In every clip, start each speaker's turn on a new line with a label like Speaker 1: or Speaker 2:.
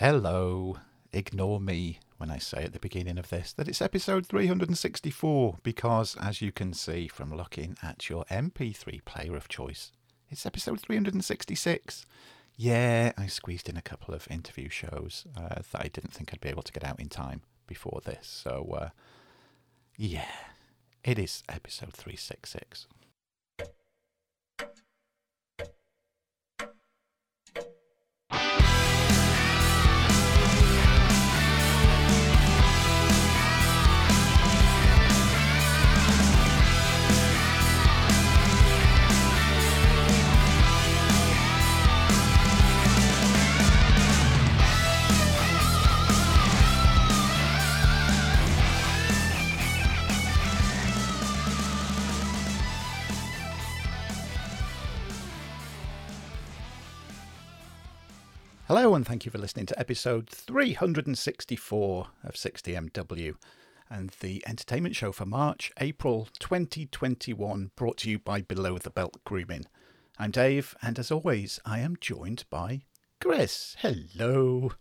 Speaker 1: Hello. Ignore me when I say at the beginning of this that it's episode 364 because, as you can see from looking at your MP3 player of choice, it's episode 366. Yeah, I squeezed in a couple of interview shows uh, that I didn't think I'd be able to get out in time before this. So, uh, yeah, it is episode 366. Hello, and thank you for listening to episode 364 of 60MW and the entertainment show for March, April 2021, brought to you by Below the Belt Grooming. I'm Dave, and as always, I am joined by Chris. Hello.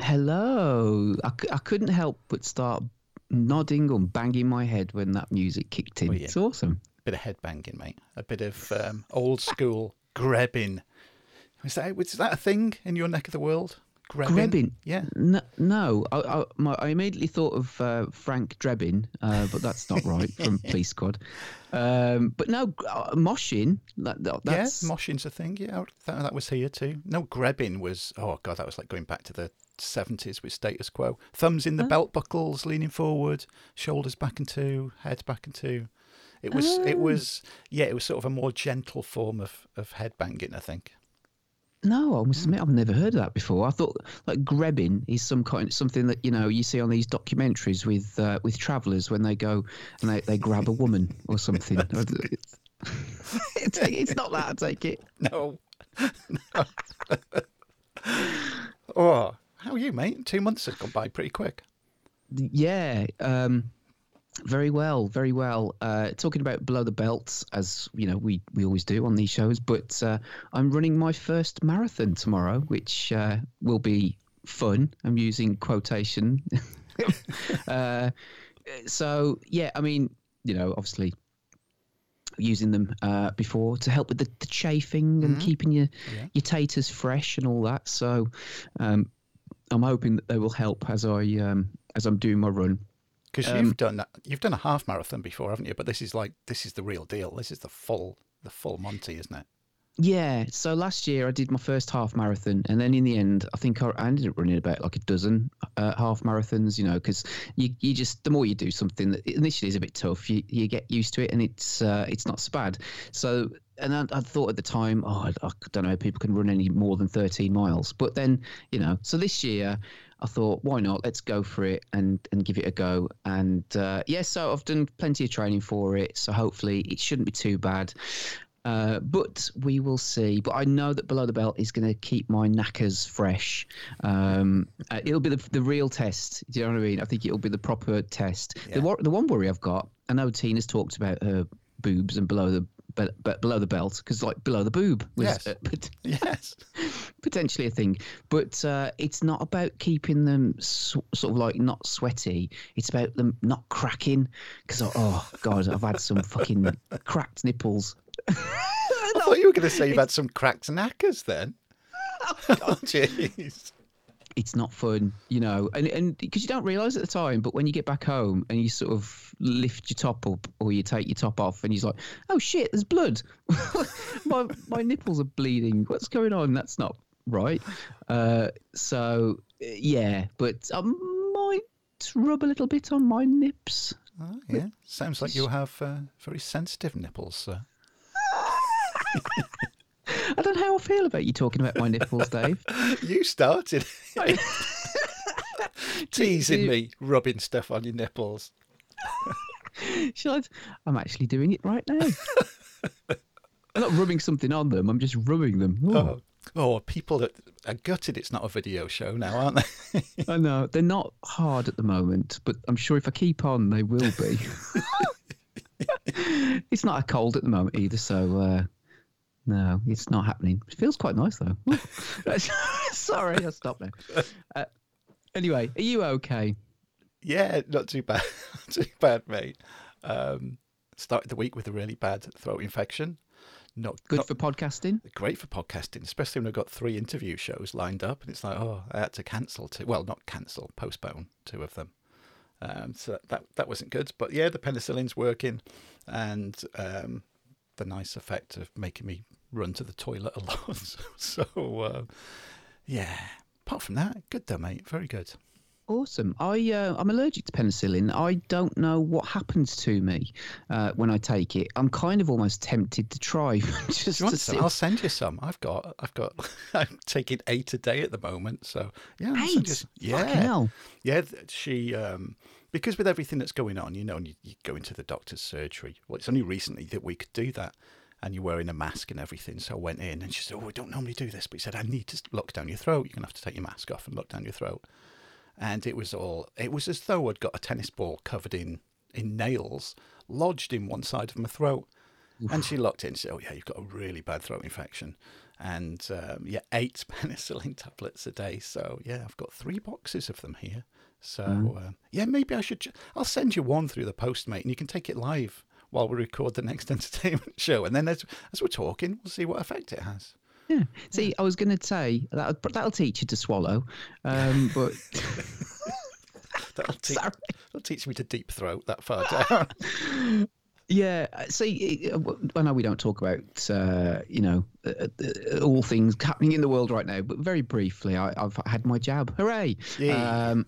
Speaker 2: Hello. I, c- I couldn't help but start nodding and banging my head when that music kicked in.
Speaker 1: Oh, yeah.
Speaker 2: It's awesome.
Speaker 1: bit of head banging, mate. A bit of um, old school grebbing. Is that, is that a thing in your neck of the world? Grebbing?
Speaker 2: Grebbing?
Speaker 1: Yeah.
Speaker 2: No, no. I, I, my, I immediately thought of uh, Frank Drebin, uh, but that's not right from Police Squad. Um, but no, uh, moshing. That, that, that's
Speaker 1: Yeah, moshing's a thing. Yeah, that, that was here too. No, grebbing was. Oh god, that was like going back to the seventies with status quo. Thumbs in the belt buckles, leaning forward, shoulders back and two, head back and two. It was. It
Speaker 2: Oh.
Speaker 1: was. Yeah, it was sort of a more gentle form of of head banging. I think.
Speaker 2: No, I must admit I've never heard of that before. I thought like grebbing is some kind something that you know you see on these documentaries with uh, with travellers when they go and they, they grab a woman or something. it's, it's not that. I take it.
Speaker 1: No. no. oh, how are you, mate? Two months have gone by pretty quick.
Speaker 2: Yeah, um, very well, very well. Uh, talking about below the belt, as you know, we we always do on these shows. But uh, I'm running my first marathon tomorrow, which uh, will be fun. I'm using quotation. uh, so yeah, I mean, you know, obviously using them uh, before to help with the, the chafing and keeping your
Speaker 1: Yeah.
Speaker 2: your taters fresh and all that. So um, I'm hoping that they will help as I um, as I'm doing my run.
Speaker 1: Because
Speaker 2: Um,
Speaker 1: you've done you've done a half marathon before, haven't you? But this is like this is the real deal. This is the full the full Monty, isn't it?
Speaker 2: Yeah. So last year I did my first half marathon, and then in the end, I think I I ended up running about like a dozen uh, half marathons. You know, because you you just the more you do something that initially is a bit tough, you you get used to it, and it's uh, it's not so bad. So. And I, I thought at the time, oh, I, I don't know, if people can run any more than 13 miles. But then, you know, so this year I thought, why not? Let's go for it and, and give it a go. And uh, yeah, so I've done plenty of training for it. So hopefully it shouldn't be too bad. Uh, but we will see. But I know that below the belt is going to keep my knackers fresh. Um, uh, it'll be the, the real test. Do you know what I mean? I think it'll be the proper test. The, the one worry I've got, I know Tina's talked about her boobs and below the but, but below the belt because like below the boob was
Speaker 1: Yes.
Speaker 2: uh, pot-
Speaker 1: Yes.
Speaker 2: potentially a thing but uh, it's not about keeping them sort of like not sweaty it's about them not cracking because oh god i've had some fucking cracked nipples
Speaker 1: I thought you were going to say you've had some cracked knackers then. Oh, jeez.
Speaker 2: It's not fun, you know, and and because you don't realise at the time, but when you get back home and you sort of lift your top up or you take your top off, and you're like, oh shit, there's blood, my my nipples are bleeding. What's going on? That's not right. Uh, so yeah, but I might rub a little bit on my nips.
Speaker 1: Oh, yeah. Sounds like you have uh, very sensitive nipples, sir.
Speaker 2: I don't know how I feel about you talking about my nipples, Dave.
Speaker 1: You started teasing
Speaker 2: do-
Speaker 1: me, rubbing stuff on your nipples.
Speaker 2: Shall I? I'm actually doing it right now. I'm not rubbing something on them. I'm just rubbing them. Oh,
Speaker 1: Oh, oh people that are gutted it's not a video show now, aren't they?
Speaker 2: I know they're not hard at the moment, but I'm sure if I keep on, they will be. it's not a cold at the moment either, so uh, no, it's not happening. It feels quite nice though. Sorry, I'll stop now. Uh, anyway, are you okay?
Speaker 1: Yeah, not too bad. not too bad, mate. Um, started the week with a really bad throat infection. Not
Speaker 2: Good
Speaker 1: not
Speaker 2: for podcasting.
Speaker 1: great for podcasting, especially when I've got three interview shows lined up, and it's like, oh, I had to cancel two. Well, not cancel, postpone two of them. Um, so that that wasn't good. But yeah, the penicillin's working, and um, the nice effect of making me run to the toilet a lot. so uh, yeah, apart from that, good though, mate. Very good.
Speaker 2: Awesome. I uh, I'm allergic to penicillin. I don't know what happens to me uh, when I take it. I'm kind of almost tempted to try just to see.
Speaker 1: I'll send you some. I've got, I've got, I'm taking eight a day at the moment. So yeah, I'll you
Speaker 2: Eight. Fucking
Speaker 1: yeah, yeah. She, um, because with everything that's going on, you know, and you, you go into the doctor's surgery. Well, it's only recently that we could do that, and you're wearing a mask and everything. So I went in, and she said, "Oh, we don't normally do this," but he said, "I need to look down your throat. You're gonna have to take your mask off and look down your throat." And it was all, it was as though I'd got a tennis ball covered in in nails lodged in one side of my throat. And she looked in and said, Oh, yeah, you've got a really bad throat infection. And um, yeah, eight penicillin tablets a day. So yeah, I've got three boxes of them here. So um, yeah, maybe I should, ju- I'll send you one through the post, mate, and you can take it live while we record the next entertainment show. And then as, as we're talking, we'll see what effect it has.
Speaker 2: Yeah. See, I was going to say that that'll teach you to swallow, um, but
Speaker 1: That'll, teach
Speaker 2: Sorry.
Speaker 1: that'll teach me to deep throat that far down.
Speaker 2: yeah. See, uh, I know we don't talk about uh, you know uh, uh, all things happening in the world right now, but very briefly, I, I've had my jab. Hooray!
Speaker 1: Yay.
Speaker 2: Um,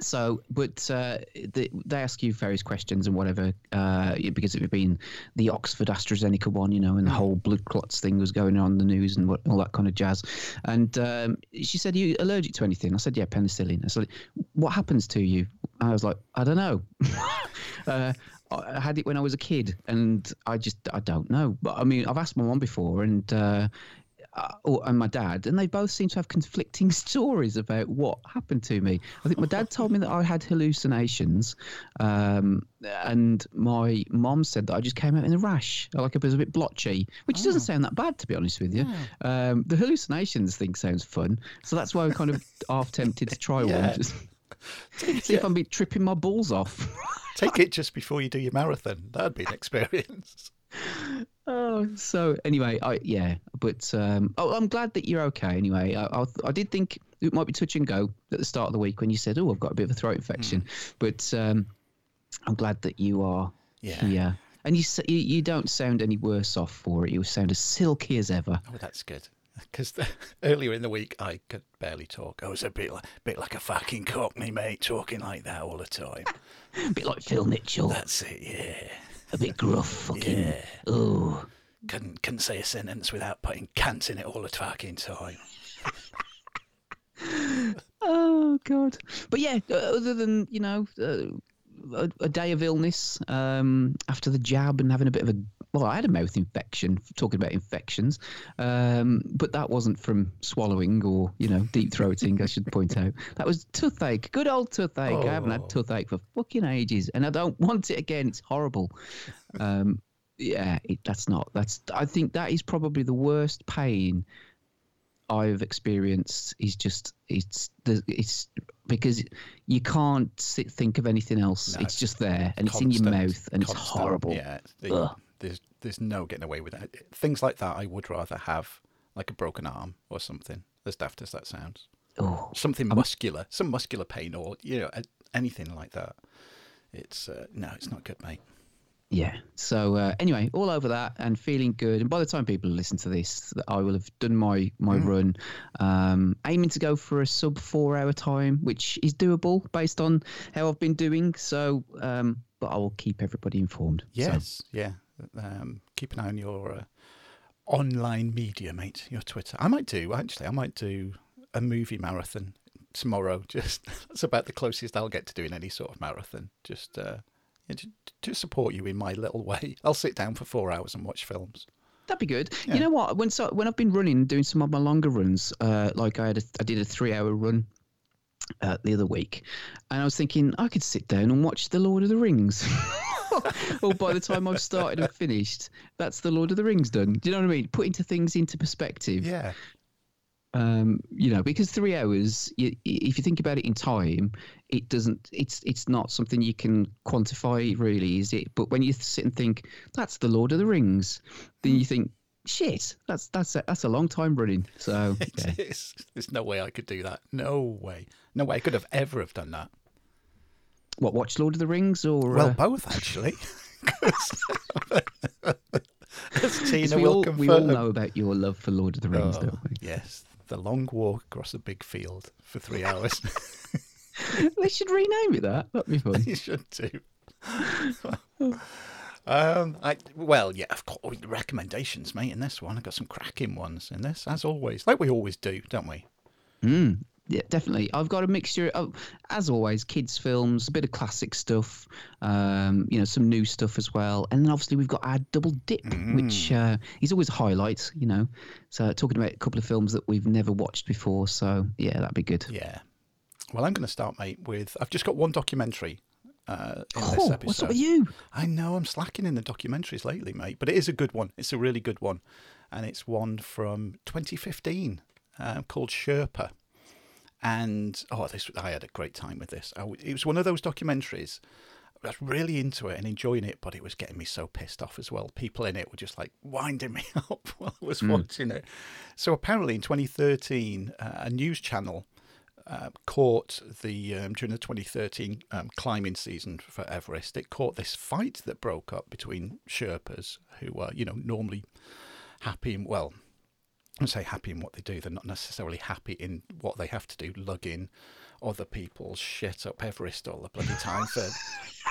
Speaker 2: so, but uh, they, they ask you various questions and whatever, uh, because it had been the Oxford AstraZeneca one, you know, and the whole blood clots thing was going on in the news and what, all that kind of jazz. And um, she said, Are you allergic to anything? I said, Yeah, penicillin. I said, What happens to you? I was like, I don't know. uh, I had it when I was a kid, and I just I don't know. But I mean, I've asked my mum before, and uh, uh, or, and my dad, and they both seem to have conflicting stories about what happened to me. I think my dad told me that I had hallucinations, um, and my mom said that I just came out in a rash, like it was a bit blotchy, which doesn't sound that bad to be honest with you. Um, the hallucinations thing sounds fun, so that's why I'm kind of half tempted to try
Speaker 1: Yeah.
Speaker 2: one, just see if I'm be tripping my balls off.
Speaker 1: Take it just before you do your marathon. That'd be an experience.
Speaker 2: Oh, so anyway, I yeah, but um, oh, I'm glad that you're okay. Anyway, I, I, I did think it might be touch and go at the start of the week when you said, "Oh, I've got a bit of a throat infection," but um, I'm glad that you are
Speaker 1: Yeah.
Speaker 2: here, and you, you you don't sound any worse off for it. You sound as silky as ever.
Speaker 1: Oh, that's good. Because earlier in the week I could barely talk. I was a bit like, bit like a fucking cockney, mate, talking like that all the time.
Speaker 2: A bit like Phil Mitchell,
Speaker 1: That's it, yeah.
Speaker 2: A bit gruff, fucking.
Speaker 1: Yeah.
Speaker 2: Oh,
Speaker 1: Couldn't, couldn't say a sentence without putting cant in it all the fucking time.
Speaker 2: Oh God! But yeah, uh, other than you know uh, a, a day of illness um, after the jab and having a bit of a well, I had a mouth infection. Talking about infections, um, but that wasn't from swallowing or you know deep throating. I should point out that was toothache. Good old toothache. I haven't
Speaker 1: Oh.
Speaker 2: had toothache for fucking ages, and I don't want it again. It's horrible. Um, yeah, it, that's not. That's. I think that is probably the worst pain I've experienced is just it's the it's because you can't sit, think of anything else.
Speaker 1: No,
Speaker 2: it's
Speaker 1: it's
Speaker 2: just there and it's in your mouth and it's horrible.
Speaker 1: Yeah, it's the. There's there's no getting away with it. Things like that, I would rather have like a broken arm or something. As daft as that sounds,
Speaker 2: Oh,
Speaker 1: something muscular, some muscular pain, or you know, anything like that. It's uh, no, it's not good, mate.
Speaker 2: yeah. So uh, anyway, all over that and feeling good. And by the time people listen to this, I will have done my my
Speaker 1: Mm.
Speaker 2: run, um, aiming to go for a sub four hour time, which is doable based on how I've been doing. So, um, but I will keep everybody informed. So-
Speaker 1: Yes, yeah. Um, keep an eye on your uh, online media, mate. Your Twitter. I might do actually. I might do a movie marathon tomorrow. Just that's about the closest I'll get to doing any sort of marathon. Just uh, yeah, to, to support you in my little way. I'll sit down for four hours and watch films.
Speaker 2: That'd be good.
Speaker 1: Yeah.
Speaker 2: You know what? When so when I've been running, doing some of my longer runs, uh, like I had, a, I did a three-hour run uh, the other week, and I was thinking I could sit down and watch The Lord of the Rings. or by the time I've started and finished, that's the Lord of the Rings done. Do you know what I mean? Putting things into perspective.
Speaker 1: Yeah.
Speaker 2: Um, you know, because three hours, you, if you think about it in time, it doesn't. It's it's not something you can quantify, really, is it? But when you sit and think that's the Lord of the Rings, then you think, shit, that's that's a, that's a long time running. So yeah.
Speaker 1: There's no way I could do that. No way. No way I could have ever have done that.
Speaker 2: What watch Lord of the Rings or
Speaker 1: Well,
Speaker 2: uh,
Speaker 1: both actually. As Tina
Speaker 2: we
Speaker 1: will
Speaker 2: all
Speaker 1: confirm.
Speaker 2: we all know about your love for Lord of the Rings,
Speaker 1: Oh,
Speaker 2: don't we?
Speaker 1: yes, the long walk across a big field for three hours.
Speaker 2: they should rename it that. That'd be fun.
Speaker 1: you should do. um, I well, yeah, of course, recommendations, mate. In this one, I have got some cracking ones in this, as always, like we always do, don't we?
Speaker 2: Mm, yeah, definitely. I've got a mixture of, as always, kids' films, a bit of classic stuff, um, you know, some new stuff as well, and then obviously we've got our double dip, which uh, is always a highlight. You know, so talking about a couple of films that we've never watched before. So yeah, that'd be good.
Speaker 1: Yeah. Well, I'm going to start, mate, with I've just got one documentary uh,
Speaker 2: Oh,
Speaker 1: episode.
Speaker 2: what's up with you?
Speaker 1: I know I'm slacking in the documentaries lately, mate, but it is a good one. It's a really good one, and it's one from 2015 um, called Sherpa. And oh, this I had a great time with this. I w it was one of those documentaries. I was really into it and enjoying it, but it was getting me so pissed off as well. People in it were just like winding me up while I was watching it. So apparently, in 2013, uh, a news channel uh, caught the um, during the 2013 um, climbing season for Everest. It caught this fight that broke up between Sherpas, who are you know normally happy and well. I say happy in what they do. They're not necessarily happy in what they have to do, lugging other people's shit up Everest all the bloody time for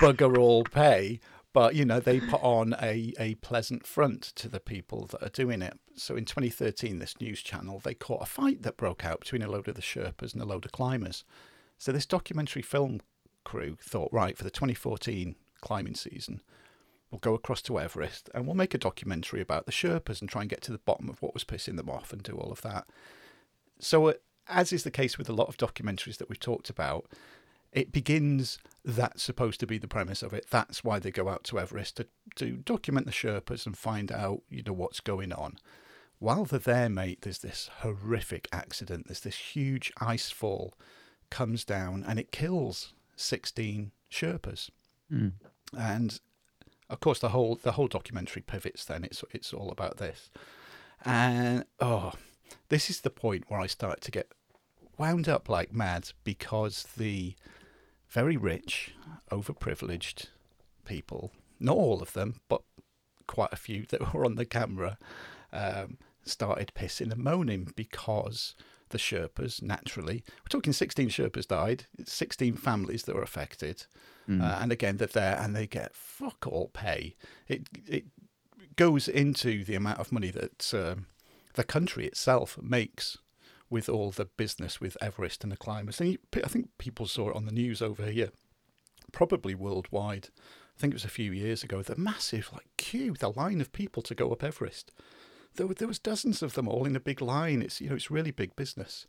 Speaker 1: bugger all pay. But you know they put on a, a pleasant front to the people that are doing it. So in 2013, this news channel they caught a fight that broke out between a load of the Sherpas and a load of climbers. So this documentary film crew thought, right, for the 2014 climbing season, we'll go across to Everest and we'll make a documentary about the Sherpas and try and get to the bottom of what was pissing them off and do all of that. So, uh, as is the case with a lot of documentaries that we've talked about, it begins that's supposed to be the premise of it. That's why they go out to Everest to, to document the Sherpas and find out, you know, what's going on. While they're there, mate, there's this horrific accident. There's this huge ice fall comes down and it kills 16 Sherpas. And of course, the whole the whole documentary pivots. Then it's it's all about this, and oh, this is the point where I start to get wound up like mad because the very rich, overprivileged people, not all of them, but quite a few that were on the camera, um, started pissing and moaning because the Sherpas, naturally, we're talking 16 Sherpas died, 16 families that were affected. Uh, and again, they're there and they get fuck all pay. It, it goes into the amount of money that um, the country itself makes with all the business with Everest and the climbers. And I think people saw it on the news over here, probably worldwide. I think it was a few years ago. The massive like queue, the line of people to go up Everest. There, were, there was dozens of them all in a big line. It's you know it's really big business.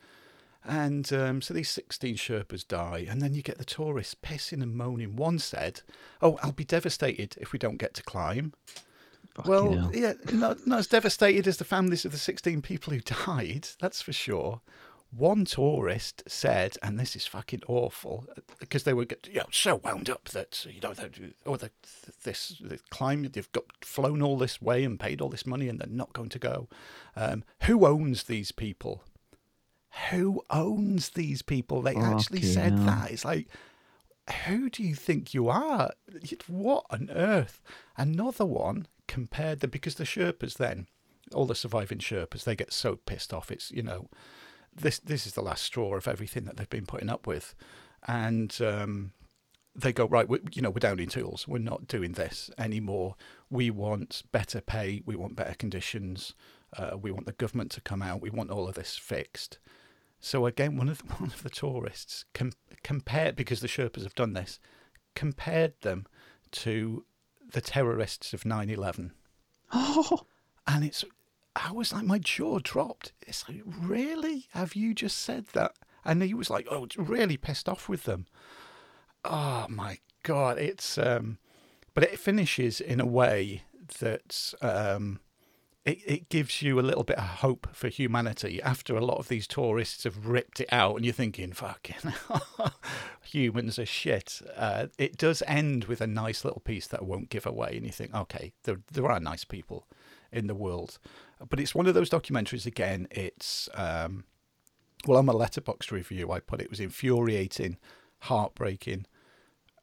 Speaker 1: And um, so these 16 Sherpas die, and then you get the tourists pissing and moaning. One said, Oh, I'll be devastated if we don't get to climb.
Speaker 2: Fucking
Speaker 1: Well,
Speaker 2: hell.
Speaker 1: yeah, not, not as devastated as the families of the 16 people who died, that's for sure. One tourist said, and this is fucking awful, because they were you know, so wound up that, you know, or the, this the climb, they've got flown all this way and paid all this money and they're not going to go. Um, who owns these people? Who owns these people? They actually
Speaker 2: Fucking
Speaker 1: said that. It's like, who do you think you are? What on earth? Another one compared them because the Sherpas then, all the surviving Sherpas, they get so pissed off. It's you know, this this is the last straw of everything that they've been putting up with, and um, they go right. We, you know, we're down in tools. We're not doing this anymore. We want better pay. We want better conditions. Uh, we want the government to come out. We want all of this fixed. So again, one of the, one of the tourists com- compared because the Sherpas have done this, compared them to the terrorists of 9/11,
Speaker 2: Oh,
Speaker 1: and it's I was like my jaw dropped. It's like really, have you just said that? And he was like, oh, really pissed off with them. Oh my god, it's um, but it finishes in a way that um, it, it gives you a little bit of hope for humanity after a lot of these tourists have ripped it out and you're thinking, fucking humans are shit. Uh, it does end with a nice little piece that I won't give away. And you think, okay, there, there are nice people in the world. But it's one of those documentaries, again, it's, um, well, on my Letterboxd review, I put it was infuriating, heartbreaking,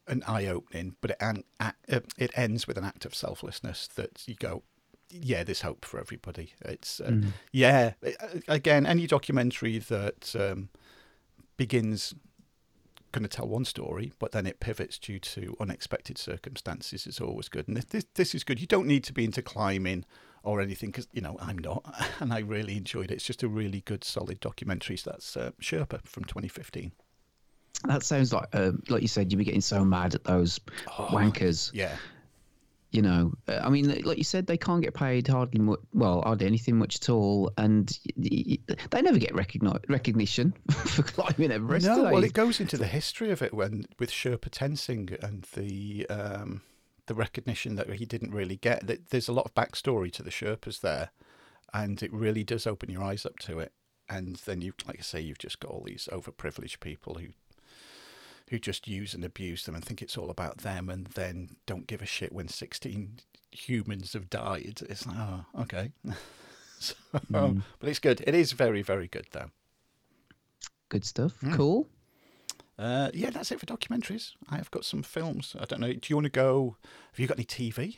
Speaker 1: and eye opening, but it, uh, it ends with an act of selflessness that you go, yeah, there's hope for everybody. It's uh, mm. yeah. Again, any documentary that um, begins going to tell one story, but then it pivots due to unexpected circumstances is always good. And this this is good. You don't need to be into climbing or anything because you know I'm not, and I really enjoyed it. It's just a really good, solid documentary. So that's uh, Sherpa from 2015.
Speaker 2: That sounds like, uh, like you said, you'd be getting so mad at those oh, wankers.
Speaker 1: Yeah,
Speaker 2: you know, uh, I mean, like you said, they can't get paid hardly much, well, hardly anything much at all, and they never get recogni- recognition for climbing Everest.
Speaker 1: No, well, it goes into the history of it when with Sherpa Tenzing and the um, the recognition that he didn't really get. There's a lot of backstory to the Sherpas there, and it really does open your eyes up to it. And then you, like I say, you've just got all these overprivileged people who who just use and abuse them and think it's all about them and then don't give a shit when 16 humans have died. It's like, oh, okay. so, mm. But it's good. It is very, very good, though.
Speaker 2: Good stuff. Mm. Cool.
Speaker 1: Uh, yeah, that's it for documentaries. I have got some films. I don't know. Do you want to go? Have you got any TV?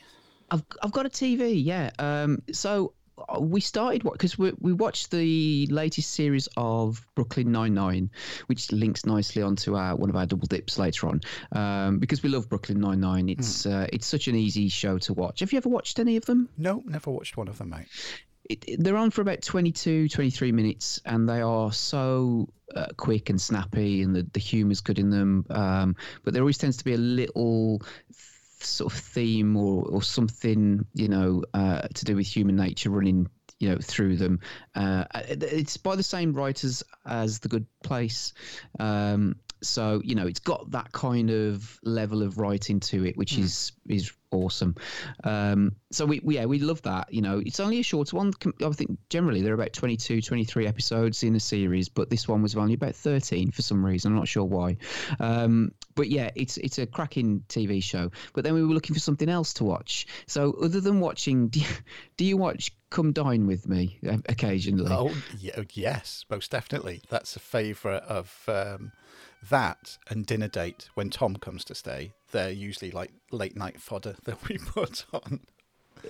Speaker 2: I've I've got a TV. Yeah. Um. So uh, we started because we we watched the latest series of Brooklyn Nine Nine, which links nicely onto our one of our double dips later on. Um, because we love Brooklyn Nine Nine, it's mm. uh, it's such an easy show to watch. Have you ever watched any of them?
Speaker 1: No, never watched one of them, mate.
Speaker 2: It, they're on for about 22, 23 minutes, and they are so uh, quick and snappy, and the the humour's good in them. Um, but there always tends to be a little sort of theme or, or something, you know, uh, to do with human nature running, you know, through them. Uh, it's by the same writers as The Good Place. Um, so you know it's got that kind of level of writing to it which mm. is is awesome. Um, so we, we, yeah we love that you know. It's only a short one. I think generally there are about 22 23 episodes in a series but this one was only about 13 for some reason. I'm not sure why. Um, but yeah it's it's a cracking tv show. But then we were looking for something else to watch. So other than watching do you, do you watch come dine with me occasionally?
Speaker 1: Oh yes most definitely. That's a favorite of um that and dinner date when Tom comes to stay, they're usually like late night fodder that we put on.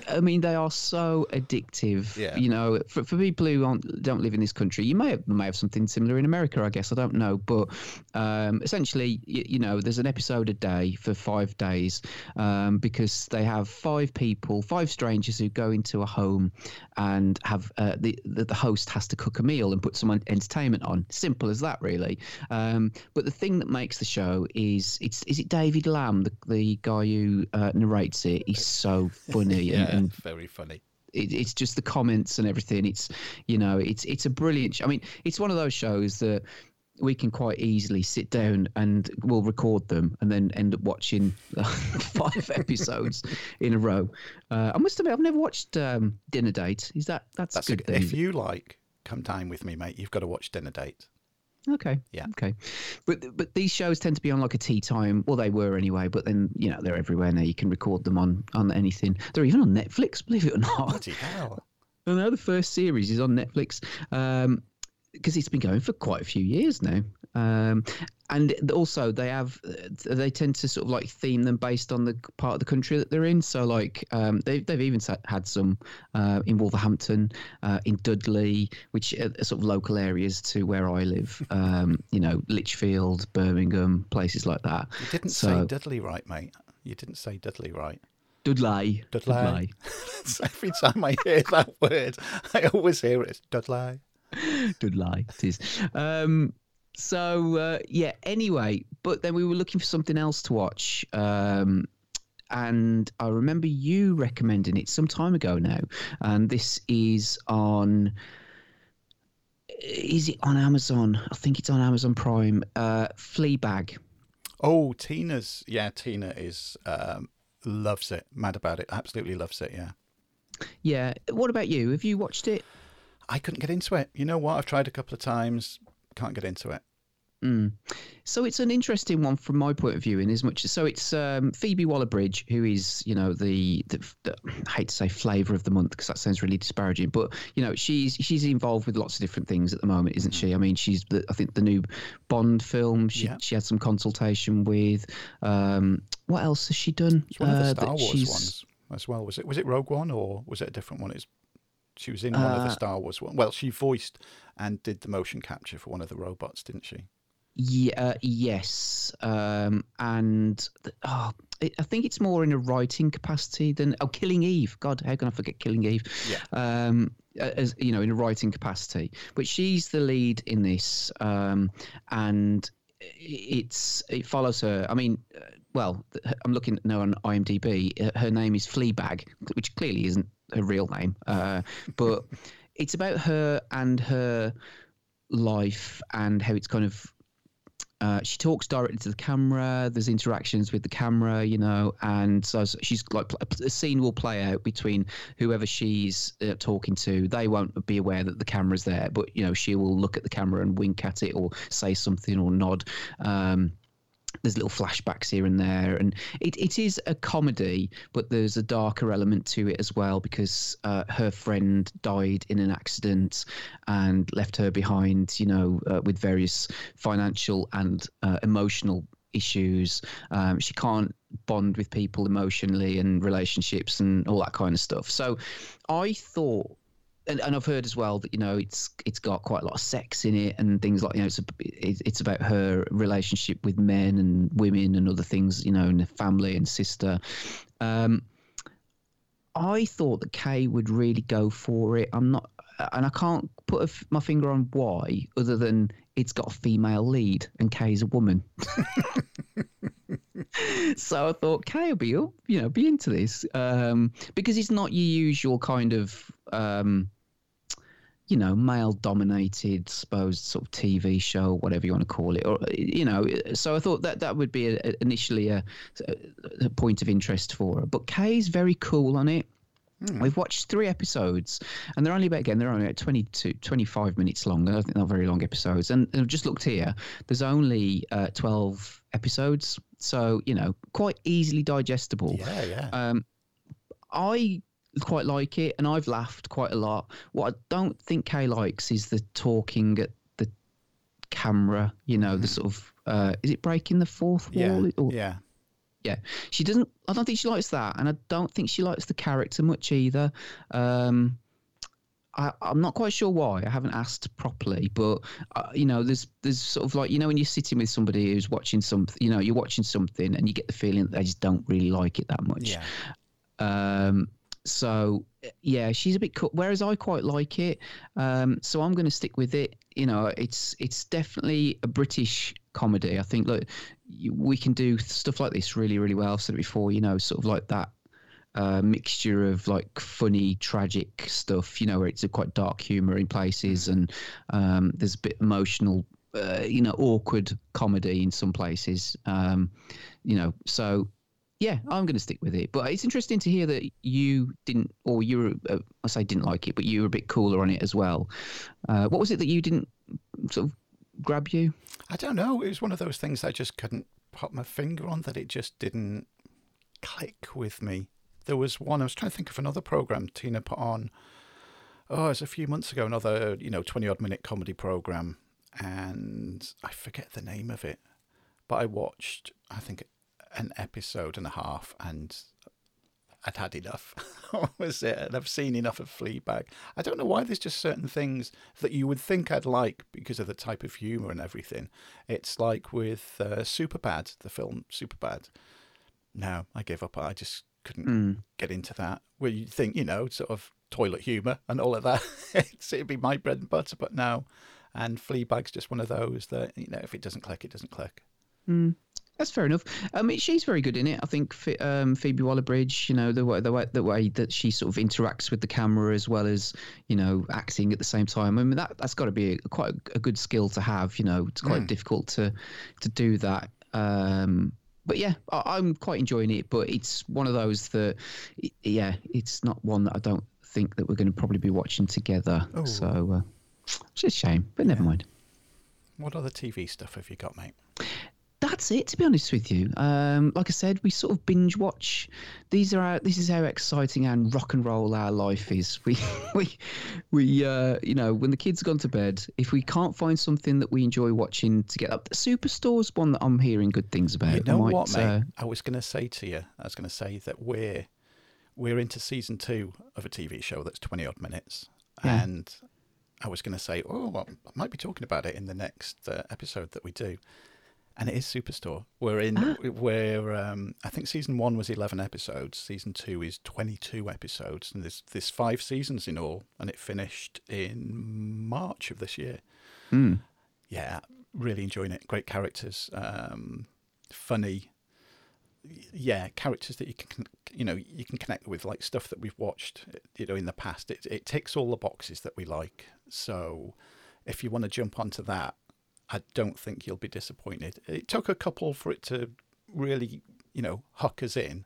Speaker 2: I mean, they are so addictive. Yeah. You know, for, for people who aren't, don't live in this country, you may have, may have something similar in America, I guess. I don't know. But um, essentially, you, you, know, there's an episode a day for five days um, because they have five people, five strangers who go into a home and have uh, the, the, the host has to cook a meal and put some entertainment on. Simple as that, really. Um, but the thing that makes the show is it's is it David Lamb, the, the guy who uh, narrates it? He's so funny.
Speaker 1: yeah yeah, and very funny.
Speaker 2: It, it's just the comments and everything. It's you know, it's it's a brilliant. I mean, it's one of those shows that we can quite easily sit down and we'll record them and then end up watching five episodes in a row. Uh, I must admit, I've never watched um, Dinner Date. Is that that's, that's good? A,
Speaker 1: if you like, come dine with me, mate. You've got to watch Dinner Date.
Speaker 2: Okay.
Speaker 1: Yeah.
Speaker 2: Okay. But but these shows tend to be on like a tea time. Well, they were anyway. But then you know they're everywhere now. You can record them on on anything. They're even on Netflix. Believe it or not.
Speaker 1: Bloody hell.
Speaker 2: I know the first series is on Netflix. Um, because it's been going for quite a few years now. Um, and also they have they tend to sort of like theme them based on the part of the country that they're in. So like um, they've they've even had some uh, in Wolverhampton, uh, in Dudley, which are sort of local areas to where I live. Um, you know, Lichfield, Birmingham, places like that.
Speaker 1: You didn't so, say Dudley right, mate. You didn't say Dudley right.
Speaker 2: Dudley.
Speaker 1: Dudley. Dudley. Every time I hear that word, I always hear it. as Dudley.
Speaker 2: Dudley. It is. Um, so uh, yeah. Anyway, but then we were looking for something else to watch. Um, and I remember you recommending it some time ago now, and this is on. Is it on Amazon? I think it's on Amazon Prime. Uh, Fleabag.
Speaker 1: Oh, Tina's yeah. Tina is um, loves it. Mad about it. Absolutely loves it. Yeah.
Speaker 2: Yeah. What about you? Have you watched it?
Speaker 1: I couldn't get into it. You know what? I've tried a couple of times. Can't get into it.
Speaker 2: Mm. So it's an interesting one from my point of view, in as much as so it's um, Phoebe Waller-Bridge, who is you know the, the, the I hate to say flavour of the month because that sounds really disparaging, but you know she's she's involved with lots of different things at the moment, isn't she? I mean, she's the, I think the new Bond film she yeah. she had some consultation with. Um, what else has she done?
Speaker 1: It's one of the uh, Star Wars ones as well. Was it was it Rogue One or was it a different one? It's she was in one uh, of the uh, Star Wars one. Well, she voiced and did the motion capture for one of the robots, didn't she?
Speaker 2: Yeah, uh, yes, um, and oh, I think it's more in a writing capacity than oh, Killing Eve. God, how can I forget Killing Eve?
Speaker 1: Yeah.
Speaker 2: Um, as you know, in a writing capacity, but she's the lead in this, um, and it's it follows her. I mean, uh, well, I'm looking now on IMDb. Her name is Fleabag, which clearly isn't her real name, uh, but it's about her and her life and how it's kind of uh, she talks directly to the camera. There's interactions with the camera, you know, and so she's like a scene will play out between whoever she's uh, talking to. They won't be aware that the camera's there, but you know, she will look at the camera and wink at it or say something or nod. Um, there's little flashbacks here and there, and it, it is a comedy, but there's a darker element to it as well because uh, her friend died in an accident and left her behind, you know, uh, with various financial and uh, emotional issues. Um, she can't bond with people emotionally and relationships and all that kind of stuff. So I thought and, and I've heard as well that you know it's it's got quite a lot of sex in it and things like you know it's a, it's about her relationship with men and women and other things you know and the family and sister. Um, I thought that Kay would really go for it. I'm not, and I can't put my finger on why, other than it's got a female lead and Kay's a woman. so I thought Kay will be, you know, be into this um, because it's not your usual kind of um, you know, male dominated, supposed sort of TV show, whatever you want to call it, or you know. So I thought that that would be a, initially a, a, point of interest for her. But Kay's very cool on it. Mm. We've watched three episodes, and they're only about again they're only about 22, 25 minutes long. I think they're not very long episodes. And I've just looked here. There's only uh, twelve episodes, so you know, quite easily digestible.
Speaker 1: Yeah, yeah. Um,
Speaker 2: I quite like it, and I've laughed quite a lot. What I don't think Kay likes is the talking at the camera. You know, the mm. sort of uh, is it breaking the fourth
Speaker 1: wall?
Speaker 2: Yeah,
Speaker 1: or, yeah,
Speaker 2: yeah. She doesn't. I don't think she likes that, and I don't think she likes the character much either. Um, I, am not quite sure why. I haven't asked properly, but uh, you know, there's there's sort of like you know when you're sitting with somebody who's watching something, you know, you're watching something and you get the feeling that they just don't really like it that much.
Speaker 1: Yeah.
Speaker 2: Um, so yeah, she's a bit cut. Whereas I quite like it, um, so I'm going to stick with it. You know, it's it's definitely a British comedy. I think look, we can do stuff like this really really well. I've said it before. You know, sort of like that uh, mixture of like funny, tragic stuff. You know, where it's a quite dark humor in places, mm. and um, there's a bit emotional. Uh, you know, awkward comedy in some places. Um, you know, so yeah, I'm going to stick with it. But it's interesting to hear that you didn't, or you were, uh, I say didn't like it, but you were a bit cooler on it as well. Uh, what was it that you didn't sort of grab you?
Speaker 1: I don't know. It was one of those things I just couldn't put my finger on that it just didn't click with me. There was one, I was trying to think of another program Tina put on. Oh, it was a few months ago, another, you know, 20 odd minute comedy program. And I forget the name of it. But I watched, I think, an episode and a half and I'd had enough. was it? And I've seen enough of Fleabag. I don't know why there's just certain things that you would think I'd like because of the type of humour and everything. It's like with uh, Superbad, the film Superbad. No, I gave up. I just couldn't mm. get into that. Where you think, you know, sort of toilet humour and all of that. it'd be my bread and butter, but no. And Fleabag's just one of those that, you know, if it doesn't click, it doesn't click.
Speaker 2: Mm. That's fair enough. Um, she's very good in it. I think um, Phoebe Waller-Bridge, you know, the way, the way the way that she sort of interacts with the camera as well as you know acting at the same time. I mean, that that's got to be a, quite a, good skill to have. You know, it's quite mm. difficult to to do that. Um, but yeah, I, am quite enjoying it. But it's one of those that, yeah, it's not one that I don't think that we're going to probably be watching together. Oh. So uh, it's a shame, but never mind.
Speaker 1: What other TV stuff have you got, mate?
Speaker 2: That's it to be honest with you. Um, like i said we sort of binge watch. These are our, this is how exciting and rock and roll our life is. We we we uh, you know when the kids have gone to bed if we can't find something that we enjoy watching to get up the superstore's one that i'm hearing good things about.
Speaker 1: You know might, what mate? uh, i was going to say to you i was going to say that we're we're into season two of a tv show that's 20 odd minutes. Yeah. and i was going to say oh well, i might be talking about it in the next uh, episode that we do and it is Superstore. We're in. Ah. We're. Um, I think season one was eleven episodes. Season two is twenty-two episodes, and there's there's five seasons in all, and it finished in March of this year.
Speaker 2: Mm.
Speaker 1: Yeah, really enjoying it. Great characters, um, funny. Yeah, characters that you can you know you can connect with, like stuff that we've watched you know in the past. It it ticks all the boxes that we like. So, if you want to jump onto that, I don't think you'll be disappointed. It took a couple for it to really, you know, hook us in,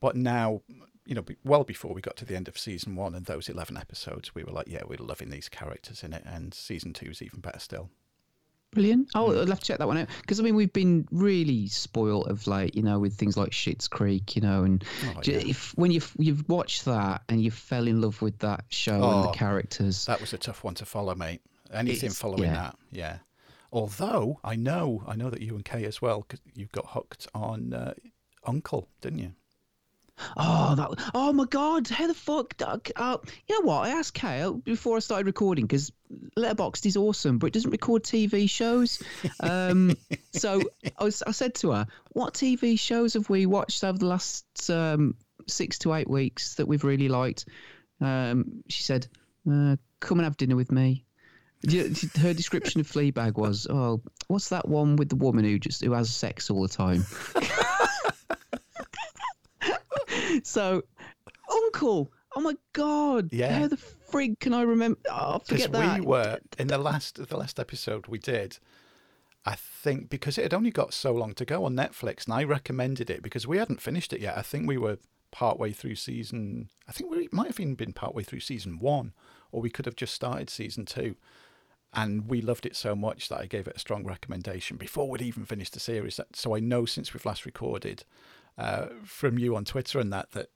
Speaker 1: but now, you know, well before we got to the end of season one and those 11 episodes, we were like, yeah, we're loving these characters in it, and season two is even better still.
Speaker 2: Brilliant. Oh, hmm. I'll have to check that one out because I mean we've been really spoiled of like you know with things like Schitt's Creek, you know, and oh, yeah. if when you've you've watched that and you fell in love with that show oh, and the oh, characters,
Speaker 1: that was a tough one to follow, mate. Anything following yeah. that, yeah. Although I know, I know that you and Kay as well, because you got hooked on uh, Uncle, didn't you?
Speaker 2: Oh, that! Oh my God! How the fuck? Uh, you know what? I asked Kay before I started recording because Letterboxd is awesome, but it doesn't record TV shows. Um, so I, was, I said to her, "What TV shows have we watched over the last um, six to eight weeks that we've really liked?" Um, she said, uh, "Come and have dinner with me." Her description of Fleabag was, "Oh, what's that one with the woman who just who has sex all the time?" so, Uncle, oh my god, yeah, how the frig can I remember? Oh, forget that.
Speaker 1: We were in the last the last episode we did. I think because it had only got so long to go on Netflix, and I recommended it because we hadn't finished it yet. I think we were partway through season. I think we might have even been partway through season one, or we could have just started season two and we loved it so much that I gave it a strong recommendation before we'd even finished the series. So I know since we've last recorded uh, from you on Twitter and that that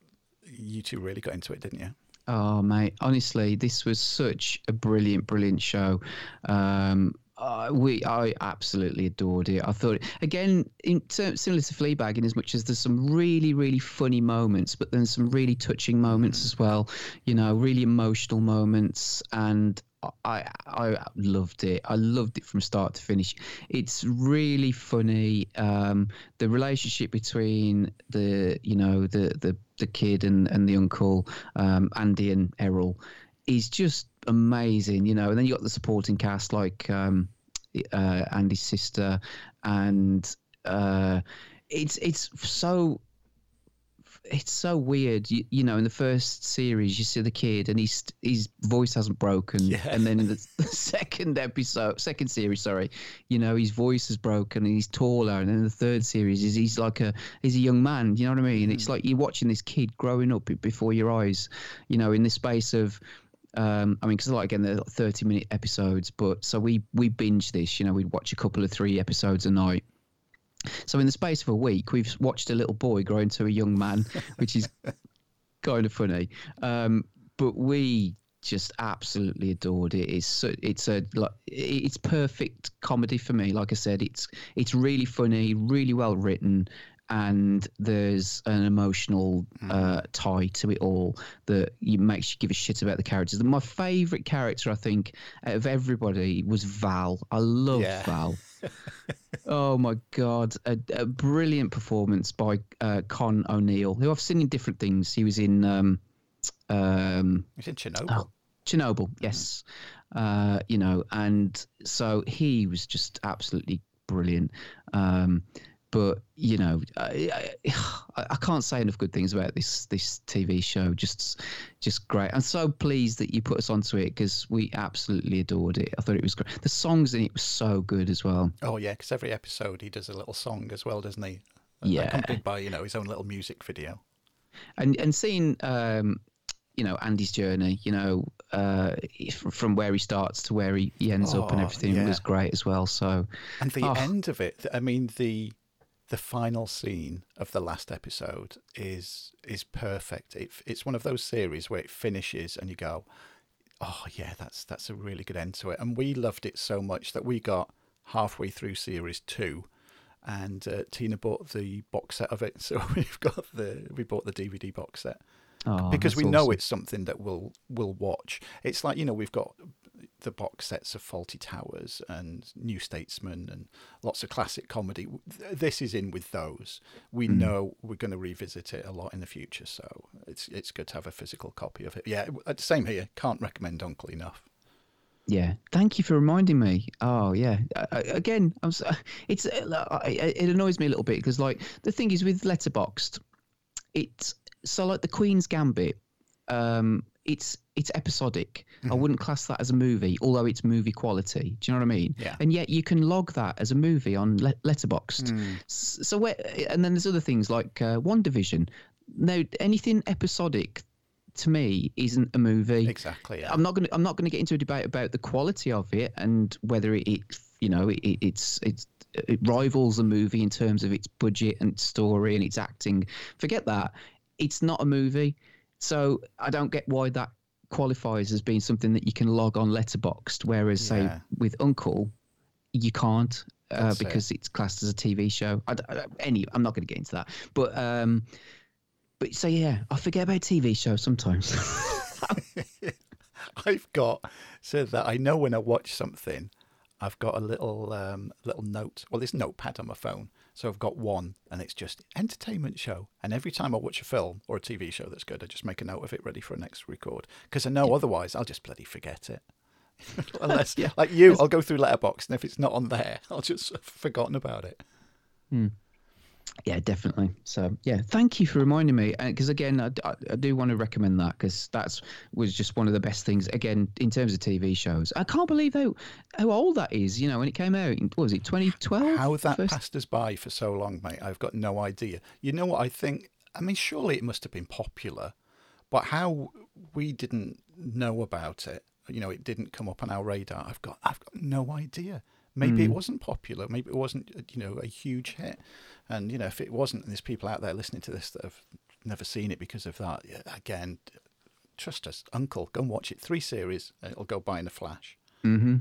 Speaker 1: you two really got into it, didn't you?
Speaker 2: Oh mate, honestly, this was such a brilliant, brilliant show. Um, uh, we I absolutely adored it. I thought again, in similar to Fleabag, in as much as there's some really really funny moments, but then some really touching moments as well. You know, really emotional moments, and I I loved it. I loved it from start to finish. It's really funny. Um, the relationship between the you know the the, the kid and, and the uncle um, Andy and Errol is just amazing. You know, and then you got the supporting cast like um, uh, Andy's sister, and uh, it's it's so it's so weird. You, you, know, in the first series, you see the kid and he's his voice hasn't broken, yeah. and then in the, the, second episode, second series, sorry, you know, his voice has broken and he's taller, and then the third series is he's like a he's a young man. You know what I mean? Mm. It's like you're watching this kid growing up before your eyes. You know, in the space of um, I mean, because like again, they're like thirty minute episodes, but so we we binge this. You know, we'd watch a couple of three episodes a night so in the space of a week, we've watched a little boy grow into a young man, which is kind of funny. Um, but we just absolutely adored it. It's it's a like it's perfect comedy for me. Like I said, it's it's really funny, really well written, and there's an emotional uh, tie to it all that you makes you give a shit about the characters. My favourite character, I think, out of everybody was Val. I love yeah. Val. oh my god, a, a brilliant performance by uh, Con O'Neill, who I've seen in different things. He was in. Um, um,
Speaker 1: He's in Chernobyl. Oh,
Speaker 2: Chernobyl, yes. Mm. Uh, you know, and so he was just absolutely brilliant. Um, but you know, I, I, I, can't say enough good things about this this TV show. Just, just great. I'm so pleased that you put us onto it because we absolutely adored it. I thought it was great. The songs in it were so good as well.
Speaker 1: Oh yeah, because every episode he does a little song as well, doesn't he?
Speaker 2: Yeah.
Speaker 1: accompanied by you know his own little music video.
Speaker 2: and and seeing um you know Andy's journey you know uh from where he starts to where he, he ends up and
Speaker 1: Oh,
Speaker 2: everything
Speaker 1: yeah.
Speaker 2: was great as well so
Speaker 1: And the
Speaker 2: Oh.
Speaker 1: end of it, I mean the the final scene of the last episode is is perfect. It, it's one of those series where it finishes and you go, "Oh yeah, that's that's a really good end to it." And we loved it so much that we got halfway through series 2 and uh, Tina bought the box set of it. So we've got the we bought the DVD box set
Speaker 2: oh,
Speaker 1: because we
Speaker 2: that's
Speaker 1: know
Speaker 2: awesome.
Speaker 1: it's something that we'll we'll watch. It's like you know we've got the box sets of Fawlty Towers and New Statesman and lots of classic comedy. This is in with those. We
Speaker 2: Mm.
Speaker 1: know we're going to revisit it a lot in the future, so it's it's good to have a physical copy of it. Yeah, uh, same here. Can't recommend Uncle enough.
Speaker 2: yeah thank you for reminding me oh yeah I, I- again i'm so, it's uh, it it annoys me a little bit because like the thing is with Letterboxd it's so like the queen's gambit um it's it's episodic. I
Speaker 1: Mhm.
Speaker 2: wouldn't class that as a movie although it's movie quality. Do you know what i mean?
Speaker 1: Yeah.
Speaker 2: and yet you can log that as a movie on le- letterboxd. S- so where and then there's other things like uh, WandaVision no anything episodic to me isn't a movie.
Speaker 1: Exactly. Yeah.
Speaker 2: i'm not going to i'm not going to get into a debate about the quality of it and whether it, it you know it, it's it's it rivals a movie in terms of its budget and story and its acting. Forget that. It's not a movie so i don't get why that qualifies as being something that you can log on Letterboxd whereas say with uncle you can't uh,
Speaker 1: That's it.
Speaker 2: because it's classed as a TV show. I, I don't- any, I'm not going to get into that, but um, but so yeah, I forget about TV shows sometimes.
Speaker 1: I've got so that I know when I watch something, I've got a little um, little note. Well, this notepad on my phone. So I've got one, and it's just entertainment show. And every time I watch a film or a TV show that's good, I just make a note of it, ready for a next record. Because I know otherwise I'll just bloody forget it. Unless,
Speaker 2: Yeah.
Speaker 1: like you, I'll go through Letterbox, and if it's not on there, I'll just have forgotten about it. Hmm.
Speaker 2: Yeah, definitely. So yeah, thank you for reminding me. Uh, because again, I, I, I do want to recommend that because that's was just one of the best things. Again, in terms of TV shows, I can't believe how how old that is. You know, when it came out, what was it 2012?
Speaker 1: How that
Speaker 2: First-
Speaker 1: passed us by for so long, mate, I've got no idea. You know what I think? I mean, surely it must have been popular, but how we didn't know about it, you know, it didn't come up on our radar. I've got, I've got no idea. Maybe it wasn't popular. Maybe it wasn't, uh, you know, a huge hit. And you know, if it wasn't, and there's people out there listening to this that have never seen it because of that. Again, trust us, Uncle, go and watch it. Three series, it'll go by in a flash.
Speaker 2: Mm-hmm.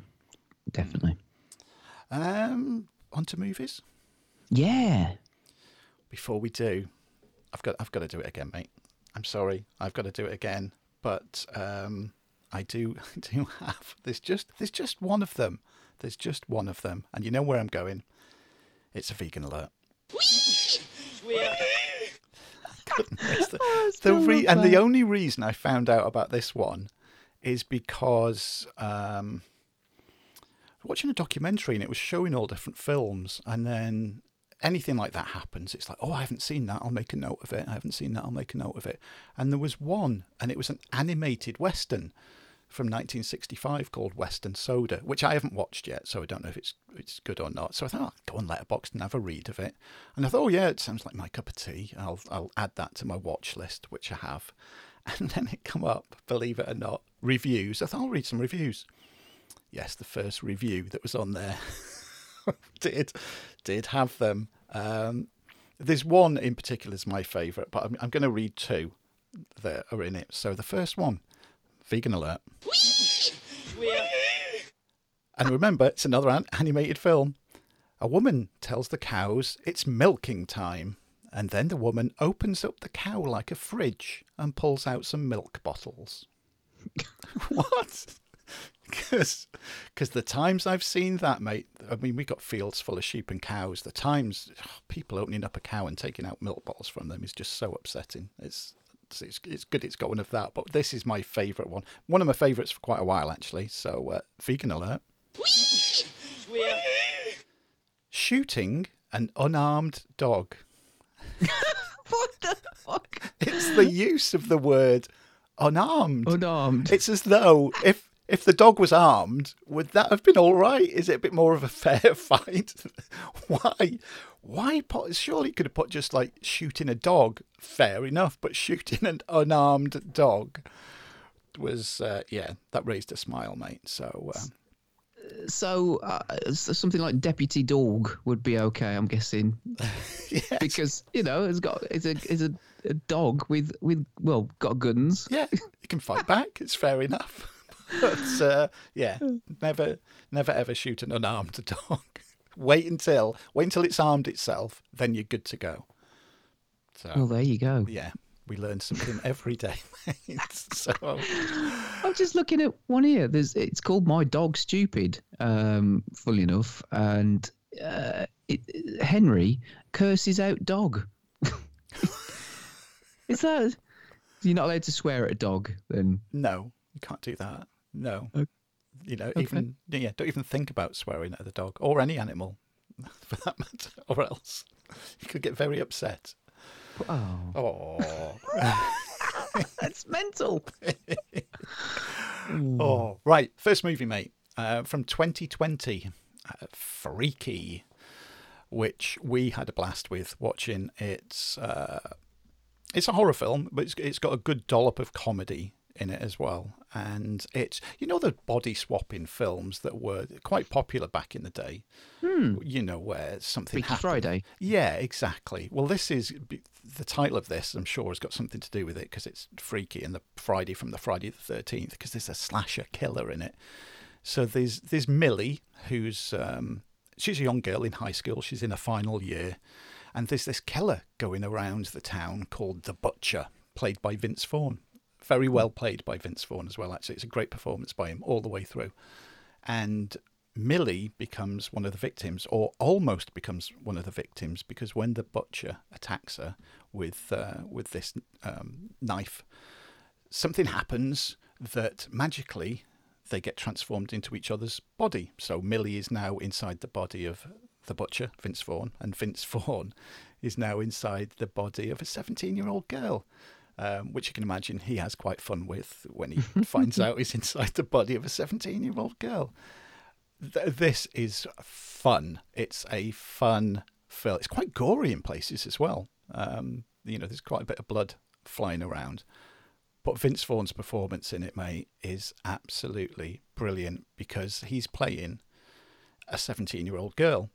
Speaker 2: Definitely.
Speaker 1: Um, on to movies.
Speaker 2: Yeah.
Speaker 1: before we do, I've got I've got to do it again, mate. I'm sorry, I've got to do it again. But um, I do I do have there's just there's just one of them. There's just one of them, and you know where I'm going. It's a vegan alert. Goodness, the, the re- and the only reason I found out about this one is because um, watching a documentary and it was showing all different films, and then anything like that happens, it's like, oh, I haven't seen that. I'll make a note of it. I haven't seen that. I'll make a note of it. And there was one, and it was an animated western from 1965 called West and Soda, which I haven't watched yet, so I don't know if it's it's good or not. So I thought, oh, go on Letterboxd and have a read of it. And I thought, oh yeah, it sounds like my cup of tea. I'll I'll add that to my watch list, which I have. And then it come up, believe it or not, reviews. I thought I'll read some reviews. Yes, the first review that was on there did did have them. Um, one in particular is my favourite, but I'm, I'm going to read two that are in it. So the first one, vegan alert. And remember, it's another animated film. A woman tells the cows it's milking time, and then the woman opens up the cow like a fridge and pulls out some milk bottles. what? Because the times I've seen that, mate, I mean, we got fields full of sheep and cows. The times people opening up a cow and taking out milk bottles from them is just so upsetting. It's it's, it's good it's got one of that, but this is my favourite one. One of my favourites for quite a while, actually. So, uh, vegan alert. Shooting an unarmed dog.
Speaker 2: What the fuck?
Speaker 1: It's the use of the word unarmed.
Speaker 2: Unarmed.
Speaker 1: It's as though if if the dog was armed, would that have been all right? Is it a bit more of a fair fight? why Why put? Surely could have put just like shooting a dog. Fair enough, but shooting an unarmed dog was uh, yeah that raised a smile, mate. So. Uh,
Speaker 2: so uh, something like Deputy Dawg would be okay i'm guessing
Speaker 1: yes.
Speaker 2: because you know it's got it's a it's a, a dog with with well got guns
Speaker 1: yeah it can fight back it's fair enough but uh, yeah never never ever shoot an unarmed dog wait until wait until it's armed itself then you're good to go so
Speaker 2: well there you go
Speaker 1: yeah we learn something every day. So
Speaker 2: I'm just looking at one here. There's it's called My Dog Stupid. Um, fully enough, and uh, it, Henry curses out dog. Is that? You're not allowed to swear at a dog, then?
Speaker 1: No, you can't do that. No.
Speaker 2: Okay.
Speaker 1: You know, even yeah, don't even think about swearing at the dog or any animal, for that matter, or else you could get very upset.
Speaker 2: Oh.
Speaker 1: Oh.
Speaker 2: That's mental.
Speaker 1: oh, right. First movie, mate, uh, from 2020, uh, Freaky, which we had a blast with watching. It's uh, it's a horror film, but it's, it's got a good dollop of comedy in it as well. And it's, you know, the body swapping films that were quite popular back in the day.
Speaker 2: Hmm.
Speaker 1: You know, where something
Speaker 2: Freaky. Friday.
Speaker 1: Yeah, exactly. Well, this is the title of this, I'm sure, has got something to do with it because it's freaky and the Friday from the Friday the 13th because there's a slasher killer in it. So there's there's Millie, who's um, she's a young girl in high school. She's in her final year, and there's this killer going around the town called the Butcher, played by Vince Vaughn. Very well played by Vince Vaughn as well. Actually, it's a great performance by him all the way through. And Millie becomes one of the victims, or almost becomes one of the victims, because when the butcher attacks her with uh, with this um, knife, something happens that magically they get transformed into each other's body. So Millie is now inside the body of the butcher, Vince Vaughn, and Vince Vaughn is now inside the body of a 17 year old girl. Um, which you can imagine he has quite fun with when he finds out he's inside the body of a 17 year old girl. Th- this is fun. It's a fun film. It's quite gory in places as well. Um, you know, there's quite a bit of blood flying around. But Vince Vaughn's performance in it, mate, is absolutely brilliant because he's playing a 17 year old girl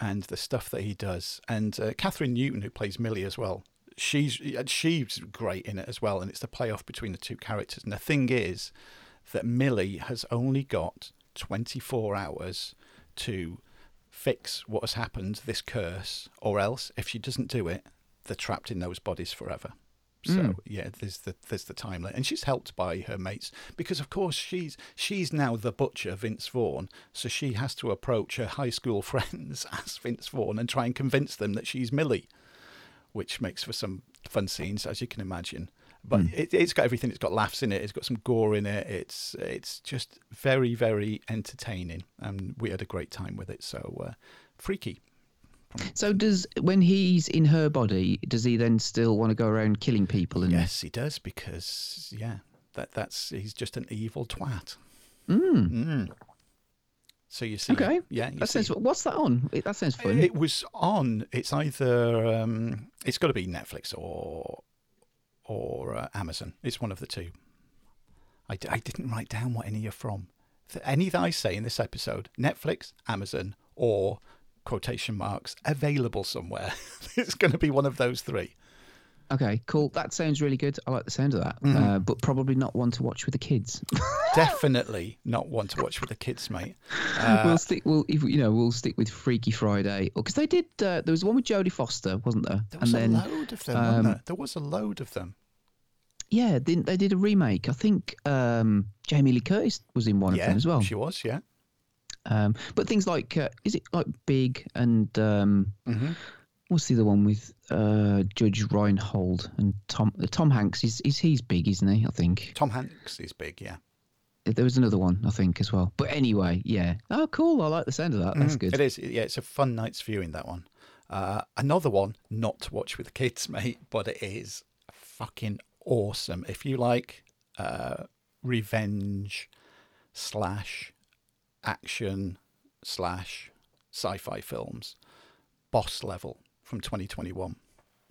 Speaker 1: and the stuff that he does. And uh, Kathryn Newton, who plays Millie as well, she's she's great in it as well. And it's the playoff between the two characters. And the thing is that Millie has only got 24 hours to fix what has happened, this curse, or else if she doesn't do it, they're trapped in those bodies forever. So
Speaker 2: Mm.
Speaker 1: yeah, there's the there's the time limit, and she's helped by her mates because of course she's she's now the butcher Vince Vaughn, so she has to approach her high school friends as Vince Vaughn and try and convince them that she's Millie, which makes for some fun scenes as you can imagine. But it, it's got everything. It's got laughs in it. It's got some gore in it. It's it's just very very entertaining, and we had a great time with it. So uh, freaky.
Speaker 2: So does when he's in her body, does he then still want to go around killing people? And
Speaker 1: Yes, he does because yeah, that that's he's just an evil twat.
Speaker 2: Mm.
Speaker 1: Mm. So you see,
Speaker 2: Okay.
Speaker 1: yeah, you
Speaker 2: That sounds. What's that on? It- That sounds fun.
Speaker 1: it was on. It's either um, it's got to be Netflix or or uh, Amazon. It's one of the two. I, d- I didn't write down what any are from. Any that I say in this episode, Netflix, Amazon, or quotation marks available somewhere. it's going to be one of those three.
Speaker 2: Okay, cool. That sounds really good. I like the sound of that,
Speaker 1: Mm-hmm.
Speaker 2: uh, but probably not one to watch with the kids.
Speaker 1: Definitely not one to watch with the kids, mate. Uh,
Speaker 2: we'll stick. We'll if, you know we'll stick with Freaky Friday because they did. Uh, there was one with Jodie Foster, wasn't there?
Speaker 1: There was
Speaker 2: and
Speaker 1: a
Speaker 2: then
Speaker 1: load of them.
Speaker 2: um,
Speaker 1: there? there was a load of them.
Speaker 2: yeah, then they did a remake. I think um, Jamie Lee Curtis was in one of them as well.
Speaker 1: she was. Yeah.
Speaker 2: Um, but things like uh, is it like Big and um,
Speaker 1: hmm
Speaker 2: what's the other one with uh, Judge Reinhold and Tom uh, Tom Hanks? He's, he's he's big, isn't he? I think
Speaker 1: Tom Hanks is big. Yeah.
Speaker 2: there was another one I think as well. But anyway, yeah. Oh, cool. I like the sound of that. That's
Speaker 1: Mhm.
Speaker 2: good.
Speaker 1: It is. Yeah, it's a fun night's viewing that one. Uh, another one not to watch with the kids, mate, but it is fucking awesome. If you like uh, revenge slash action slash sci-fi films, Boss Level from 2021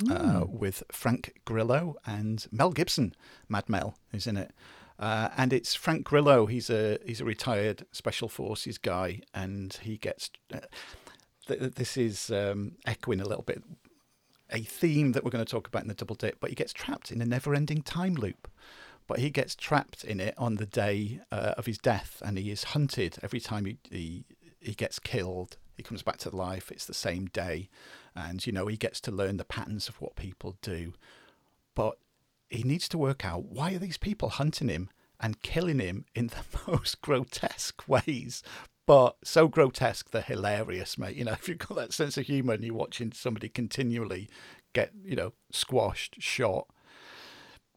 Speaker 1: uh, with Frank Grillo and Mel Gibson. Mad Mel is in it. Uh, and it's Frank Grillo. He's a he's a retired special forces guy, and he gets. Uh, th- this is um, echoing a little bit a theme that we're going to talk about in the double dip, but he gets trapped in a never-ending time loop. But he gets trapped in it on the day uh, of his death, and he is hunted every time he, he he gets killed. He comes back to life. It's the same day, and you know he gets to learn the patterns of what people do. But he needs to work out why are these people hunting him and killing him in the most grotesque ways but so grotesque they're hilarious mate? You know if you've got that sense of humor and you're watching somebody continually get you know squashed shot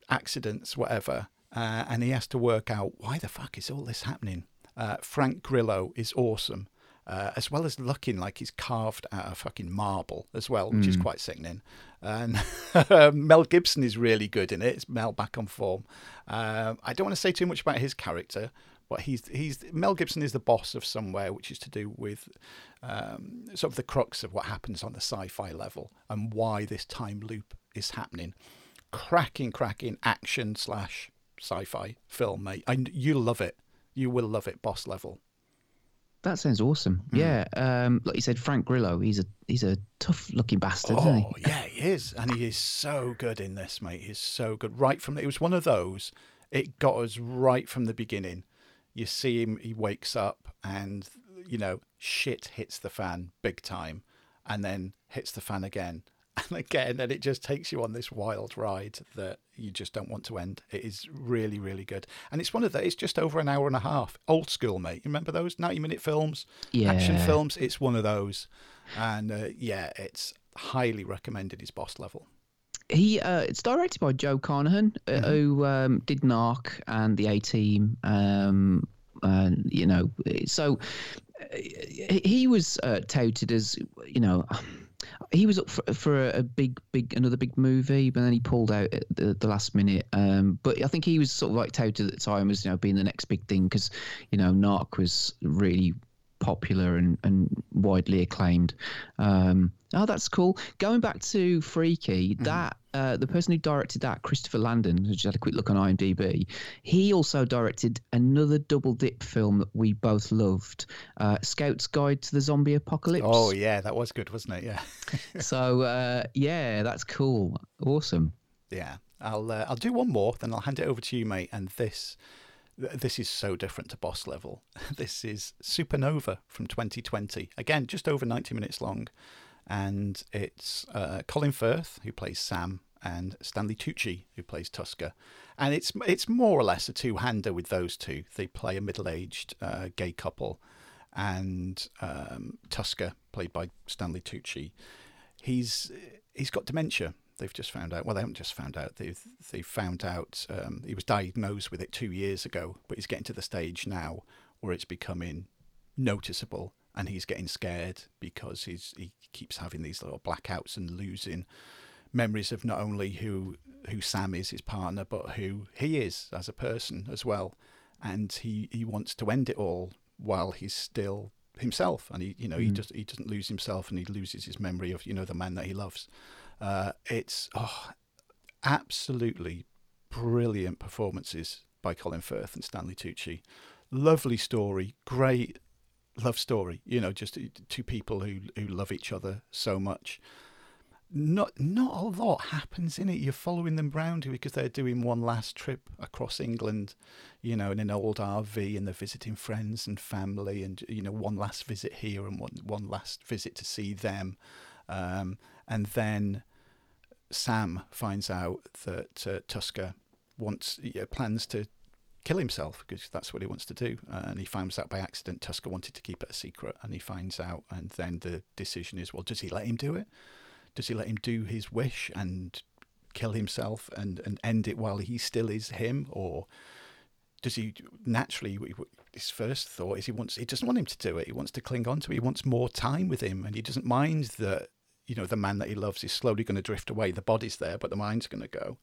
Speaker 1: accidents whatever uh, and he has to work out why the fuck is all this happening? Uh, frank grillo is awesome uh, as well as looking like he's carved out of fucking marble as well, which is quite sickening. And Mel Gibson is really good in it. It's Mel back on form. Uh, I don't want to say too much about his character, but he's he's Mel Gibson is the boss of somewhere, which is to do with um, sort of the crux of what happens on the sci-fi level and why this time loop is happening. Cracking, cracking action slash sci-fi film, mate. And you love it. You will love it, boss level.
Speaker 2: That sounds awesome.
Speaker 1: Mm.
Speaker 2: Yeah, um, like you said, Frank Grillo. He's a he's a tough looking bastard, isn't
Speaker 1: Oh
Speaker 2: he?
Speaker 1: yeah, he is, and he is so good in this, mate. He's so good. Right from it was one of those. It got us right from the beginning. You see him, he wakes up, and you know shit hits the fan big time, and then hits the fan again and again, and it just takes you on this wild ride that you just don't want to end. It is really, really good, and it's one of the. It's just over an hour and a half. Old school, mate. You remember those ninety-minute films, action films? It's one of those, and uh, yeah, it's highly recommended. His boss level.
Speaker 2: He uh, it's directed by Joe Carnahan, uh,
Speaker 1: Mm-hmm.
Speaker 2: who um, did Narc and the A Team. Um, and you know, so uh, he he was uh, touted as you know. He was up for, for a big, big, another big movie, but then he pulled out at the, the last minute. Um, but I think he was sort of like touted at the time as you know being the next big thing because you know Narc was really popular and, and widely acclaimed. Um, oh, that's cool. Going back to Freaky, that uh, the person who directed that, Christopher Landon, who just had a quick look on IMDb, he also directed another double dip film that we both loved, uh, Scout's Guide to the Zombie Apocalypse.
Speaker 1: Oh yeah, that was good, wasn't it? Yeah,
Speaker 2: So uh, yeah, that's cool. Awesome.
Speaker 1: yeah. I'll uh, I'll do one more, then I'll hand it over to you, mate. And this th- this is so different to boss level. This is Supernova from 2020. Again, just over 90 minutes long, and it's uh, Colin Firth who plays Sam and Stanley Tucci who plays Tusker, and it's it's more or less a two-hander with those two. They play a middle-aged uh, gay couple, and um, Tusker, played by Stanley Tucci, he's he's got dementia. They've just found out. Well, they haven't just found out. They've they found out um, he was diagnosed with it two years ago, but he's getting to the stage now where it's becoming noticeable, and he's getting scared because he's he keeps having these little blackouts and losing memories of not only who who Sam is, his partner, but who he is as a person as well. And he, he wants to end it all while he's still himself, and he you know he just he doesn't lose himself, and he loses his memory of you know the man that he loves. Uh, it's oh, absolutely brilliant performances by Colin Firth and Stanley Tucci. Lovely story, great love story. You know, just two people who who love each other so much. Not not a lot happens in it. You're following them round because they're doing one last trip across England, you know, in an old RV, and they're visiting friends and family, and you know, one last visit here and one one last visit to see them, um, and then Sam finds out that uh, Tusker wants yeah, plans to kill himself because that's what he wants to do. Uh, and he finds out by accident Tusker wanted to keep it a secret, and he finds out, and then the decision is, well, does he let him do it? Does he let him do his wish and kill himself and, and end it while he still is him, or does he naturally? His first thought is he wants he doesn't want him to do it. He wants to cling on to it. He wants more time with him, and he doesn't mind that you know the man that he loves is slowly going to drift away. The body's there, but the mind's going to go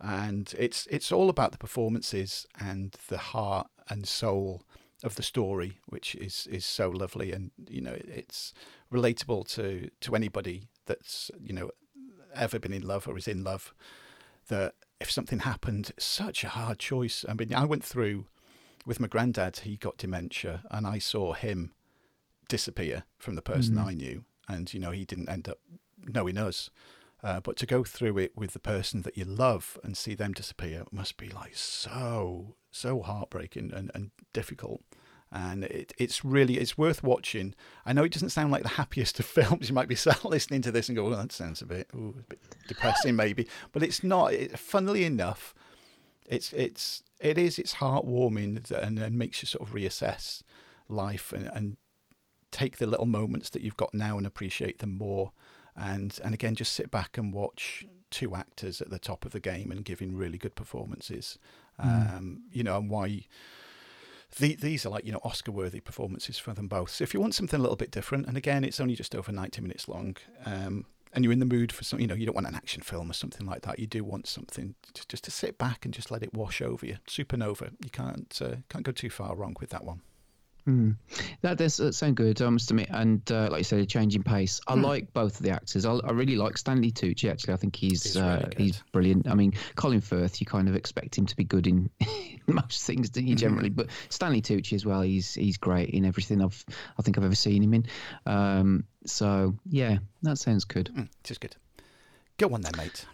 Speaker 1: and it's it's all about the performances and the heart and soul of the story, which is is so lovely, and you know it's relatable to to anybody that's you know ever been in love or is in love. That if something happened, such a hard choice. I mean, I went through with my granddad. He got dementia, and I saw him disappear from the person mm. I knew, and you know he didn't end up knowing us. Uh, but to go through it with the person that you love and see them disappear must be like so so heartbreaking and, and difficult and it, it's really it's worth watching. I know it doesn't sound like the happiest of films. You might be sat listening to this and go, "Well, that sounds a bit, ooh, a bit depressing, maybe," but it's not. It, funnily enough, it's it's it is it's heartwarming and, and makes you sort of reassess life and, and take the little moments that you've got now and appreciate them more. And and again, just sit back and watch two actors at the top of the game and giving really good performances. Mm. Um, you know, and why the, these are like you know Oscar worthy performances for them both. So if you want something a little bit different, and again it's only just over ninety minutes long, um, and you're in the mood for some, you know, you don't want an action film or something like that. You do want something just, just to sit back and just let it wash over you. Supernova, you can't uh, can't go too far wrong with that one.
Speaker 2: Mm. That does sound good, I must admit. And uh, like you said, a changing pace. I mm. like both of the actors. I, I, really like Stanley Tucci. Actually, I think he's he's, really uh, he's, brilliant. I mean, Colin Firth, you kind of expect him to be good in most things, don't you? Hmm. Generally, mm. but Stanley Tucci as well. He's he's great in everything I've I think I've ever seen him in. Um, so yeah, that sounds good.
Speaker 1: Mm, just good. Go on then, mate.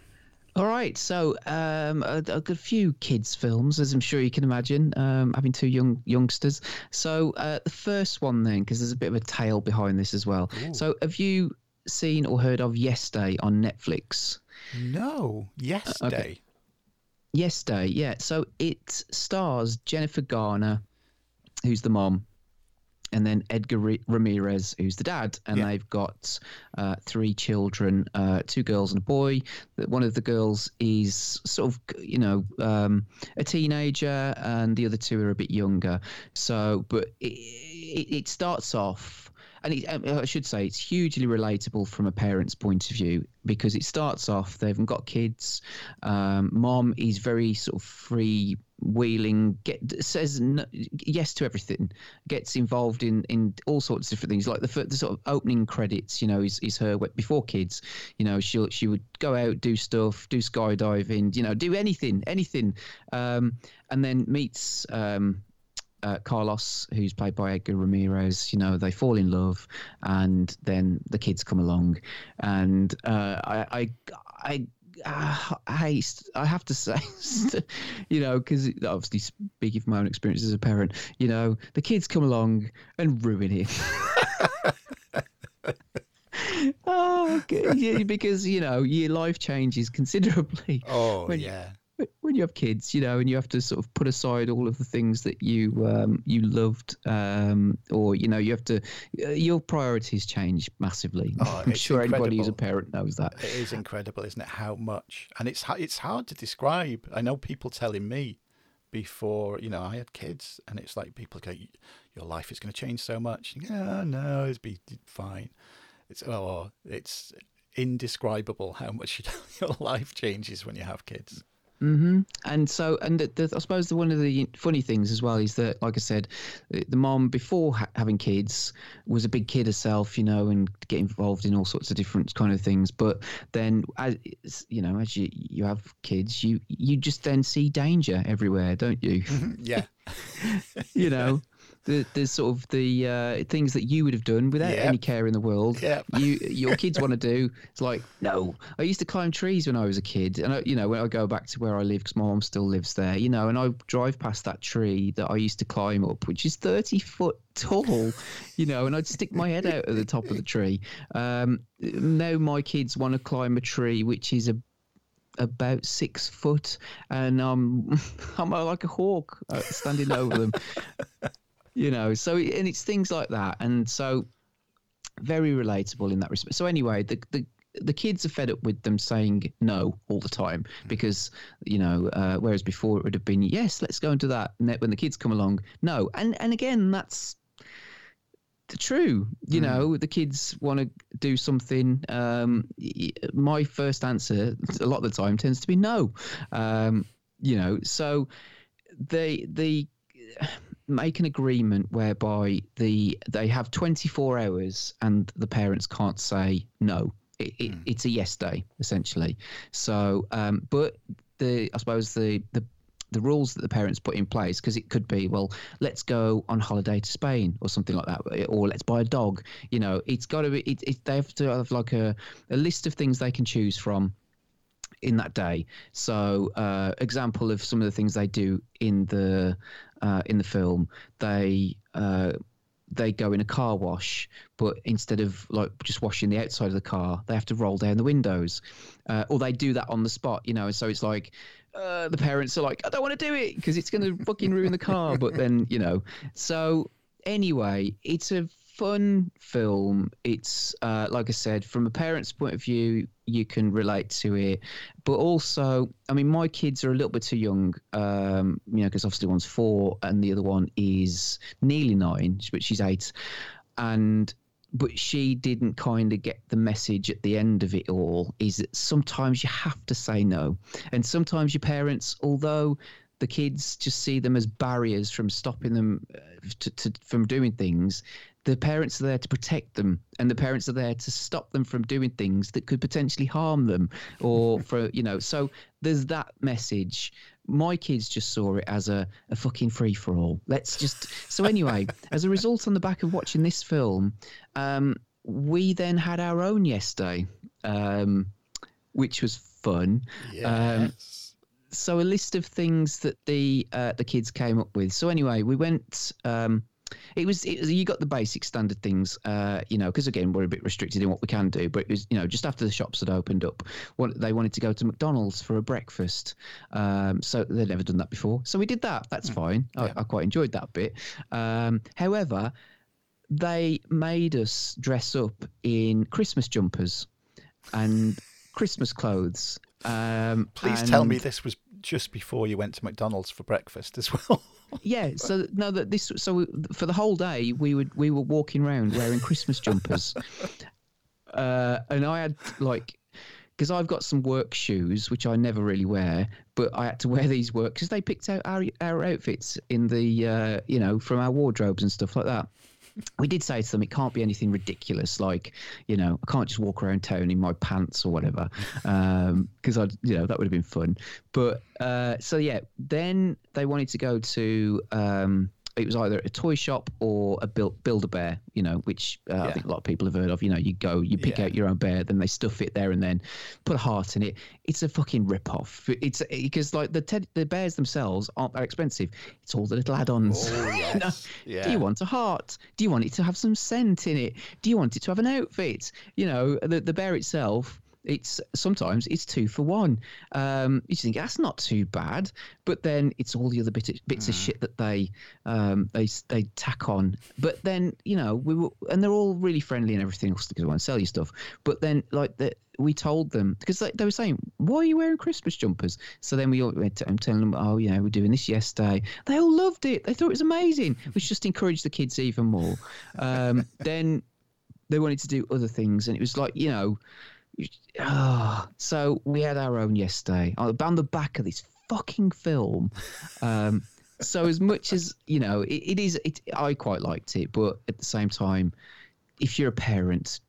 Speaker 2: All right, so um, a, a, good few kids' films, as I'm sure you can imagine, um, having two young youngsters. So uh, the first one, then, because there's a bit of a tale behind this as well. Ooh. So have you seen or heard of Yesterday on Netflix?
Speaker 1: No, Yesterday. Uh, okay.
Speaker 2: Yes Day, yeah. So it stars Jennifer Garner, who's the mom, and then Edgar Ramirez, who's the dad, and yeah. they've got uh, three children, uh, two girls and a boy. One of the girls is sort of, you know, um, a teenager, and the other two are a bit younger. So, but it, it, it starts off and it, um, I should say it's hugely relatable from a parent's point of view because it starts off they haven't got kids. Um, mom is very sort of free wheeling get says no, yes to everything gets involved in in all sorts of different things like the, the sort of opening credits you know is, is her before kids you know she she would go out do stuff do skydiving you know do anything anything um, and then meets um, uh, Carlos, who's played by Edgar Ramirez, you know, they fall in love, and then the kids come along, and uh, I, I, I uh, I I have to say, you know, because obviously speaking from my own experience as a parent, you know, the kids come along and ruin it. oh, okay. because you know your life changes considerably.
Speaker 1: Oh when, yeah
Speaker 2: when you have kids, you know, and you have to sort of put aside all of the things that you um, you loved, um, or you know, you have to uh, your priorities change massively. Oh, I'm sure incredible. anybody who's a parent knows that.
Speaker 1: It is incredible, isn't it? How much, and it's it's hard to describe. I know people telling me before you know I had kids, and it's like people go, "Your life is going to change so much." Yeah, no, it's be fine. It's oh, it's indescribable how much your life changes when you have kids.
Speaker 2: Mm-hmm. And so, and the, the, I suppose the, one of the funny things as well is that, like I said, the mom before ha- having kids was a big kid herself, you know, and get involved in all sorts of different kind of things. But then, as you know, as you you have kids, you you just then see danger everywhere, don't you?
Speaker 1: yeah.
Speaker 2: you know the the sort of the uh, things that you would have done without yep. any care in the world.
Speaker 1: Yep.
Speaker 2: You your kids want to do. It's like no. I used to climb trees when I was a kid, and I, you know when I go back to where I live because my mom still lives there. You know, and I drive past that tree that I used to climb up, which is thirty foot tall. you know, and I'd stick my head out at the top of the tree. Um, now my kids want to climb a tree which is a about six foot, and um, I'm like a hawk uh, standing over them you know so and it's things like that and so very relatable in that respect so anyway the the the kids are fed up with them saying no all the time mm. because you know uh, whereas before it would have been yes let's go into that and when the kids come along no and and again that's true you mm. know the kids want to do something um, my first answer a lot of the time tends to be no um, you know so they the make an agreement whereby the they have 24 hours and the parents can't say no. It, it,
Speaker 1: Hmm.
Speaker 2: It's a yes day essentially. So, um, but the I suppose the the the rules that the parents put in place because it could be well let's go on holiday to spain or something like that or let's buy a dog you know it's got to be it, it, they have to have like a, a list of things they can choose from in that day. So, uh, example of some of the things they do in the uh, in the film, they uh, they go in a car wash, but instead of like just washing the outside of the car, they have to roll down the windows, uh, or they do that on the spot, you know. And so it's like. Uh, the parents are like, I don't want to do it because it's going to fucking ruin the car. But then, you know, so anyway, it's a fun film. It's uh, like I said, from a parent's point of view, you can relate to it, but also, I mean, my kids are a little bit too young, um, you know, because obviously one's four and the other one is nearly nine, but she's eight, and but she didn't kind of get the message at the end of it all is that sometimes you have to say no. And sometimes your parents although the kids just see them as barriers from stopping them uh, to, to, from doing things the parents are there to protect them and the parents are there to stop them from doing things that could potentially harm them or for you know so there's that message my kids just saw it as a, a fucking free for all let's just so anyway as a result on the back of watching this film um, we then had our own yesterday um, which was fun Um,
Speaker 1: Yes.
Speaker 2: so a list of things that the uh, the kids came up with. So anyway, we went. Um, it was, it was you got the basic standard things, uh, you know, because again we're a bit restricted in what we can do. But it was you know just after the shops had opened up, what they wanted to go to McDonald's for a breakfast. Um, so they'd never done that before, so we did that. That's fine. I, I quite enjoyed that bit. Um, however, they made us dress up in Christmas jumpers and Christmas clothes. Um,
Speaker 1: Please tell me this was just before you went to McDonald's for breakfast as well.
Speaker 2: Yeah, so no, that this so for the whole day we would we were walking around wearing Christmas jumpers, uh, and I had like because I've got some work shoes which I never really wear, but I had to wear these work because they picked out our our outfits in the uh, you know from our wardrobes and stuff like that. We did say to them it can't be anything ridiculous like you know I can't just walk around town in my pants or whatever because I'd you know that would have been fun. But uh, so yeah, then they wanted to go to um, it was either a toy shop or a build build a bear, you know, which uh, I think a lot of people have heard of. You know, you go, you pick
Speaker 1: Yeah.
Speaker 2: out your own bear, then they stuff it there and then put a heart in it. It's a fucking rip off. It's because like the ted- the bears themselves aren't that expensive. It's all the little add-ons.
Speaker 1: Oh,
Speaker 2: You
Speaker 1: yes.
Speaker 2: know?
Speaker 1: Yeah.
Speaker 2: Do you want a heart? Do you want it to have some scent in it? Do you want it to have an outfit? You know, the the bear itself. It's sometimes it's two for one. Um, you think that's not too bad, but then it's all the other bit, bits of shit that they um, they they tack on. But then you know we were, and they're all really friendly and everything else because they want to sell you stuff. But then like the, we told them because they, they were saying, "Why are you wearing Christmas jumpers?" So then we all went to, I'm telling them, "Oh, yeah, we're doing this yesterday." They all loved it. They thought it was amazing, which just encouraged the kids even more. Um, then they wanted to do other things, and it was like you know, ah. so we had our own yesterday on on the back of this fucking film. Um, so as much as you know, it, it is. It, I quite liked it, but at the same time, if you're a parent,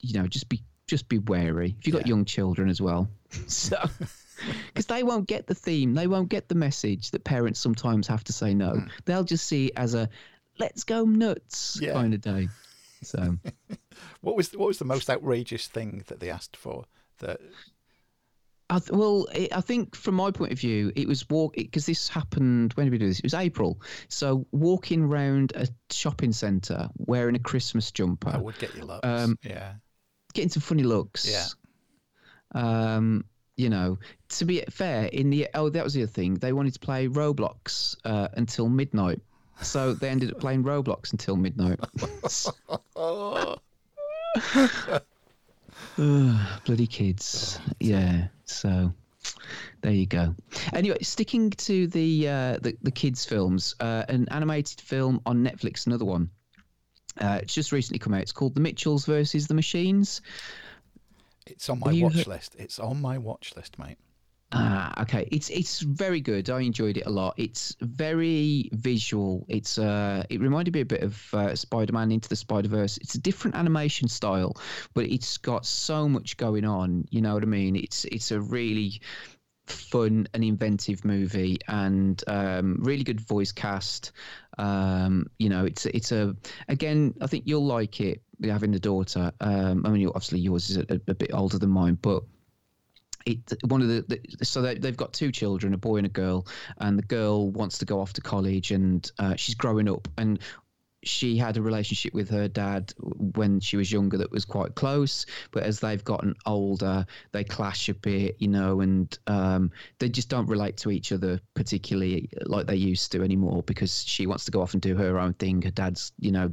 Speaker 2: you know, just be just be wary. If you've got
Speaker 1: Yeah.
Speaker 2: young children as well, so because they won't get the theme, they won't get the message that parents sometimes have to say no. They'll just see it as a "let's go nuts"
Speaker 1: Yeah.
Speaker 2: kind of day. So
Speaker 1: What was what was the most outrageous thing that they asked for? That
Speaker 2: I th- well, it, I think from my point of view, it was walk because this happened. When did we do this? It was April. So walking around a shopping centre wearing a Christmas jumper,
Speaker 1: I would get you looks.
Speaker 2: Um,
Speaker 1: yeah.
Speaker 2: getting some funny looks.
Speaker 1: Yeah.
Speaker 2: Um, you know, to be fair, in the oh, that was the other thing. They wanted to play Roblox uh, until midnight, so they ended up playing Roblox until midnight. Ugh, bloody kids. yeah. So there you go. Anyway, sticking to the uh, the, the kids films, uh, an animated film on Netflix, another one. Uh, it's just recently come out. It's called The Mitchells versus the Machines.
Speaker 1: it's on my watch
Speaker 2: heard-
Speaker 1: list. It's on my watch list, mate.
Speaker 2: Ah, okay. It's it's very good. I enjoyed it a lot. It's very visual. It's uh, it reminded me a bit of uh, Spider-Man Into the Spider-Verse. It's a different animation style, but it's got so much going on. You know what I mean? It's it's a really fun and inventive movie and um, really good voice cast. Um, you know, it's it's a again. I think you'll like it having the daughter. Um, I mean, obviously yours is a, a bit older than mine, but it one of the, the so they, they've got two children a boy and a girl and the girl wants to go off to college and uh, she's growing up. And she had a relationship with her dad when she was younger that was quite close but as they've gotten older they clash a bit you know and um, they just don't relate to each other particularly like they used to anymore because she wants to go off and do her own thing. Her dad's you know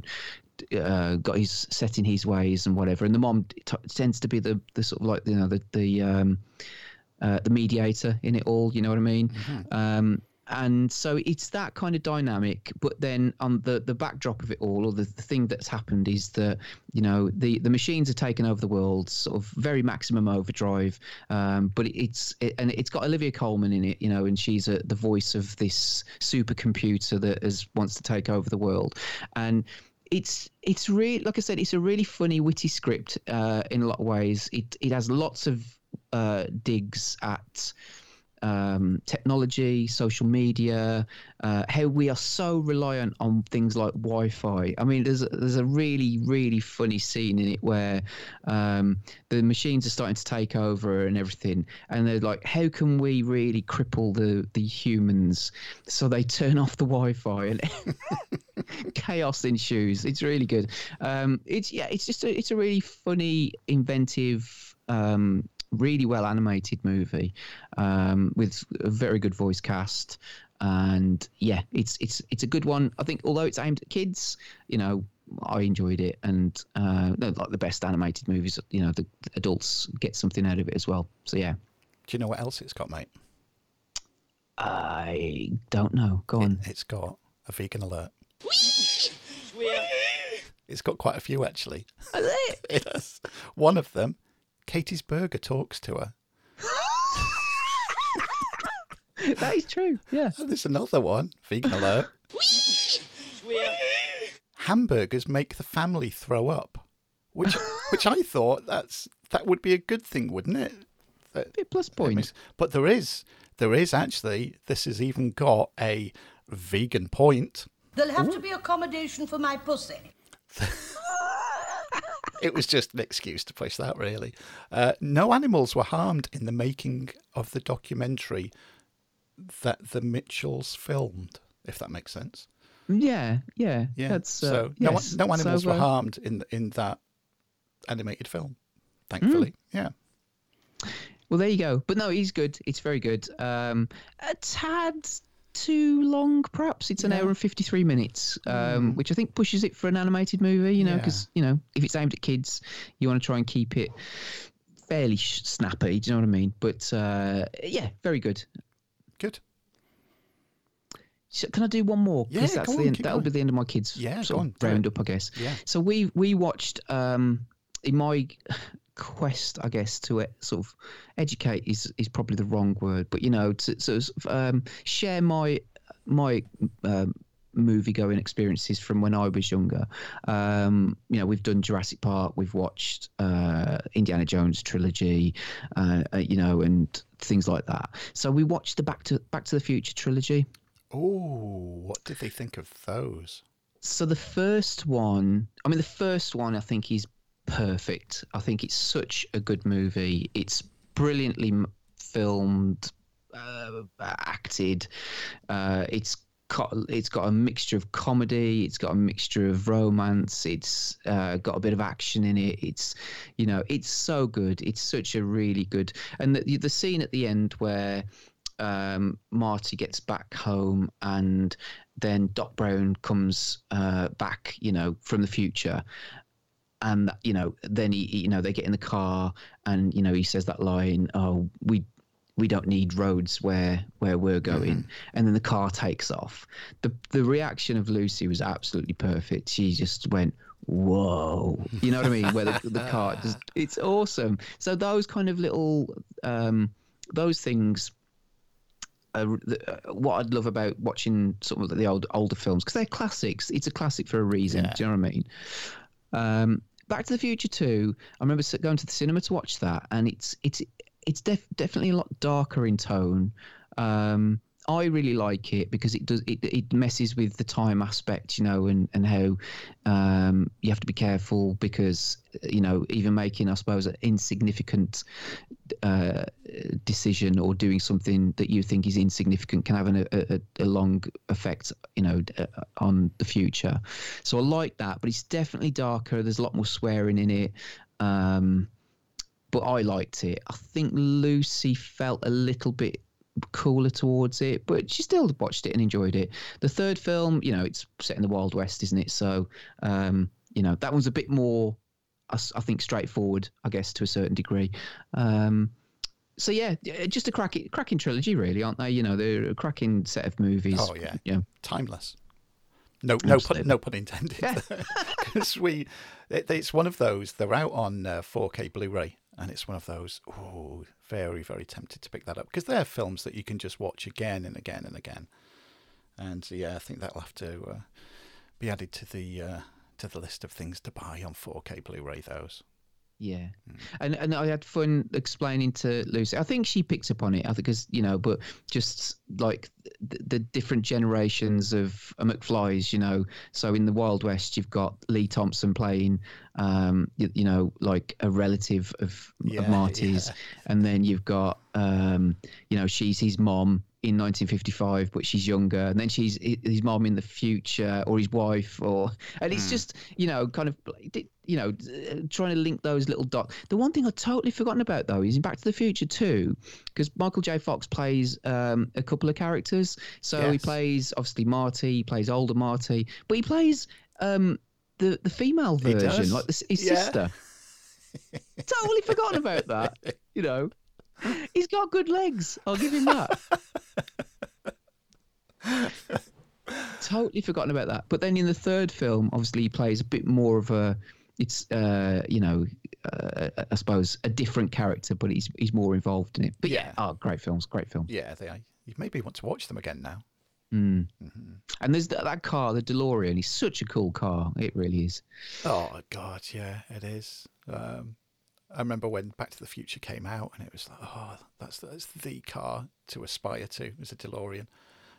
Speaker 2: uh, got his set in his ways and whatever. And the mom t- tends to be the the sort of like you know the the um, uh, the mediator in it all. You know what I mean? Mm-hmm. Um, and so it's that kind of dynamic but then on the the backdrop of it all or the, the thing that's happened is that you know the the machines are taken over the world sort of very maximum overdrive um, but it's it, and it's got Olivia Colman in it you know and she's a, the voice of this supercomputer that is wants to take over the world and it's it's really like I said, it's a really funny, witty script uh, in a lot of ways. It it has lots of uh, digs at um, technology, social media, uh, how we are so reliant on things like Wi-Fi. I mean, there's there's a really really funny scene in it where um, the machines are starting to take over and everything, and they're like, how can we really cripple the the humans? So they turn off the Wi-Fi and chaos ensues. It's really good. Um, it's yeah, it's just a, it's a really funny, inventive um, really well animated movie um, with a very good voice cast. And yeah, it's it's it's a good one. I think although it's aimed at kids, you know, I enjoyed it, and uh, like the best animated movies, you know, the adults get something out of it as well. So yeah.
Speaker 1: Do you know what else it's got, mate?
Speaker 2: I don't know. Go on.
Speaker 1: It, has got a vegan alert. it's got quite a few actually.
Speaker 2: it?
Speaker 1: yes. One of them Katie's Burger talks to her.
Speaker 2: that is true. Yeah.
Speaker 1: And there's another one. Vegan alert. Hamburgers make the family throw up, which which I thought that's that would be a good thing, wouldn't it?
Speaker 2: That, a plus point.
Speaker 1: But there is there is actually this has even got a vegan point.
Speaker 3: There'll have Ooh. to be accommodation for my pussy.
Speaker 1: it was just an excuse to push that, really. Uh, no animals were harmed in the making of the documentary that the Mitchells filmed, if that makes sense.
Speaker 2: Yeah, yeah, yeah. That's, uh,
Speaker 1: so yes. no, no animals so, uh, were harmed in in that animated film, thankfully. Mm. Yeah.
Speaker 2: Well, there you go. But no, he's good. It's very good. Um, a tad too long, perhaps. It's an yeah. hour and 53 minutes, um, mm. which I think pushes it for an animated movie, you know, because, yeah. you know, if it's aimed at kids, you want to try and keep it fairly snappy. Do you know what I mean? But uh, yeah, very good.
Speaker 1: Good.
Speaker 2: So can I do one more?
Speaker 1: Yeah, that's
Speaker 2: the
Speaker 1: end,
Speaker 2: that'll be the end of my kids'
Speaker 1: yeah,
Speaker 2: sort of roundup, I guess.
Speaker 1: Yeah.
Speaker 2: So we we watched um, in my quest, I guess, to it, sort of educate is is probably the wrong word, but you know, to sort of um, share my my um, movie going experiences from when I was younger. Um, you know, we've done Jurassic Park, we've watched uh, Indiana Jones trilogy, uh, uh, you know, and things like that. So we watched the Back to Back to the Future trilogy.
Speaker 1: Oh, what did they think of those?
Speaker 2: So the first one, I mean, the first one, I think is perfect. I think it's such a good movie. It's brilliantly filmed, uh, acted. Uh, it's got it's got a mixture of comedy. It's got a mixture of romance. It's uh, got a bit of action in it. It's you know it's so good. It's such a really good. And the the scene at the end where. Um, Marty gets back home, and then Doc Brown comes uh, back, you know, from the future, and you know then he you know they get in the car and you know he says that line oh we we don't need roads where where we're going mm-hmm. and then the car takes off the the reaction of lucy was absolutely perfect she just went whoa you know what i mean where the, the car just it's awesome so those kind of little um those things. Uh, the, uh, what I'd love about watching some of the old older films because they're classics. It's a classic for a reason.
Speaker 1: Yeah.
Speaker 2: Do you know what I mean? Um, Back to the Future Two. I remember going to the cinema to watch that, and it's it's it's def- definitely a lot darker in tone. Um, I really like it because it does it, it messes with the time aspect, you know, and and how um, you have to be careful because you know even making I suppose an insignificant uh, decision or doing something that you think is insignificant can have an, a, a, long effect, you know, uh, on the future. So I like that, but it's definitely darker. There's a lot more swearing in it. Um, but I liked it. I think Lucy felt a little bit cooler towards it, but she still watched it and enjoyed it. The third film, you know, it's set in the Wild West, isn't it? So, um, you know, that one's a bit more, I think, straightforward, I guess, to a certain degree. Um, so yeah, yeah, just a cracking, cracking trilogy, really, aren't they? You know, they're a cracking set of movies.
Speaker 1: Oh, yeah.
Speaker 2: yeah,
Speaker 1: timeless. No, no, pun, no pun intended. Because we, it, it's one of those. They're out on uh, 4K Blu-ray, and it's one of those. Oh, very, very tempted to pick that up because they're films that you can just watch again and again and again. And yeah, I think that'll have to uh, be added to the uh, to the list of things to buy on 4K Blu-ray. Those.
Speaker 2: Yeah,
Speaker 1: Hmm.
Speaker 2: and and I had fun explaining to Lucy. I think she picked up on it. I think because you know, but just like the, the different generations of uh, McFlys, you know. So in the Wild West, you've got Lea Thompson playing, um, you, you know, like a relative of,
Speaker 1: Yeah,
Speaker 2: of Marty's,
Speaker 1: yeah.
Speaker 2: and then you've got, um, you know, she's his mom in 1955, but she's younger, and then she's his mom in the future, or his wife, or and it's just you know kind of you know trying to link those little dots. The one thing I've totally forgotten about though is in Back to the Future too, because Michael J. Fox plays um, a couple of characters. So he plays obviously Marty, he plays older Marty, but he plays um, the the female version, like the, his
Speaker 1: Yeah.
Speaker 2: sister. totally forgotten about that. You know, he's got good legs. I'll give him that. totally forgotten about that. But then in the third film, obviously he plays a bit more of a. It's uh, you know, uh, I suppose a different character, but he's he's more involved in it. But yeah,
Speaker 1: Yeah.
Speaker 2: oh, great films, great film.
Speaker 1: Yeah, they. You maybe want to watch them again now.
Speaker 2: Mm. And there's that, that car, the DeLorean. It's such a cool car. It really is.
Speaker 1: Oh God, yeah, it is. Um, I remember when Back to the Future came out, and it was like, oh, that's that's the car to aspire to. It was a DeLorean,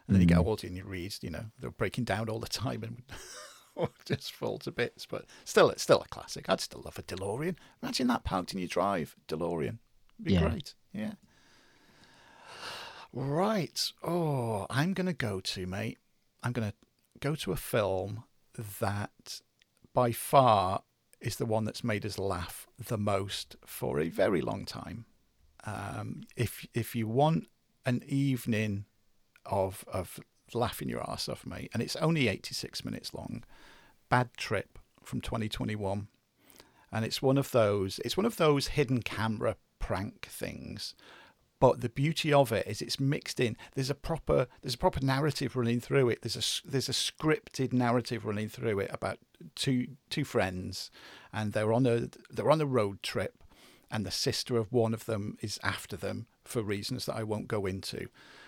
Speaker 1: and then you get mm. older and you read, you know, they're breaking down all the time and just fall to bits. But still, it's still a classic. I'd still love a DeLorean. Imagine that parked in your drive, DeLorean. It'd be
Speaker 2: Yeah.
Speaker 1: great. Yeah. Right. Oh, I'm going to go to, mate. I'm going to go to a film that by far is the one that's made us laugh the most for a very long time. Um, if if you want an evening of of laughing your ass off, mate, and it's only 86 minutes long, Bad Trip from 2021, and it's one of those it's one of those hidden camera prank things but the beauty of it is it's mixed in. There's a proper there's a proper narrative running through it. There's a there's a scripted narrative running through it about two two friends and they're on a they're on a road trip and the sister of one of them is after them for reasons that I won't go into.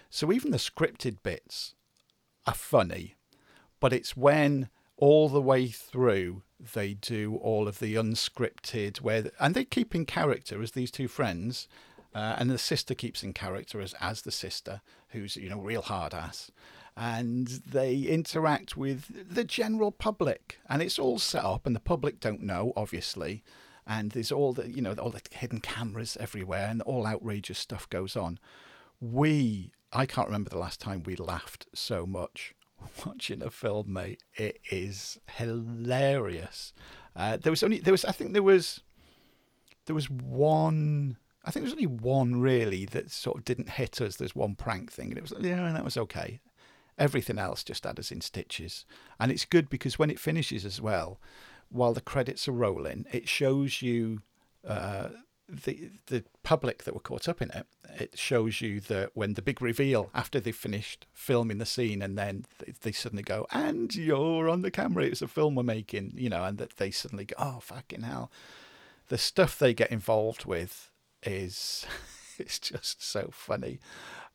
Speaker 1: So even the scripted bits are funny but it's when all the way through they do all of the unscripted where and they keep in character as these two friends uh, and the sister keeps in character as as the sister who's you know real hard ass and they interact with the general public and it's all set up and the public don't know obviously and there's all the you know all the hidden cameras everywhere and all outrageous stuff goes on we I can't remember the last time we laughed so much watching a film, mate. It is hilarious. Uh, there was only there was I think there was there was one I think there's only one really that sort of didn't hit us. There's one prank thing, and it was yeah, and that was okay. Everything else just had us in stitches, and it's good because when it finishes as well, while the credits are rolling, it shows you uh, the the public that were caught up in it. It shows you that when the big reveal after they've finished filming the scene, and then they, they suddenly go, "And you're on the camera. It was a film we're making," you know, and that they suddenly go, "Oh fucking hell!" The stuff they get involved with is it's just so funny.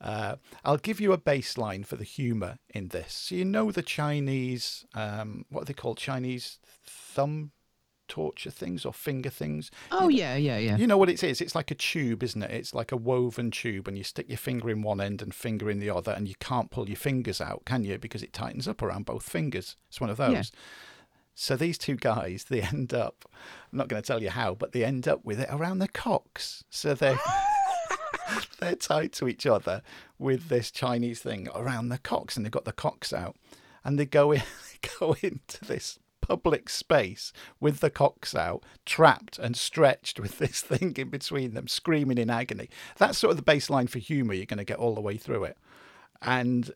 Speaker 1: Uh, I'll give you a baseline for the humour in this. So you know the Chinese, um, what are they called? Chinese thumb torture things or finger things.
Speaker 2: Oh yeah, yeah, yeah.
Speaker 1: You know what it is? It's like a tube, isn't it? It's like a woven tube, and you stick your finger in one end and finger in the other, and you can't pull your fingers out, can you? Because it tightens up around both fingers. It's one of those.
Speaker 2: Yeah.
Speaker 1: So these two guys, they end up, I'm not going to tell you how, but they end up with it around their cocks. So they're, they're tied to each other with this Chinese thing around their cocks, and they've got the cocks out. And they go, in, they go into this public space with the cocks out, trapped and stretched with this thing in between them, screaming in agony. That's sort of the baseline for humour. You're going to get all the way through it. And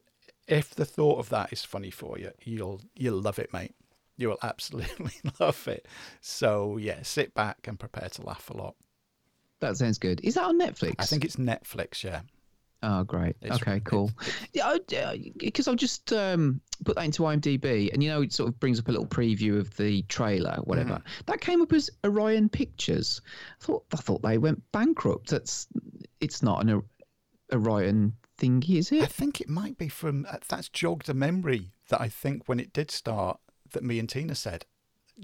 Speaker 1: if the thought of that is funny for you, you'll you'll love it, mate. You will absolutely love it. So yeah, sit back and prepare to laugh a lot.
Speaker 2: That sounds good. Is that on Netflix?
Speaker 1: I think it's Netflix, yeah.
Speaker 2: Oh, great.
Speaker 1: It's-
Speaker 2: okay, cool. Yeah, because I've just um, put that into IMDb, and you know, it sort of brings up a little preview of the trailer, whatever.
Speaker 1: Mm-hmm.
Speaker 2: That came up as Orion Pictures. I thought I thought they went bankrupt. That's it's not an Orion thingy, is it?
Speaker 1: I think it might be from uh, that's jogged a memory that I think when it did start that me and Tina said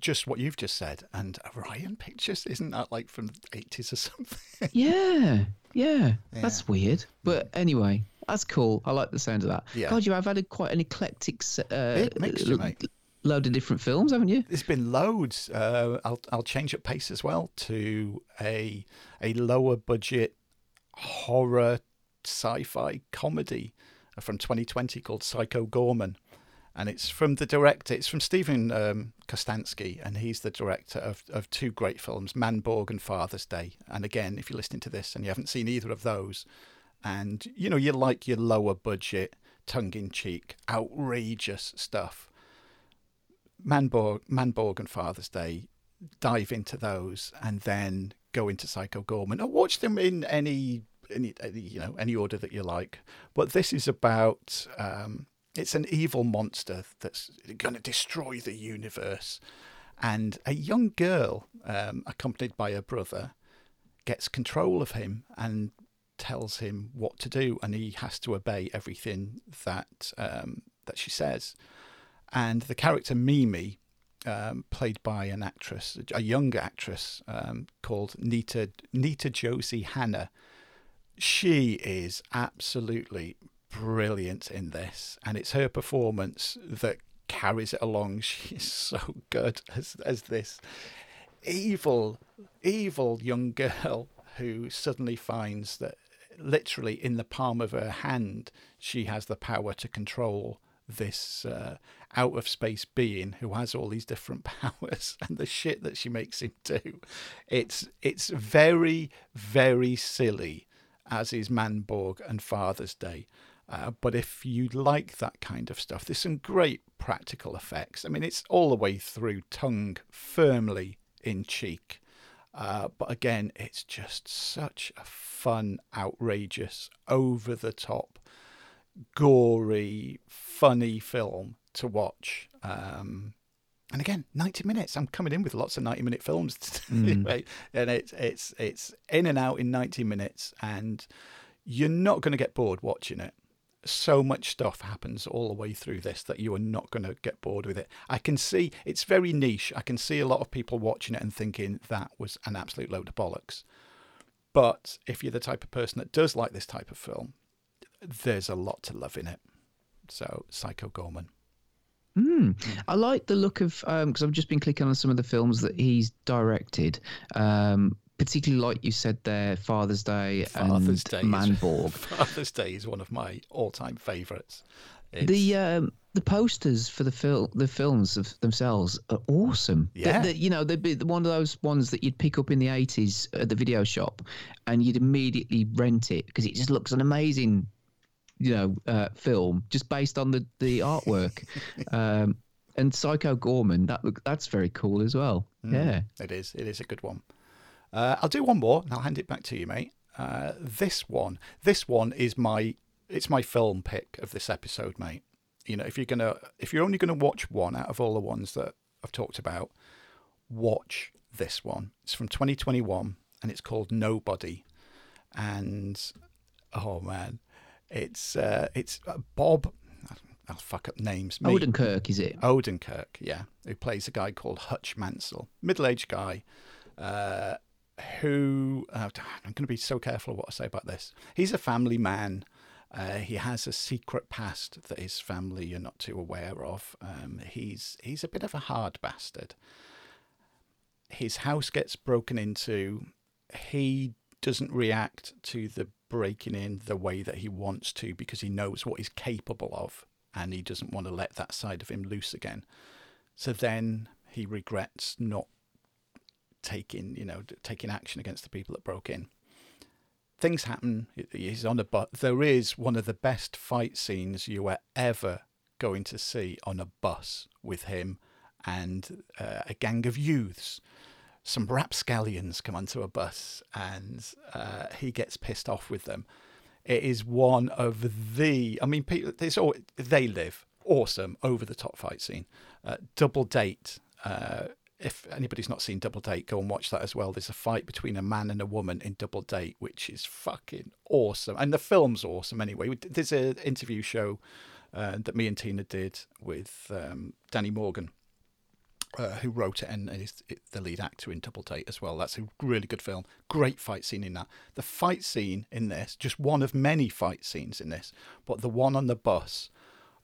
Speaker 1: just what you've just said and Orion Pictures isn't that like from the 80s or something?
Speaker 2: yeah, yeah,
Speaker 1: Yeah.
Speaker 2: That's weird, but anyway, that's cool. I like the sound of that.
Speaker 1: Yeah.
Speaker 2: God, you have had a, quite an eclectic uh,
Speaker 1: mixture,
Speaker 2: l-
Speaker 1: mate.
Speaker 2: load of different films, haven't you?
Speaker 1: There's been loads. Uh, I'll I'll change up pace as well to a a lower budget horror sci-fi comedy from 2020 called Psycho Goreman, and it's from the director. It's from Steven um, Kostanski, and he's the director of of two great films, Manborg and Father's Day. And again, if you're listening to this and you haven't seen either of those, and you know you like your lower budget, tongue-in-cheek, outrageous stuff. Manborg, Manborg and Father's Day, dive into those and then go into Psycho Goreman or watch them in any, any, any you know any order that you like. But this is about um, it's an evil monster that's going to destroy the universe, and a young girl um, accompanied by her brother gets control of him and tells him what to do, and he has to obey everything that um, that she says. And the character Mimi, um, played by an actress, a young actress um, called Nita Nita Josee Hanna, she is absolutely brilliant in this, and it's her performance that carries it along. She's so good as as this evil, evil young girl who suddenly finds that literally in the palm of her hand she has the power to control this uh, out of space being who has all these different powers and the shit that she makes him do it's it's very very silly as is manborg and father's day uh, but if you like that kind of stuff there's some great practical effects i mean it's all the way through tongue firmly in cheek uh, but again, it's just such a fun, outrageous, over the top, gory, funny film to watch. Um, and again, 90 minutes. I'm coming in with lots of 90 minute films right? And it's, it's, it's in and out in 90 minutes, and you're not going to get bored watching it so much stuff happens all the way through this that you are not going to get bored with it. I can see it's very niche. I can see a lot of people watching it and thinking that was an absolute load of bollocks. But if you're the type of person that does like this type of film, there's a lot to love in it. So, Psycho Goreman.
Speaker 2: Mm. I like the look of because I've just been clicking on some of the films that he's directed. Um, particularly like you said there, Father's Day
Speaker 1: Father's
Speaker 2: and
Speaker 1: Day. is-
Speaker 2: Manborg.
Speaker 1: Father's Day is one of my all-time favourites.
Speaker 2: The um, the posters for the fil- the films of themselves are awesome. They-
Speaker 1: Yeah.
Speaker 2: they- you know, they'd be one of those ones that you'd pick up in the eighties at the video shop, and you'd immediately rent it because it just looks an amazing, you know, uh, film just based on the the artwork. um, and Psycho Goreman, that look that's very cool as well.
Speaker 1: Mm.
Speaker 2: Yeah.
Speaker 1: It is. It is a good one. Uh, I'll do one more and I'll hand it back to you, mate. Uh, this one, this one is my, it's my film pick of this episode, mate. You know, if you're gonna, if you're only gonna watch one out of all the ones that I've talked about, watch this one. It's from 2021 and it's called Nobody. and oh man, it's uh, it's uh, Bob. I'll fuck up names. Me.
Speaker 2: Odenkirk, is it?
Speaker 1: Odenkirk, yeah, who plays a guy called Hutch Mansell, middle-aged guy, uh, who uh, I'm going to be so careful of what I say about this. He's a family man. Uh, he has a secret past that his family are not too aware of. Um, he's he's a bit of a hard bastard. His house gets broken into. He doesn't react to the breaking in the way that he wants to because he knows what he's capable of and he doesn't want to let that side of him loose again. So then he regrets not taking, you know, taking action against the people that broke in. Things happen. He's on a bus. There is one of the best fight scenes you are ever going to see on a bus with him and uh, a gang of youths. Some rapscallions come onto a bus and uh, he gets pissed off with them it is one of the. I mean, people. It's all they live awesome over the top fight scene. Uh, Double Date. Uh, if anybody's not seen Double Date, go and watch that as well. There's a fight between a man and a woman in Double Date, which is fucking awesome, and the film's awesome anyway. There's an interview show uh, that me and Tina did with um, Danny Morgan uh, who wrote it and is the lead actor in Double Date as well. That's a really good film. Great fight scene in that. The fight scene in this, just one of many fight scenes in this, but the one on the bus,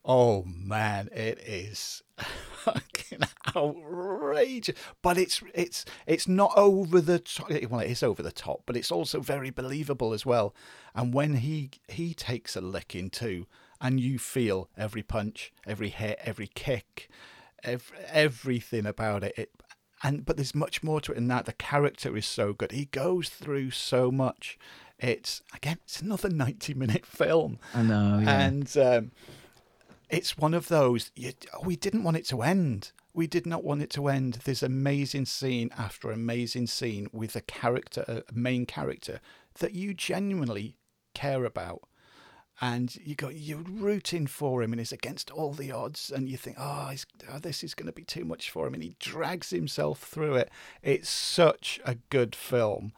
Speaker 1: oh man, it is fucking outrageous. But it's it's it's not over the top. Well, it is over the top, but it's also very believable as well. And when he he takes a licking too, and you feel every punch, every hit, every kick every, everything about it. it and but there's much more to it than that. The character is so good. He goes through so much. It's again, it's another 90 minute film.
Speaker 2: I know, yeah.
Speaker 1: and um, it's one of those. You, we didn't want it to end. We did not want it to end. There's amazing scene after amazing scene with a character, a main character that you genuinely care about and you go you're rooting for him and he's against all the odds and you think oh, oh this is going to be too much for him and he drags himself through it it's such a good film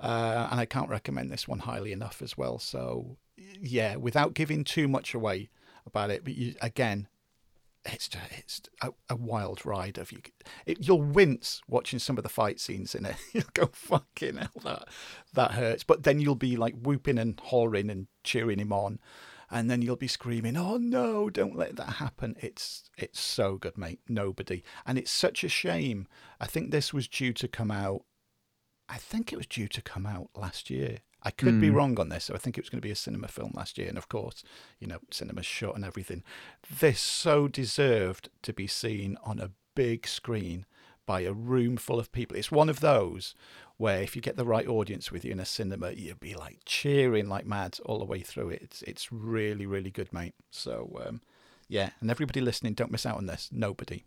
Speaker 1: uh, and i can't recommend this one highly enough as well so yeah without giving too much away about it but you, again it's just, it's a, a, wild ride of you. It, you'll wince watching some of the fight scenes in it. You'll go fucking hell that that hurts. But then you'll be like whooping and hollering and cheering him on, and then you'll be screaming, "Oh no! Don't let that happen!" It's it's so good, mate. Nobody, and it's such a shame. I think this was due to come out. I think it was due to come out last year. I could mm. be hmm. wrong on this. So I think it was going to be a cinema film last year, and of course, you know, cinema's shut and everything. This so deserved to be seen on a big screen by a room full of people. It's one of those where if you get the right audience with you in a cinema, you'd be like cheering like mad all the way through it. It's it's really really good, mate. So um, yeah, and everybody listening, don't miss out on this. Nobody.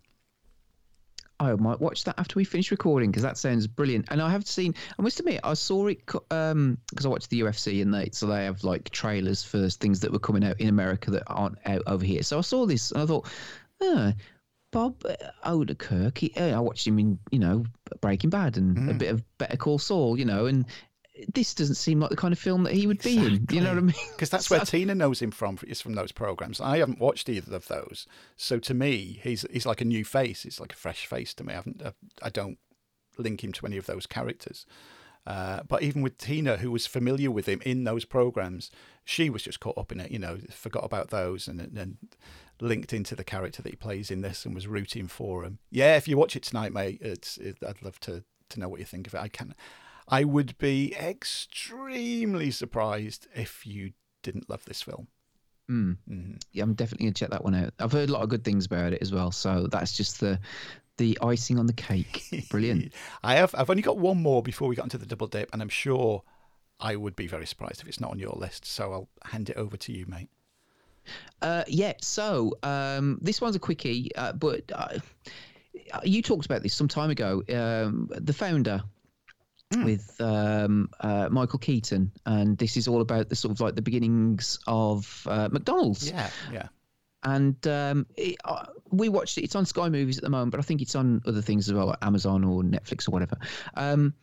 Speaker 2: I might watch that after we finish recording because that sounds brilliant. And I have seen, I must admit, I saw it because um, I watched the UFC and they so they have like trailers for things that were coming out in America that aren't out over here. So I saw this and I thought, oh, Bob Odenkirk. He, I watched him in you know Breaking Bad and mm. a bit of Better Call Saul, you know, and this doesn't seem like the kind of film that he would exactly. be in. You know what I mean?
Speaker 1: Because that's so, where Tina knows him from. Is from those programs. I haven't watched either of those, so to me, he's he's like a new face. He's like a fresh face to me. I haven't. I don't link him to any of those characters. Uh, but even with Tina, who was familiar with him in those programs, she was just caught up in it. You know, forgot about those and and linked into the character that he plays in this and was rooting for him. Yeah, if you watch it tonight, mate, it's it, I'd love to to know what you think of it. I can I would be extremely surprised if you didn't love this film.
Speaker 2: Mm. Mm. Yeah, I'm definitely gonna check that one out. I've heard a lot of good things about it as well, so that's just the the icing on the cake. Brilliant.
Speaker 1: I have I've only got one more before we got into the double dip, and I'm sure I would be very surprised if it's not on your list. So I'll hand it over to you, mate.
Speaker 2: Uh, yeah. So um, this one's a quickie, uh, but uh, you talked about this some time ago. Um, the founder mm. with um, uh, Michael Keaton, and this is all about the sort of like the beginnings of uh, McDonald's.
Speaker 1: Yeah, yeah.
Speaker 2: And um, it, uh, we watched it. It's on Sky Movies at the moment, but I think it's on other things as well, like Amazon or Netflix or whatever. Um,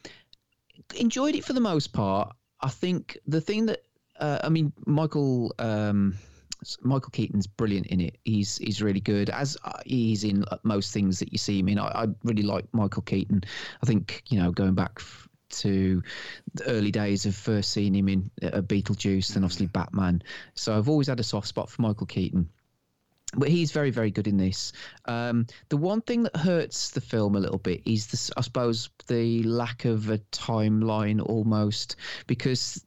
Speaker 2: enjoyed it for the most part. I think the thing that uh, I mean, Michael. Um, Michael Keaton's brilliant in it. He's he's really good, as uh, he's in most things that you see him in. I, I really like Michael Keaton. I think you know going back to the early days of first seeing him in uh, Beetlejuice and obviously Batman. So I've always had a soft spot for Michael Keaton. But he's very, very good in this. Um, the one thing that hurts the film a little bit is, this, I suppose, the lack of a timeline almost, because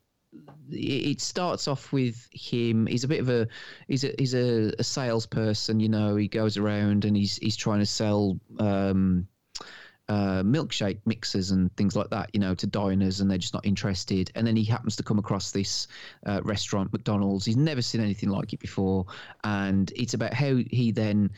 Speaker 2: it starts off with him. He's a bit of a he's a he's a, a salesperson. You know, he goes around and he's he's trying to sell um, uh, milkshake mixers and things like that. You know, to diners, and they're just not interested. And then he happens to come across this uh, restaurant, McDonald's. He's never seen anything like it before, and it's about how he then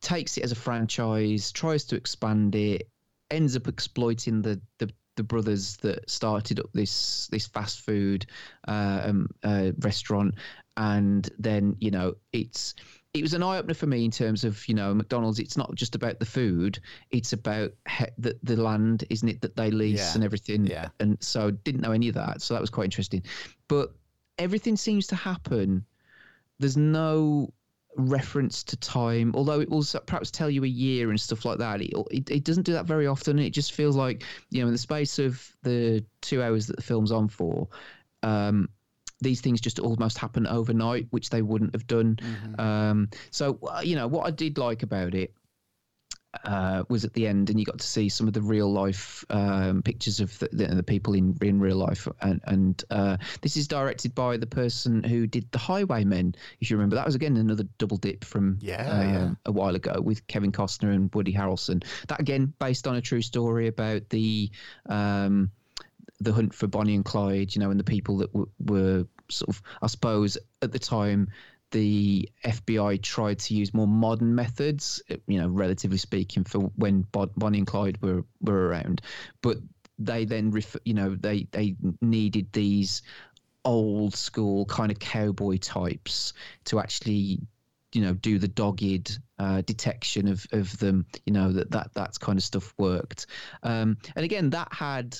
Speaker 2: takes it as a franchise, tries to expand it, ends up exploiting the the the brothers that started up this this fast food uh, um, uh, restaurant, and then you know it's it was an eye opener for me in terms of you know McDonald's. It's not just about the food; it's about he- the the land, isn't it, that they lease
Speaker 1: Yeah.
Speaker 2: and everything.
Speaker 1: Yeah.
Speaker 2: And so didn't know any of that, so that was quite interesting. But everything seems to happen. There's no reference to time, although it will perhaps tell you a year and stuff like that. It, it, it doesn't do that very often. It just feels like, you know, in the space of the two hours that the film's on for, um, these things just almost happen overnight, which they wouldn't have done. Um, so, uh, you know, what I did like about it uh, was at the end, and you got to see some of the real life um, pictures of the, the, the people in in real life. And, and uh, this is directed by the person who did The Highwaymen, if you remember. That was again another double dip from
Speaker 1: Yeah,
Speaker 2: um,
Speaker 1: yeah.
Speaker 2: a while ago with Kevin Costner and Woody Harrelson. That again based on a true story about the. Um, the hunt for Bonnie and Clyde, you know, and the people that w- were sort of, I suppose, at the time, the FBI tried to use more modern methods, you know, relatively speaking, for when Bon- Bonnie and Clyde were were around, but they then, you know, they they needed these old school kind of cowboy types to actually you know do the dogged uh, detection of of them you know that that that kind of stuff worked. Um, and again that had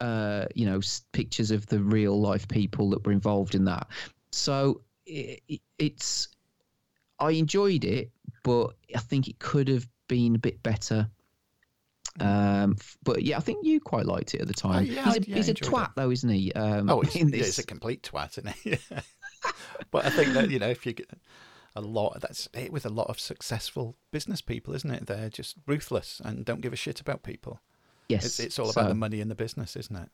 Speaker 2: uh, you know pictures of the real life people that were involved in that so it, it's i enjoyed it but i think it could have been a bit better um, but yeah, I think you quite liked it at the time.
Speaker 1: yeah,
Speaker 2: he's a,
Speaker 1: yeah,
Speaker 2: he's a twat,
Speaker 1: it.
Speaker 2: though, isn't he? Um,
Speaker 1: Oh, it's, yeah,
Speaker 2: this.
Speaker 1: it's a complete twat, isn't it? Yeah. but I think that you know, if you get a lot, that's it with a lot of successful business people, isn't it? They're just ruthless and don't give a shit about people.
Speaker 2: Yes,
Speaker 1: It's, it's all about
Speaker 2: so-
Speaker 1: the money in the business, isn't it?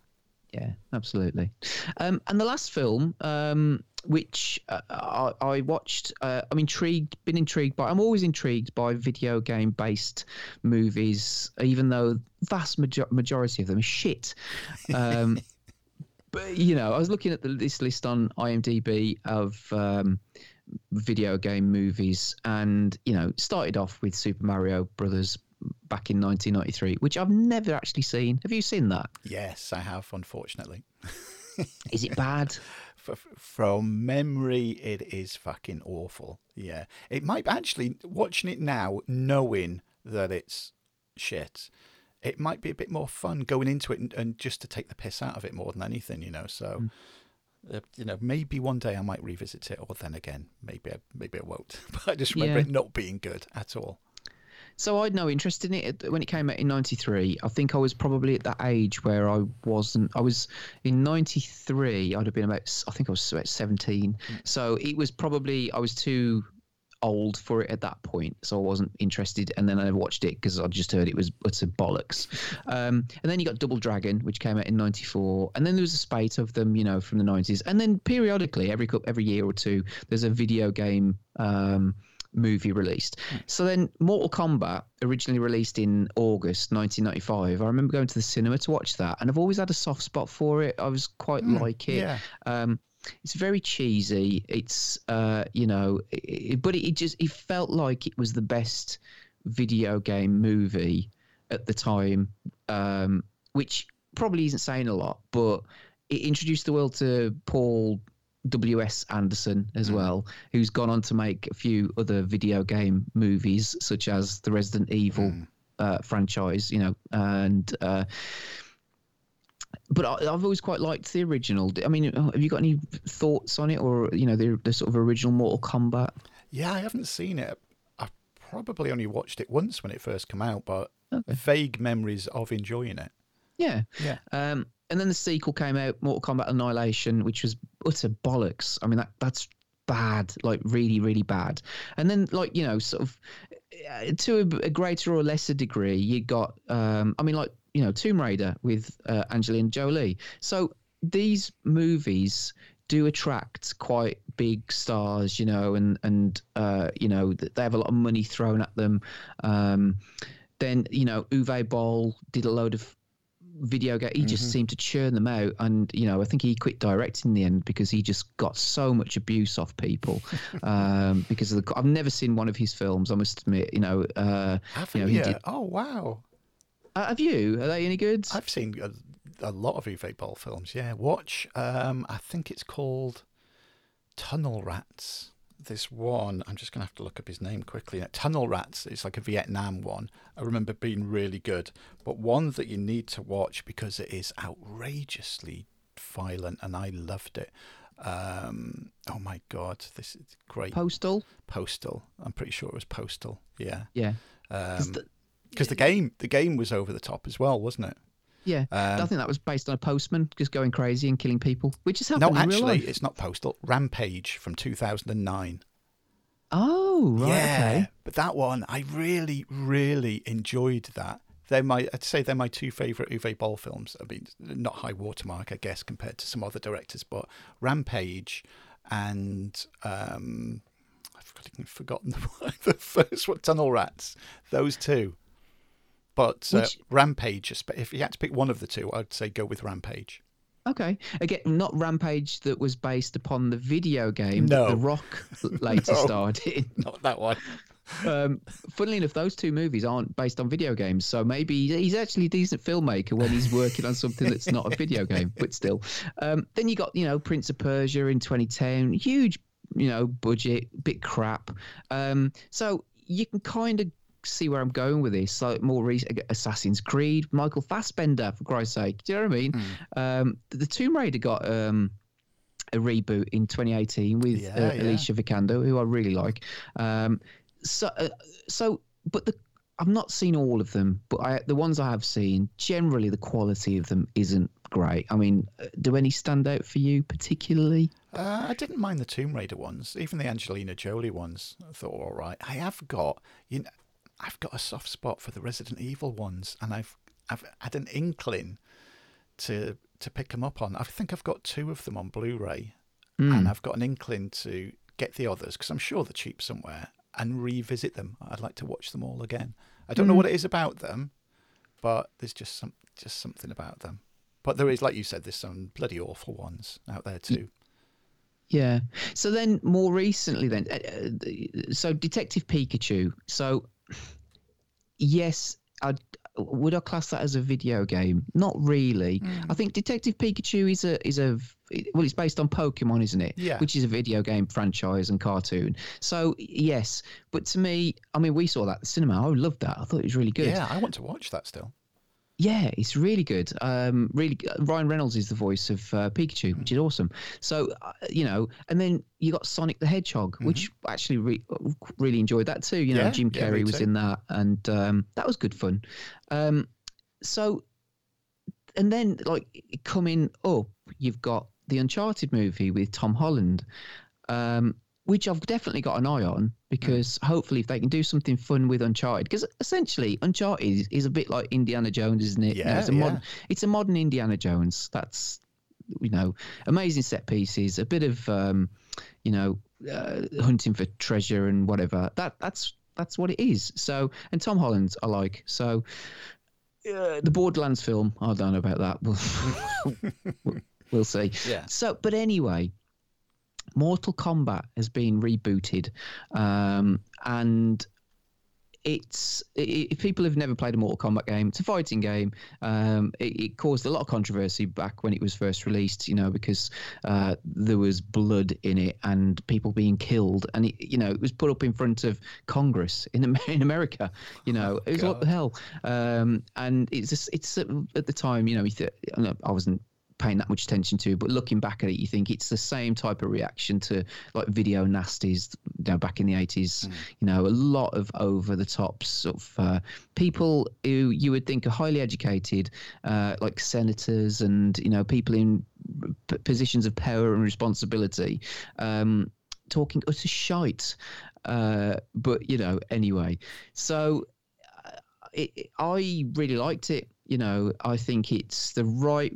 Speaker 2: Yeah, absolutely. Um, and the last film, um, which uh, I, I watched, uh, I'm intrigued, been intrigued by. I'm always intrigued by video game based movies, even though vast major- majority of them are shit. Um, but you know, I was looking at the, this list on IMDb of um, video game movies, and you know, started off with Super Mario Brothers back in 1993, which I've never actually seen. Have you seen that?
Speaker 1: Yes, I have, unfortunately.
Speaker 2: Is it bad?
Speaker 1: From memory, it is fucking awful. Yeah, it might actually watching it now, knowing that it's shit. It might be a bit more fun going into it and, and just to take the piss out of it more than anything, you know. So, uh, you know, maybe one day I might revisit it, or then again, maybe I, maybe I won't. But I just remember
Speaker 2: Yeah.
Speaker 1: it not being good at all.
Speaker 2: So I had no interest in it when it came out in '93. I think I was probably at that age where I wasn't. I was in '93. I'd have been about. I think I was about 17. So it was probably I was too old for it at that point, so I wasn't interested. And then I watched it because I just heard it was utter bollocks. Um, and then you got Double Dragon, which came out in '94, and then there was a spate of them, you know, from the '90s. And then periodically, every every year or two, there's a video game. Um, movie released. So then Mortal Kombat originally released in August 1995. I remember going to the cinema to watch that and I've always had a soft spot for it. I was quite like it.
Speaker 1: yeah.
Speaker 2: Um it's very cheesy. It's uh you know, it, but it, it just it felt like it was the best video game movie at the time um which probably isn't saying a lot, but it introduced the world to Paul W.S. Anderson as well, who's gone on to make a few other video game movies, such as the Resident Evil uh, franchise, you know, and uh, but I, I've always quite liked the original. I mean, uh, have you got any thoughts on it, or you know, the the sort of original Mortal Kombat?
Speaker 1: Yeah, I haven't seen it. I probably only watched it once when it first came out, but vague memories of enjoying it.
Speaker 2: Yeah.
Speaker 1: Yeah.
Speaker 2: Um, and then the sequel came out, Mortal Kombat Annihilation, which was utter bollocks. I mean, that that's bad, like really, really bad. And then, like you know, sort of uh, to a, a greater or lesser degree, you got, um, I mean, like you know, Tomb Raider with uh, Angelina Jolie. So these movies do attract quite big stars, you know, and and uh, you know they have a lot of money thrown at them. Um, then you know Uwe Boll did a load of video game. He just seemed to churn them out, and you know I think he quit directing in the end because he just got so much abuse off people. um, because of the, I've never seen one of his films. I must admit, you know. Uh,
Speaker 1: Have
Speaker 2: you
Speaker 1: you?
Speaker 2: know, he
Speaker 1: yeah.
Speaker 2: did-
Speaker 1: Oh wow.
Speaker 2: uh, have you? Are they any good?
Speaker 1: I've seen a, a lot of Uwe Boll films. Yeah, watch. Um, I think it's called Tunnel Rats. This one, I'm just gonna have to look up his name quickly. Tunnel Rats. It's like a Vietnam one. I remember being really good, but one that you need to watch because it is outrageously violent, and I loved it. Um, oh my god, this is great.
Speaker 2: Postal.
Speaker 1: Postal. I'm pretty sure it was Postal. Yeah.
Speaker 2: Yeah. 'Cause
Speaker 1: Um,
Speaker 2: the-
Speaker 1: because the game, the game was over the top as well, wasn't it?
Speaker 2: Yeah. I
Speaker 1: Um,
Speaker 2: think that was based on a postman just going crazy and killing people, which is happening in real life.
Speaker 1: No actually, it's not Postal. Rampage from 2009.
Speaker 2: Oh, right.
Speaker 1: yeah,
Speaker 2: Okay.
Speaker 1: but that one, I really, really enjoyed that. They're my, I'd say they're my two favourite Uwe Boll films. I mean, not high watermark, I guess, compared to some other directors, but Rampage and um, I've forgotten, forgotten the, the first one, Tunnel Rats. Those two. But uh,
Speaker 2: Which-
Speaker 1: Rampage, if you had to pick one of the two, I'd say go with Rampage.
Speaker 2: Okay. Again, not Rampage that was based upon the video game
Speaker 1: No.
Speaker 2: that The Rock later
Speaker 1: No.
Speaker 2: starred in.
Speaker 1: Not that one.
Speaker 2: Um, funnily enough, those two movies aren't based on video games, so maybe he's actually a decent filmmaker when he's working on something that's not a video game, but still. Um, then you got, you know, Prince of Persia in 2010, huge, you know, budget, bit crap. Um, so you can kind of see where I'm going with this. Like more recent, Assassin's Creed, Michael Fassbender, for Christ's sake. Do you know what I mean?
Speaker 1: Hmm.
Speaker 2: Um, the, Tomb Raider got. Um, a reboot in 2018 with
Speaker 1: Yeah,
Speaker 2: uh,
Speaker 1: yeah.
Speaker 2: Alicia Vikander, who I really like. Um, so, uh, so, but the I've not seen all of them, but I, the ones I have seen, generally the quality of them isn't great. I mean, uh, do any stand out for you particularly?
Speaker 1: Uh, I didn't mind the Tomb Raider ones, even the Angelina Jolie ones. I thought all right. I have got, you know, I've got a soft spot for the Resident Evil ones, and I've I've had an inkling to to pick them up on. I think I've got two of them on Blu-ray, and I've got an inkling to get the others because I'm sure they're cheap somewhere and revisit them. I'd like to watch them all again. I don't know what it is about them, but there's just some just something about them. But there is, like you said, there's some bloody awful ones out there too.
Speaker 2: Yeah. So then, more recently, then, uh, uh, so Detective Pikachu. So, yes, I would I class that as a video game? Not really. Hmm. I think Detective Pikachu is a is a well, it's based on Pokemon, isn't it?
Speaker 1: Yeah.
Speaker 2: Which is a video game franchise and cartoon. So yes, but to me, I mean, we saw that at the cinema. I loved that. I thought it was really good.
Speaker 1: Yeah, I want to watch that still.
Speaker 2: Yeah, it's really good. Um, really, Ryan Reynolds is the voice of uh, Pikachu, which is awesome. So, uh, you know, and then you got Sonic the Hedgehog, which actually re- really enjoyed that too. You know,
Speaker 1: Yeah,
Speaker 2: Jim
Speaker 1: yeah,
Speaker 2: Carrey was
Speaker 1: too.
Speaker 2: in that, and um, that was good fun. Um, so, and then like coming up, you've got the Uncharted movie with Tom Holland. Um, which I've definitely got an eye on because hopefully, if they can do something fun with Uncharted, because essentially Uncharted is, is a bit like Indiana Jones, isn't it?
Speaker 1: Yeah,
Speaker 2: it's a modern, it's a modern Indiana Jones. That's you know, amazing set pieces, a bit of um, you know, uh, hunting for treasure and whatever. That that's that's what it is. So, and Tom Holland, I like. So, uh, the Borderlands film, I don't know about that. We'll, we'll see.
Speaker 1: Yeah.
Speaker 2: So, but anyway, Mortal Kombat has been rebooted, um, and it's it, if people have never played a Mortal Kombat game, it's a fighting game. Um, it, it, caused a lot of controversy back when it was first released, you know, because uh, there was blood in it and people being killed, and it, you know, it was put up in front of Congress in in America. You know, it was God. what the hell. Um, and it's just, it's at the time, you know, I wasn't paying that much attention to. But looking back at it, you think it's the same type of reaction to like video nasties you know, back in the 80s. Mm. You know, a lot of over the top sort of uh, people who you would think are highly educated, uh, like senators and, you know, people in p- positions of power and responsibility. Um, talking utter shite. Uh, but you know, anyway. So uh, it, it, I really liked it. You know, I think it's the right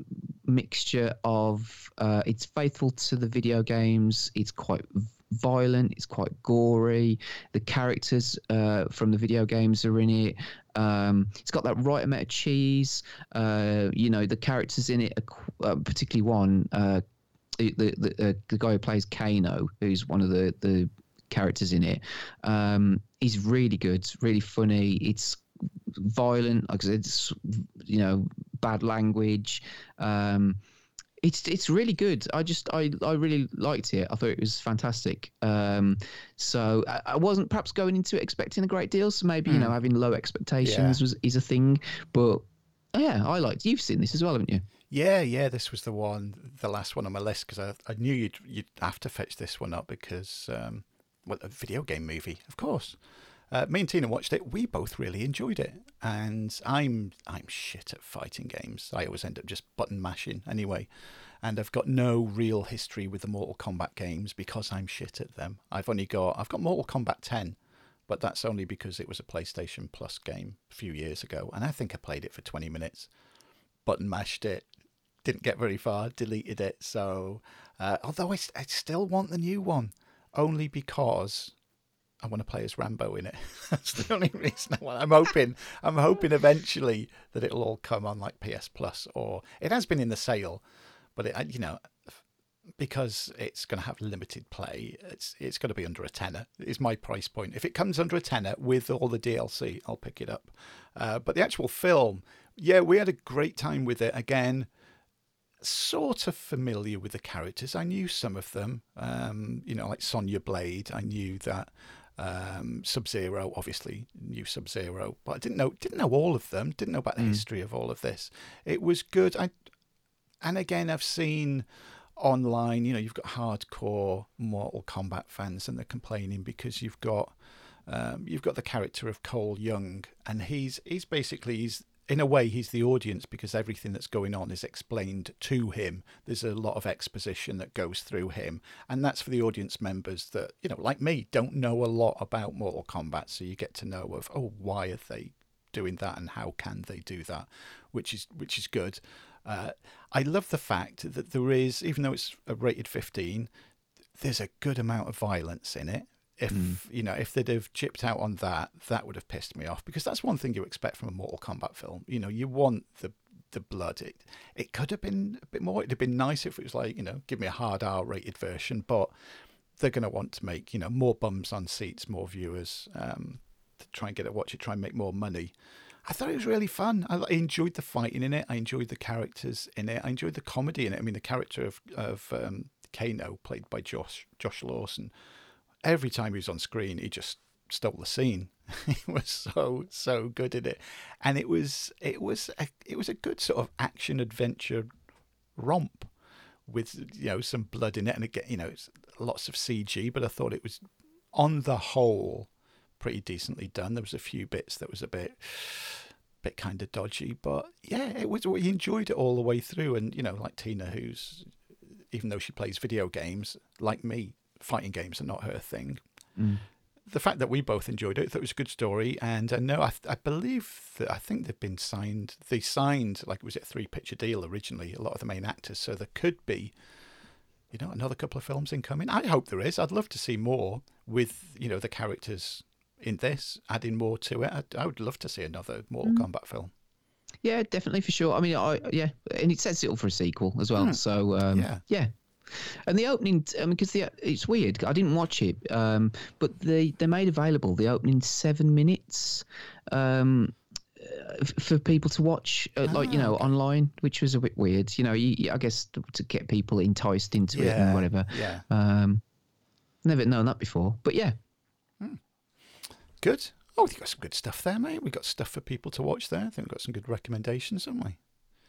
Speaker 2: mixture of uh, it's faithful to the video games. It's quite violent. It's quite gory. The characters uh, from the video games are in it. Um, it's got that right amount of cheese. Uh, you know, the characters in it, are, uh, particularly one, uh, the the, uh, the guy who plays Kano, who's one of the the characters in it. Um, really good, really funny. It's violent, like I said, it's you know bad language. Um, it's it's really good. I just I, I really liked it. I thought it was fantastic. Um, so I, I, wasn't perhaps going into it expecting a great deal. So maybe mm. you know hmm. having low expectations yeah. was is a thing. But yeah, I liked. You've seen this as well, haven't you?
Speaker 1: Yeah, yeah. This was the one, the last one on my list because I, I knew you'd you'd have to fetch this one up because um, well, a video game movie, of course. Uh, me and Tina watched it. We both really enjoyed it, and I'm I'm shit at fighting games. I always end up just button mashing anyway, and I've got no real history with the Mortal Kombat games because I'm shit at them. I've only got I've got Mortal Kombat 10, but that's only because it was a PlayStation Plus game a few years ago, and I think I played it for 20 minutes, button mashed it, didn't get very far, deleted it. So, uh, although I, I still want the new one, only because I want to play as Rambo in it. That's the only reason I want. I'm hoping. I'm hoping eventually that it'll all come on like PS Plus, or it has been in the sale, but it, you know, because it's going to have limited play, it's it's going to be under a tenner. Is my price point. If it comes under a tenner with all the DLC, I'll pick it up. Uh, but the actual film, yeah, we had a great time with it. Again, sort of familiar with the characters. I knew some of them. Um, you know, like Sonya Blade. I knew that um, Sub Zero, obviously new Sub Zero, but I didn't know didn't know all of them. Didn't know about the mm. history of all of this. It was good. I and again, I've seen online. You know, you've got hardcore Mortal Kombat fans, and they're complaining because you've got um, you've got the character of Cole Young, and he's he's basically he's in a way, he's the audience because everything that's going on is explained to him. There's a lot of exposition that goes through him, and that's for the audience members that you know, like me, don't know a lot about Mortal Kombat. So you get to know of oh, why are they doing that, and how can they do that, which is which is good. Uh, I love the fact that there is, even though it's rated 15, there's a good amount of violence in it if mm. you know if they'd have chipped out on that that would have pissed me off because that's one thing you expect from a mortal kombat film you know you want the the blood it it could have been a bit more it'd have been nice if it was like you know give me a hard r rated version but they're going to want to make you know more bums on seats more viewers um, to try and get it watch it try and make more money I thought it was really fun. I, enjoyed the fighting in it. I enjoyed the characters in it. I enjoyed the comedy in it. I mean, the character of of um, Kano, played by Josh Josh Lawson, every time he was on screen, he just stole the scene. he was so so good at it, and it was it was a, it was a good sort of action adventure romp with you know some blood in it, and again you know it's lots of CG, but I thought it was on the whole pretty decently done. There was a few bits that was a bit bit kind of dodgy, but yeah, it was. We enjoyed it all the way through, and you know, like Tina, who's even though she plays video games, like me, fighting games are not her thing. Mm. The fact that we both enjoyed it, thought it was a good story, and uh, no, I, I believe that I think they've been signed. They signed like was it a three picture deal originally? A lot of the main actors, so there could be, you know, another couple of films incoming. I hope there is. I'd love to see more with you know the characters in this, adding more to it. I, I would love to see another Mortal mm. Kombat film.
Speaker 2: Yeah, definitely for sure. I mean, I yeah, and it sets it up for a sequel as well. Mm. So um, yeah, yeah, And the opening, I mean, because it's weird. I didn't watch it, um, but they they made available the opening seven minutes um, uh, for people to watch, uh, like you know,
Speaker 1: Ah,
Speaker 2: online, which was a bit weird. You know, you, I guess to, to get people enticed into it and whatever.
Speaker 1: yeah.
Speaker 2: Um, never known that before, but yeah,
Speaker 1: Good. Oh, we've got some good stuff there, mate. We've got stuff for people to watch there. I think we've got some good recommendations, haven't we?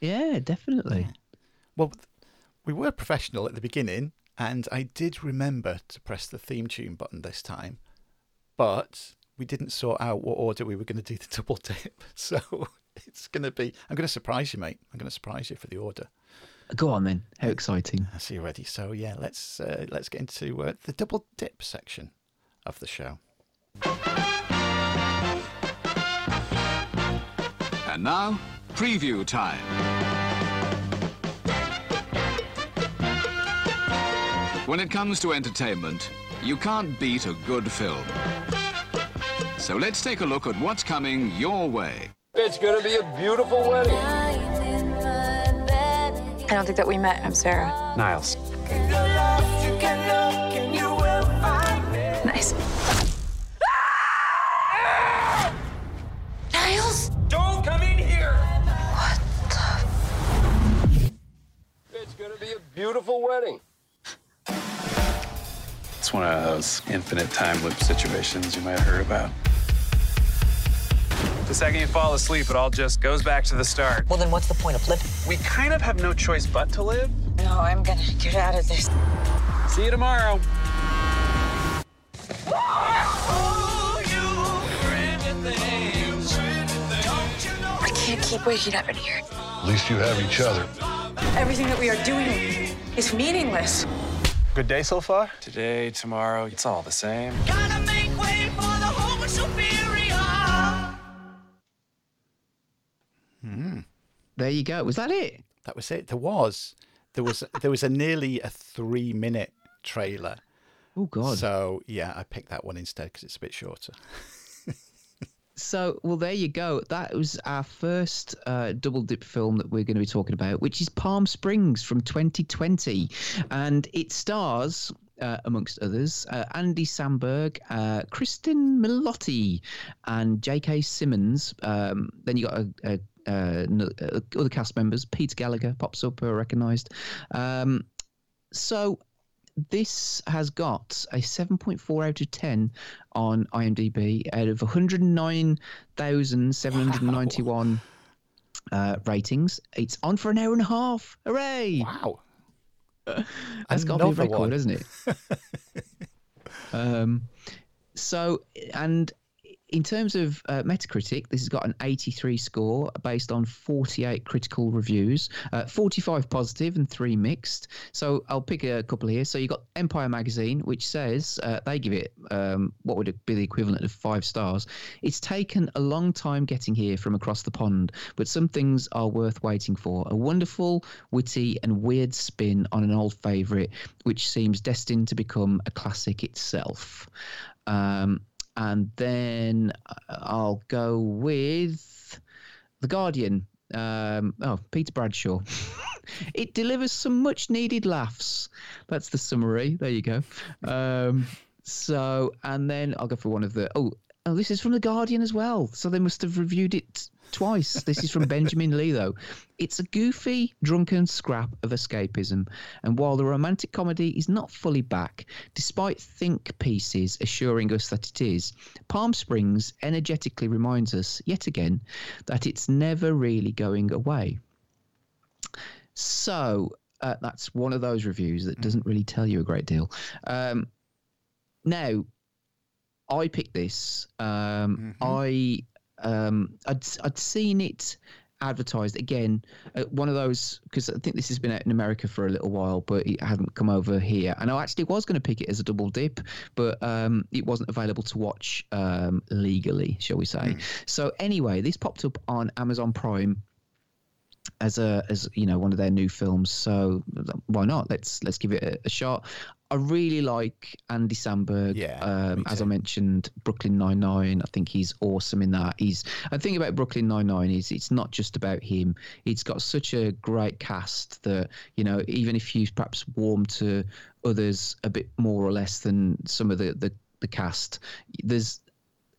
Speaker 2: yeah, definitely.
Speaker 1: Well, we were professional at the beginning, and I did remember to press the theme tune button this time, but we didn't sort out what order we were going to do the double dip. So it's going to be. I'm going to surprise you, mate. I'm going to surprise you for the order.
Speaker 2: Go on then. How exciting!
Speaker 1: I see you ready. So yeah, let's uh, let's get into uh, the double dip section of the show.
Speaker 4: And now, preview time. When it comes to entertainment, you can't beat a good film. So let's take a look at what's coming your way.
Speaker 5: It's gonna be a beautiful wedding.
Speaker 6: I don't think that we met. I'm Sarah.
Speaker 5: Niles.
Speaker 6: Nice. Niles?
Speaker 5: Don't come in here.
Speaker 6: What the?
Speaker 5: It's gonna be a beautiful wedding.
Speaker 7: It's one of those infinite time loop situations you might have heard about. The second you fall asleep, it all just goes back to the start.
Speaker 8: Well, then what's the point of living?
Speaker 7: We kind of have no choice but to live.
Speaker 6: No, I'm gonna get out of this.
Speaker 7: See you tomorrow.
Speaker 6: I can't keep waking up in here.
Speaker 9: At least you have each other.
Speaker 6: Everything that we are doing is meaningless.
Speaker 7: Good day so far? Today, tomorrow, it's all the same. Hmm.
Speaker 2: There you go. Was that it?
Speaker 1: That was it. There was there was there was a nearly a three minute trailer.
Speaker 2: Oh God.
Speaker 1: So yeah, I picked that one instead because it's a bit shorter.
Speaker 2: So, well, there you go. That was our first uh, double dip film that we're going to be talking about, which is Palm Springs from 2020. And it stars, uh, amongst others, uh, Andy Samberg, uh, Cristin Milioti, and J.K. Simmons. Um, then you got a, a, no- uh, other cast members. Peter Gallagher pops up, uh, recognised. Um, so this has got a 7.4 out of 10 on IMDb out of 109,791 uh, ratings. It's on for an hour and a half. Hooray!
Speaker 1: Wow.
Speaker 2: That's got to be a record,
Speaker 1: one.
Speaker 2: hasn't it? um, so, and in terms of uh, Metacritic, this has got an 83 score based on 48 critical reviews, uh, 45 positive and three mixed. So I'll pick a couple here. So you've got Empire Magazine, which says uh, they give it um, what would be the equivalent of five stars. It's taken a long time getting here from across the pond, but some things are worth waiting for. A wonderful, witty, and weird spin on an old favourite, which seems destined to become a classic itself. Um, and then uh, I'll go with The Guardian. Um, oh, Peter Bradshaw. it delivers some much needed laughs. That's the summary. There you go. Um, so, and then I'll go for one of the. Oh, oh, this is from The Guardian as well. So they must have reviewed it twice. This is from Benjamin Lee, though. It's a goofy, drunken scrap of escapism. And while the romantic comedy is not fully back, despite think pieces assuring us that it is, Palm Springs energetically reminds us, yet again, that it's never really going away. So uh, that's one of those reviews that doesn't really tell you a great deal. Um, now, I picked this. Um, I um, I'd I'd seen it advertised again. One of those because I think this has been out in America for a little while, but it hadn't come over here. And I actually was going to pick it as a double dip, but um, it wasn't available to watch um, legally, shall we say? So anyway, this popped up on Amazon Prime as a as you know one of their new films. So why not? Let's let's give it a, a shot. I really like Andy Samberg.
Speaker 1: Yeah,
Speaker 2: um, as I mentioned, Brooklyn Nine Nine. I think he's awesome in that. He's. I think about Brooklyn Nine Nine is it's not just about him. It's got such a great cast that you know even if you perhaps warm to others a bit more or less than some of the the, the cast, there's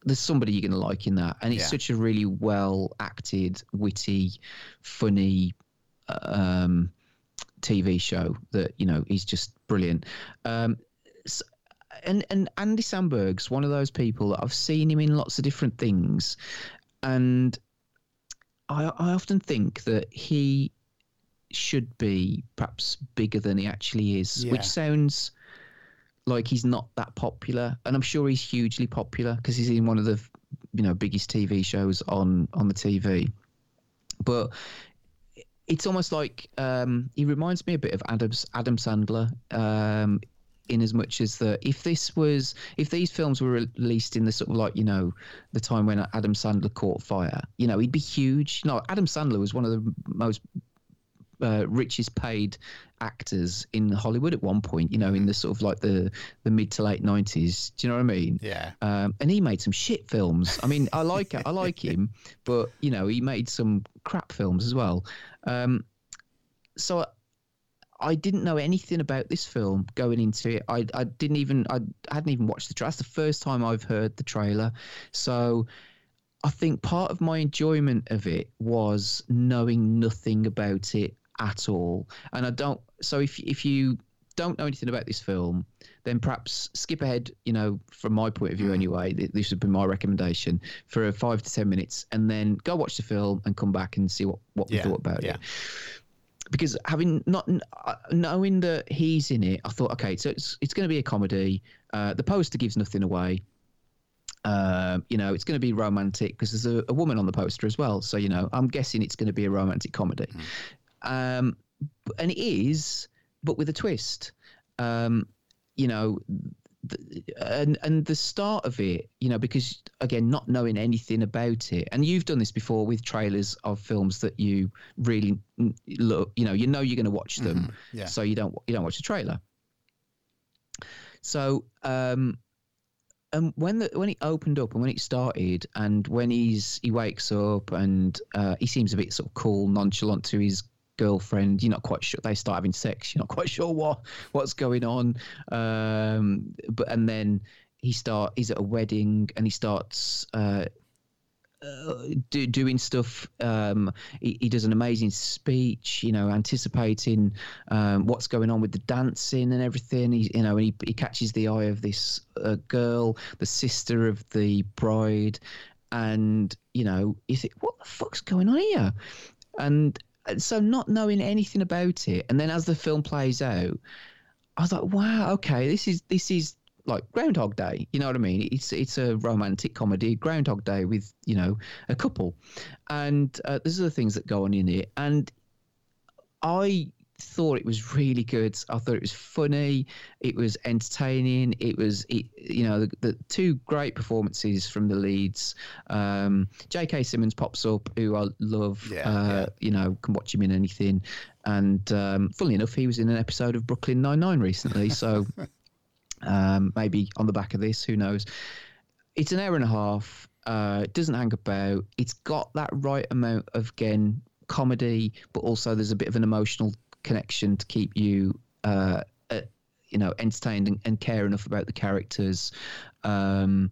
Speaker 2: there's somebody you're going to like in that, and it's
Speaker 1: Yeah.
Speaker 2: such a really well acted, witty, funny um, TV show that you know he's just brilliant. Um, s- and and Andy Samberg's one of those people that I've seen him in lots of different things, and I I often think that he should be perhaps bigger than he actually is,
Speaker 1: Yeah.
Speaker 2: which sounds like he's not that popular, and I'm sure he's hugely popular because he's in one of the you know biggest TV shows on on the TV. But it's almost like um, he reminds me a bit of Adam's Adam Sandler. Um, in as much as that, if this was, if these films were released in the sort of like you know, the time when Adam Sandler caught fire, you know, he'd be huge. No, Adam Sandler was one of the most uh, richest paid actors in Hollywood at one point. You know, in the sort of like the the mid to late nineties. Do you know what I mean?
Speaker 1: Yeah.
Speaker 2: Um, and he made some shit films. I mean, I like I like him, but you know, he made some crap films as well. Um, so I didn't know anything about this film going into it. I I didn't even I hadn't even watched the trailer. That's the first time I've heard the trailer. So I think part of my enjoyment of it was knowing nothing about it at all. And I don't. So if if you don't know anything about this film, then perhaps skip ahead. You know, from my point of view, anyway, this would be my recommendation for a five to ten minutes, and then go watch the film and come back and see what what we
Speaker 1: Yeah,
Speaker 2: thought about
Speaker 1: yeah.
Speaker 2: it. Because having not uh, knowing that he's in it, I thought, okay, so it's it's going to be a comedy. Uh, the poster gives nothing away. Um, you know, it's going to be romantic because there's a, a woman on the poster as well. So, you know, I'm guessing it's going to be a romantic comedy. Um, and it is, but with a twist. Um, you know, th- and and the start of it, you know, because again, not knowing anything about it, and you've done this before with trailers of films that you really look, you know, you know you're going to watch them,
Speaker 1: yeah.
Speaker 2: so you don't you don't watch the trailer. So, um, and when the when it opened up and when it started and when he's he wakes up and uh, he seems a bit sort of cool, nonchalant to his girlfriend. You're not quite sure they start having sex. You're not quite sure what what's going on. Um, but and then he start he's at a wedding and he starts. Uh, uh, do, doing stuff. Um, he, he does an amazing speech, you know, anticipating um, what's going on with the dancing and everything. He, you know, he, he catches the eye of this uh, girl, the sister of the bride, and you know, you think, what the fuck's going on here? And so, not knowing anything about it, and then as the film plays out, I was like, wow, okay, this is this is like Groundhog Day. You know what I mean? It's it's a romantic comedy, Groundhog Day with you know a couple, and uh, there's other things that go on in it, and I thought it was really good. I thought it was funny. It was entertaining. It was, it, you know, the, the two great performances from the leads. Um, J.K. Simmons pops up, who I love.
Speaker 1: Yeah,
Speaker 2: uh,
Speaker 1: yeah.
Speaker 2: You know, can watch him in anything. And um, funnily enough, he was in an episode of Brooklyn Nine Nine recently. So um, maybe on the back of this, who knows? It's an hour and a half. Uh, it doesn't hang about. It's got that right amount of again comedy, but also there's a bit of an emotional connection to keep you, uh, uh, you know, entertained and, and care enough about the characters. Um,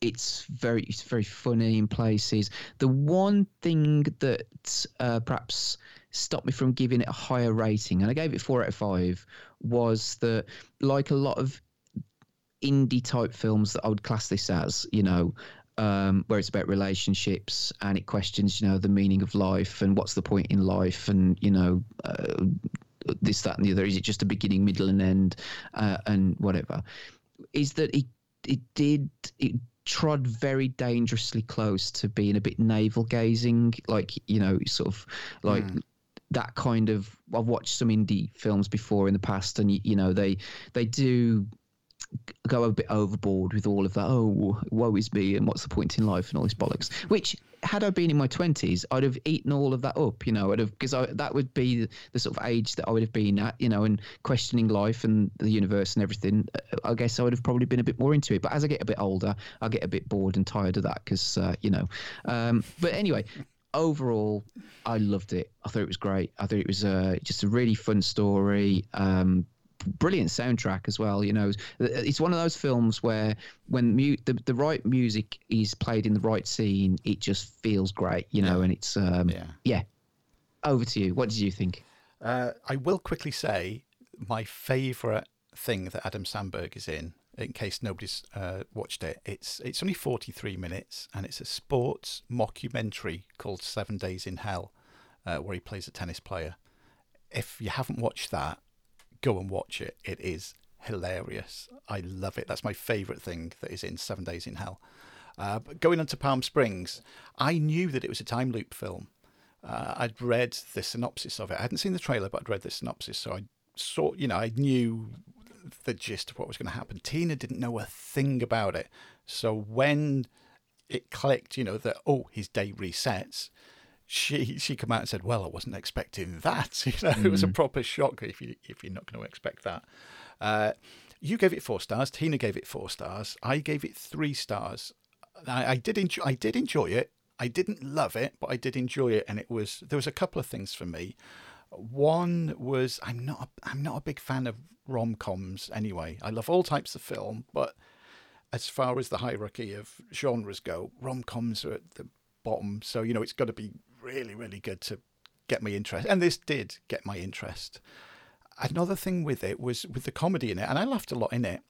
Speaker 2: it's very it's very funny in places. The one thing that uh, perhaps stopped me from giving it a higher rating, and I gave it four out of five, was that like a lot of indie type films that I would class this as, you know, um, where it's about relationships and it questions, you know, the meaning of life and what's the point in life and, you know, uh, this, that, and the other. Is it just a beginning, middle, and end, uh, and whatever? Is that it? It did. It trod very dangerously close to being a bit navel gazing, like you know, sort of like that kind of. I've watched some indie films before in the past, and you, you know, they they do go a bit overboard with all of that. Oh, woe is me, and what's the point in life, and all this bollocks. Which, had I been in my twenties, I'd have eaten all of that up. You know, I'd have because that would be the, sort of age that I would have been at. You know, and questioning life and the universe and everything. I guess I would have probably been a bit more into it. But as I get a bit older, I get a bit bored and tired of that because uh, you know. Um, but anyway overall, I loved it. I thought it was great. I thought it was uh, just a really fun story. Um, brilliant soundtrack as well. You know, it's one of those films where when mu- the the right music is played in the right scene, it just feels great. You know,
Speaker 1: Yeah.
Speaker 2: and it's um,
Speaker 1: Yeah.
Speaker 2: yeah. Over to you. What did you think?
Speaker 1: Uh, I will quickly say my favourite thing that Adam Sandberg is in, in case nobody's uh, watched it. It's it's only forty three minutes, and it's a sports mockumentary called Seven Days in Hell, uh, where he plays a tennis player. If you haven't watched that, go and watch it. It is hilarious. I love it. That's my favourite thing that is in Seven Days in Hell. Uh, but going on to Palm Springs, I knew that it was a time loop film. Uh, I'd read the synopsis of it. I hadn't seen the trailer, but I'd read the synopsis, so I saw, you know, I knew the gist of what was going to happen. Tina didn't know a thing about it, so when it clicked, you know, that oh, his day resets. She she came out and said, "Well, I wasn't expecting that." You know, it was a proper shock if you if you're not going to expect that. Uh, you gave it four stars. Tina gave it four stars. I gave it three stars. I, I did enjoy. I did enjoy it. I didn't love it, but I did enjoy it, and it was there was a couple of things for me. One was I'm not a, I'm not a big fan of rom coms anyway. I love all types of film, but as far as the hierarchy of genres go, rom coms are at the bottom. So you know it's got to be really really good to get my interest, and this did get my interest. Another thing with it was with the comedy in it, and I laughed a lot in it.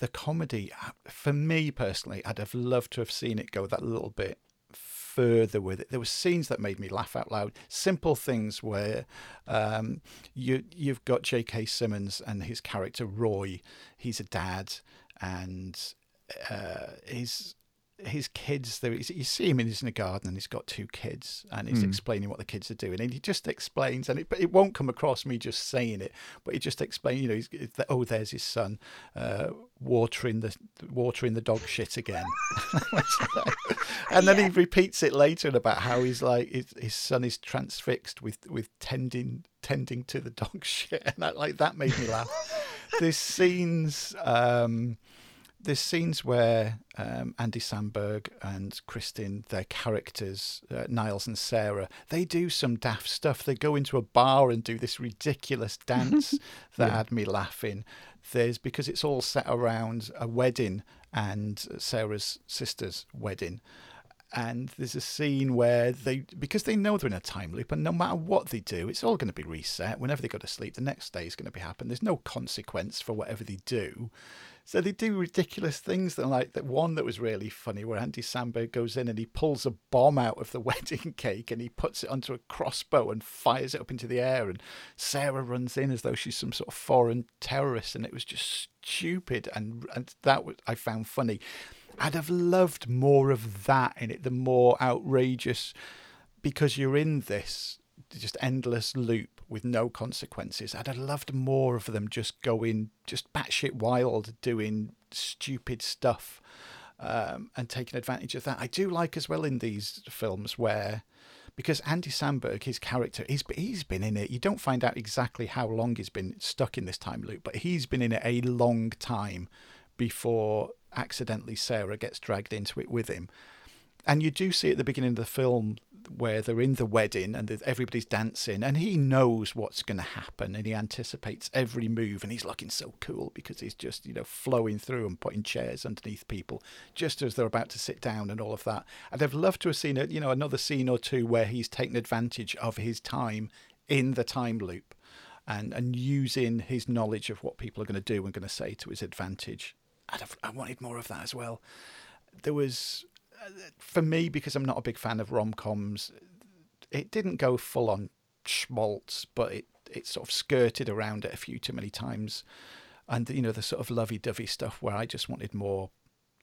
Speaker 1: The comedy, for me personally, I'd have loved to have seen it go that little bit further with it. There were scenes that made me laugh out loud. Simple things where um, you you've got J.K. Simmons and his character Roy. He's a dad, and uh, his his kids. There, you see him in he's in a garden, and he's got two kids, and he's explaining what the kids are doing, and he just explains, and it, but it won't come across me just saying it, but he just explains. You know, he's, oh, there's his son uh, watering the watering the dog shit again. and then he repeats it later about how he's like his, his son is transfixed with with tending tending to the dog shit and that like that made me laugh there's scenes um there's scenes where um, Andy Samberg and Cristin, their characters, uh, Niles and Sarah, they do some daft stuff. They go into a bar and do this ridiculous dance that had me laughing. There's because it's all set around a wedding and Sarah's sister's wedding. And there's a scene where they, because they know they're in a time loop, and no matter what they do, it's all going to be reset. Whenever they go to sleep, the next day is going to be happen. There's no consequence for whatever they do. So they do ridiculous things. That like that one that was really funny, where Andy Samberg goes in and he pulls a bomb out of the wedding cake and he puts it onto a crossbow and fires it up into the air. And Sarah runs in as though she's some sort of foreign terrorist, and it was just stupid. And and that was I found funny. I'd have loved more of that in it, the more outrageous, because you're in this just endless loop with no consequences. I'd have loved more of them just going just batshit wild, doing stupid stuff, um, and taking advantage of that. I do like as well in these films where. Because Andy Samberg, his character, he's he's been in it. You don't find out exactly how long he's been stuck in this time loop, but he's been in it a long time before accidentally Sarah gets dragged into it with him. And you do see at the beginning of the film where they're in the wedding and everybody's dancing, and he knows what's going to happen and he anticipates every move, and he's looking so cool because he's just, you know, flowing through and putting chairs underneath people just as they're about to sit down and all of that. I'd have loved to have seen, a, you know, another scene or two where he's taken advantage of his time in the time loop and, and using his knowledge of what people are going to do and going to say to his advantage. I'd have, I wanted more of that as well. There was, for me, because I'm not a big fan of rom coms, it didn't go full on schmaltz, but it, it sort of skirted around it a few too many times. And, you know, the sort of lovey dovey stuff where I just wanted more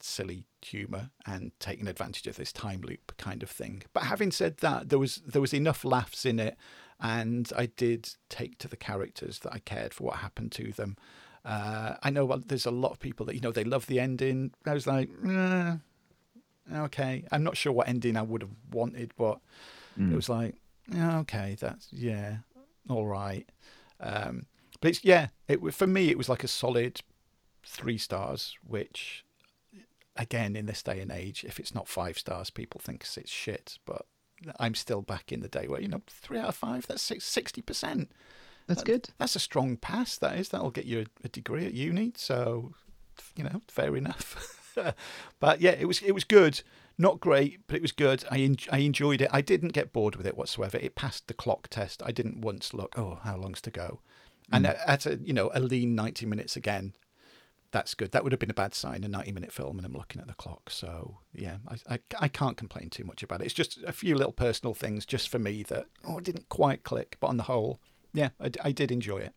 Speaker 1: silly humour and taking advantage of this time loop kind of thing. But having said that, there was there was enough laughs in it, and I did take to the characters that I cared for what happened to them. Uh, I know there's a lot of people that you know they love the ending. I was like, eh, okay. I'm not sure what ending I would have wanted, but it was like, yeah, okay, that's yeah, all right. Um, but it's yeah, it for me it was like a solid three stars, which again in this day and age, if it's not five stars, people think it's shit. But I'm still back in the day where you know three out of five, that's sixty percent.
Speaker 2: That's good.
Speaker 1: That's a strong pass. That is. That'll get you a, a degree at uni. So, you know, fair enough. but yeah, it was it was good. Not great, but it was good. I en- I enjoyed it. I didn't get bored with it whatsoever. It passed the clock test. I didn't once look. Oh, how long's to go? And hmm. at- at a you know a lean ninety minutes again. That's good. That would have been a bad sign, a 90 minute film, and I'm looking at the clock. So, yeah, I, I, I can't complain too much about it. It's just a few little personal things just for me that oh, didn't quite click. But on the whole, yeah, I did enjoy it.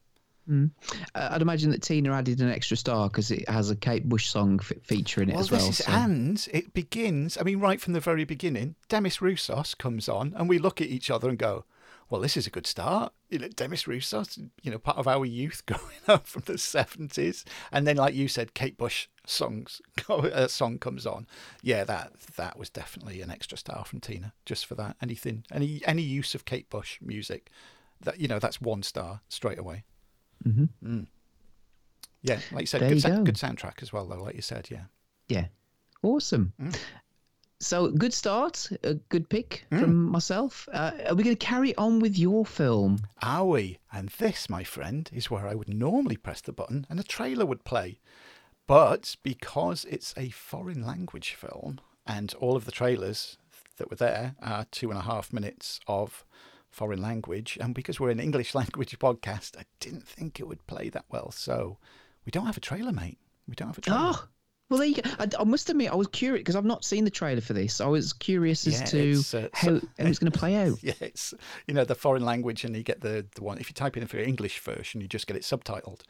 Speaker 2: Uh, I'd imagine that Tina added an extra star because it has a Kate Bush song f- feature in it
Speaker 1: Well,
Speaker 2: as well.
Speaker 1: this is,
Speaker 2: so-
Speaker 1: and it begins. I mean, right from the very beginning, Demis Roussos comes on, and we look at each other and go, "Well, this is a good start." You know, Demis Roussos, you know, part of our youth growing up from the seventies, and then, like you said, Kate Bush songs go, uh, song comes on. Yeah, that that was definitely an extra star from Tina, just for that. Anything, any any use of Kate Bush music, that you know, that's one star straight away. Mm-hmm. Yeah, like you said,
Speaker 2: There
Speaker 1: good,
Speaker 2: you
Speaker 1: sa-
Speaker 2: go.
Speaker 1: good soundtrack as well, though. Like you said, yeah.
Speaker 2: Yeah. Awesome.
Speaker 1: Mm.
Speaker 2: So, good start, a good pick
Speaker 1: Mm.
Speaker 2: from myself. Uh, are we going to carry on with your film?
Speaker 1: Are we? And this, my friend, is where I would normally press the button and a trailer would play. But because it's a foreign language film and all of the trailers that were there are two and a half minutes of foreign language, and because we're an English language podcast, I didn't think it would play that well. So we don't have a trailer, mate. We don't have a trailer.
Speaker 2: Oh, well, there you go. I, I must admit, I was curious because I've not seen the trailer for this. I was curious as
Speaker 1: Yeah,
Speaker 2: to
Speaker 1: uh,
Speaker 2: how,
Speaker 1: so-
Speaker 2: how it's going to play out.
Speaker 1: Yeah, it's you know the foreign language, and you get the the one. If you type in for your English version, you just get it subtitled.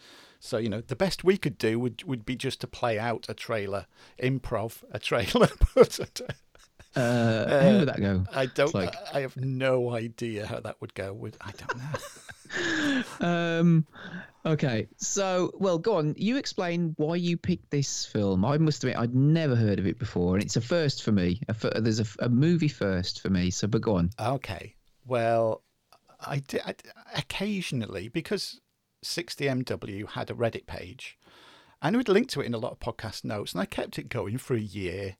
Speaker 1: So you know the best we could do would would be just to play out a trailer, improv a trailer. but
Speaker 2: Uh, how would that go?
Speaker 1: I don't.
Speaker 2: Like-
Speaker 1: I have no idea how that would go. With I don't know.
Speaker 2: Um, okay, so well, go on. You explain why you picked this film. I must admit, I'd never heard of it before, and it's a first for me. A, there's a, a movie first for me. So, but go on.
Speaker 1: Okay. Well, I did I, occasionally because 60MW had a Reddit page, and we'd link to it in a lot of podcast notes, and I kept it going for a year,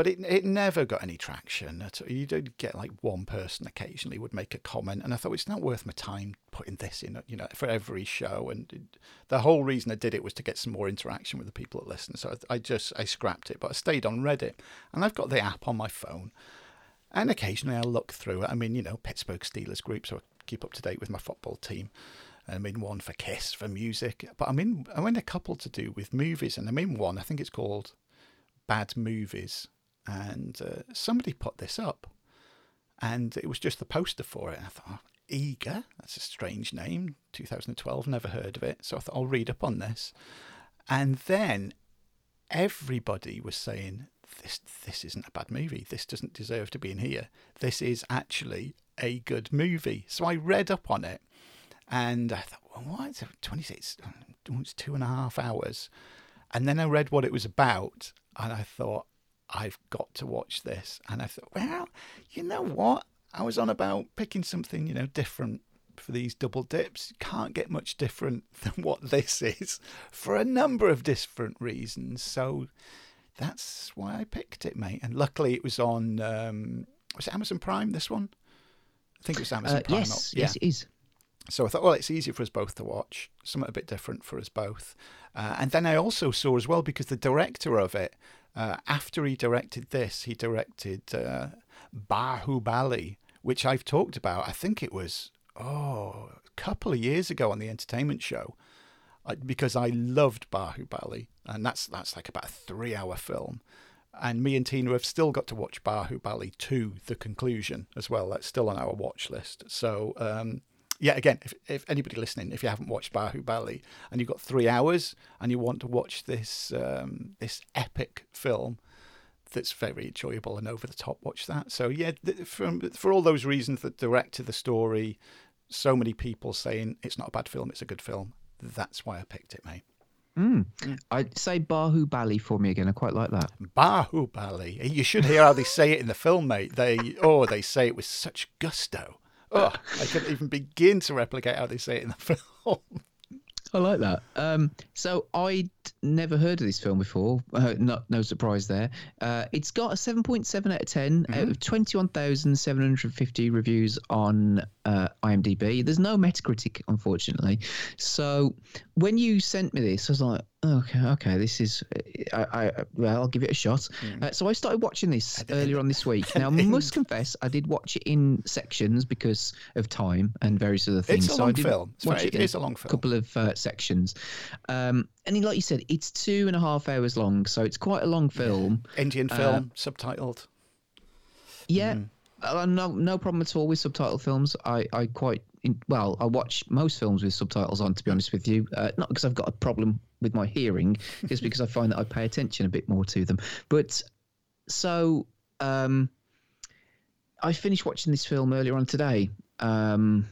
Speaker 1: but it it never got any traction. You did get like one person occasionally would make a comment, and I thought it's not worth my time putting this in, you know, for every show. And it, the whole reason I did it was to get some more interaction with the people that listen. So I, I just I scrapped it, but I stayed on Reddit, and I've got the app on my phone. And occasionally I'll look through it. I mean, you know, Pittsburgh Steelers group, so I keep up to date with my football team. I'm in one for Kiss for music, but I'm in I'm in a couple to do with movies, and I'm in one. I think it's called Bad Movies, and uh, somebody put this up, and it was just the poster for it. I thought, oh, Eega, that's a strange name. 2012, never heard of it. So I thought I'll read up on this, and then everybody was saying this this isn't a bad movie. This doesn't deserve to be in here. This is actually a good movie. So I read up on it, and I thought, well, what? It's 26, it's two and a half hours, and then I read what it was about, and I thought, I've got to watch this. And I thought, well, you know what? I was on about picking something, you know, different for these double dips. Can't get much different than what this is for a number of different reasons. So that's why I picked it, mate. And luckily it was on, um, was it Amazon Prime, this one? I think it was Amazon
Speaker 2: Uh,
Speaker 1: Prime.
Speaker 2: yes,
Speaker 1: yeah.
Speaker 2: yes, it is.
Speaker 1: So I thought, well, it's easier for us both to watch, something a bit different for us both. Uh, and then I also saw as well, because the director of it, uh, after he directed this, he directed uh, Bahubali, which I've talked about. I think it was, oh, a couple of years ago on the entertainment show, I, because I loved Bahubali. And that's, that's like about a three hour film. And me and Tina have still got to watch Bahubali to the conclusion as well. That's still on our watch list. So, um, yeah, again, if, if anybody listening, if you haven't watched Bahubali and you've got three hours and you want to watch this um, this epic film that's very enjoyable and over the top, watch that. So yeah, th- from, for all those reasons, the director, the story, so many people saying it's not a bad film, it's a good film. That's why I picked it, mate.
Speaker 2: I'd say Bahu Bali for me again. I quite like that.
Speaker 1: Bahubali. You should hear how they say it in the film, mate. They oh, they say it with such gusto. Oh, I couldn't even begin to replicate how they say it in the film.
Speaker 2: I like that. Um, so Never heard of this film before. Uh, not no surprise there. Uh, it's got a seven point seven out of 10 out of twenty one thousand seven hundred fifty reviews on uh, IMDb. There's no Metacritic, unfortunately. So when you sent me this, I was like, okay, okay, this is. I, I well, I'll give it a shot. Uh, so I started watching this earlier on this week. Now, I must confess, I did watch it in sections because of time and various other things.
Speaker 1: It's a long film. It's very-
Speaker 2: it
Speaker 1: it
Speaker 2: in
Speaker 1: is a long film.
Speaker 2: A couple of uh, sections. Um, and like you said, it's two and a half hours long, so it's quite a long film.
Speaker 1: Indian film, subtitled.
Speaker 2: Yeah, uh, no, no problem at all with subtitle films. I, I quite in, well, I watch most films with subtitles on. To be honest with you, uh, not because I've got a problem with my hearing, just because I find that I pay attention a bit more to them. But so, um, I finished watching this film earlier on today. Um,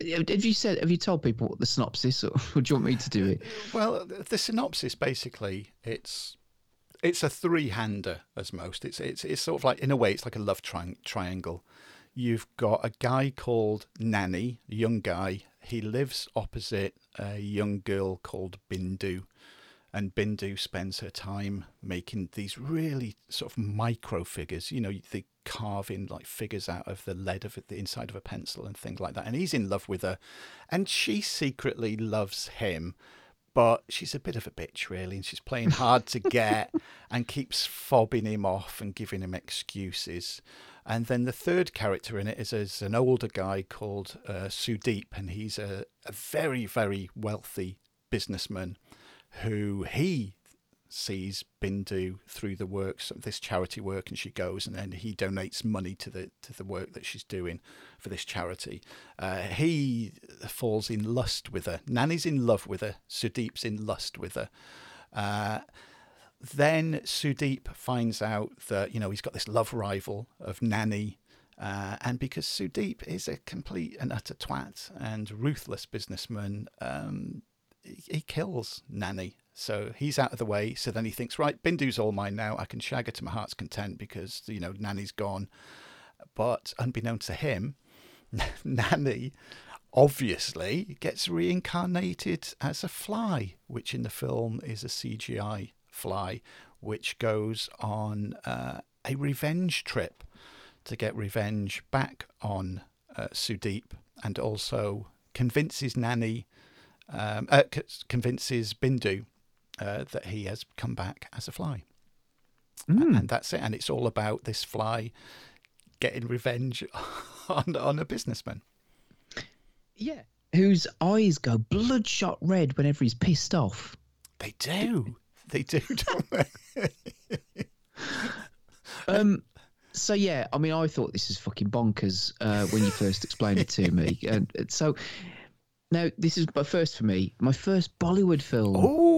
Speaker 2: have you said? Have you told people what the synopsis, or would you want me to do it?
Speaker 1: Well, the synopsis basically it's it's a three-hander as most. It's it's it's sort of like in a way it's like a love tri- triangle. You've got a guy called Nani, a young guy. He lives opposite a young girl called Bindu, and Bindu spends her time making these really sort of micro figures. You know, they carve in like figures out of the lead of the inside of a pencil and things like that. And he's in love with her, and she secretly loves him but she's a bit of a bitch, really, and she's playing hard to get and keeps fobbing him off and giving him excuses. And then the third character in it is, is an older guy called uh, Sudeep, and he's a, a very, very wealthy businessman who he sees Bindu through the works of this charity work, and she goes, and then he donates money to the to the work that she's doing for this charity. Uh, he falls in lust with her. Nani's in love with her. Sudeep's in lust with her. Uh, then Sudeep finds out that you know he's got this love rival of Nani. Uh, and because Sudeep is a complete and utter twat and ruthless businessman, um, he, he kills Nani. So he's out of the way. So then he thinks, right, Bindu's all mine now. I can shag her to my heart's content because you know Nani's gone. But unbeknown to him, Nani obviously gets reincarnated as a fly, which in the film is a CGI fly, which goes on uh, a revenge trip to get revenge back on uh, Sudeep and also convinces Nani, um, uh, convinces Bindu uh, that he has come back as a fly. A- And that's it. And it's all about this fly getting revenge on, on a businessman.
Speaker 2: Yeah. Whose eyes go bloodshot red whenever he's pissed off.
Speaker 1: They do. They do, don't they?
Speaker 2: Um, so yeah, I mean, I thought this is fucking bonkers uh, when you first explained it to me, and and so now this is my first for me, my first Bollywood film.
Speaker 1: Ooh.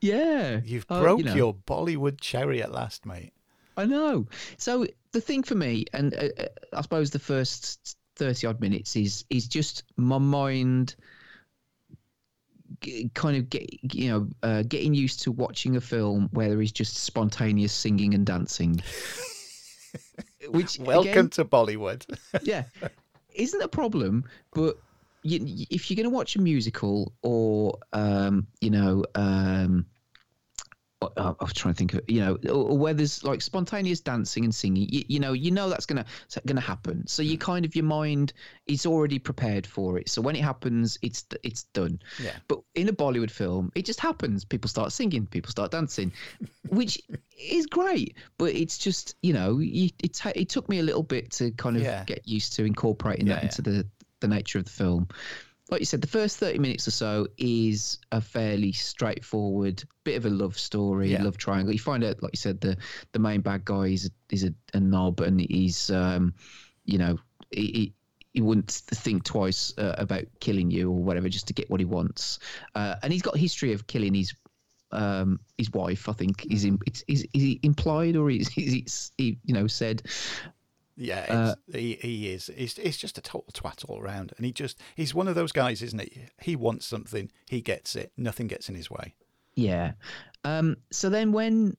Speaker 2: Yeah,
Speaker 1: You've
Speaker 2: Oh,
Speaker 1: broke
Speaker 2: you know.
Speaker 1: your Bollywood cherry at last, mate.
Speaker 2: I know. So the thing for me, and uh, uh, I suppose the first thirty odd minutes is is just my mind g- kind of get you know uh, getting used to watching a film where there is just spontaneous singing and dancing. Which
Speaker 1: Welcome
Speaker 2: again,
Speaker 1: to Bollywood.
Speaker 2: yeah, isn't a problem, but. You, if you're going to watch a musical or um, you know um, I was trying to think of you know or, or where there's like spontaneous dancing and singing you, you know you know that's gonna that's gonna happen so you kind of your mind is already prepared for it so when it happens it's it's done
Speaker 1: Yeah.
Speaker 2: but in a bollywood film it just happens people start singing people start dancing which is great but it's just you know you, it, it took me a little bit to kind of
Speaker 1: Yeah.
Speaker 2: get used to incorporating
Speaker 1: Yeah,
Speaker 2: that
Speaker 1: yeah.
Speaker 2: into the the nature of the film like you said, the first 30 minutes or so is a fairly straightforward bit of a love story,
Speaker 1: Yeah.
Speaker 2: love triangle. You find out, like you said, the, the main bad guy is a, is a, a knob and he's, um, you know, he, he, he wouldn't think twice uh, about killing you or whatever just to get what he wants. Uh, and he's got a history of killing his um, his wife. I think is in, it's is, is he implied or is, is he you know said
Speaker 1: Yeah,
Speaker 2: Uh,
Speaker 1: he he is. He's, he's just a total twat all around, and he just he's one of those guys, isn't he? He wants something, he gets it. Nothing gets in his way.
Speaker 2: Yeah. Um, so then when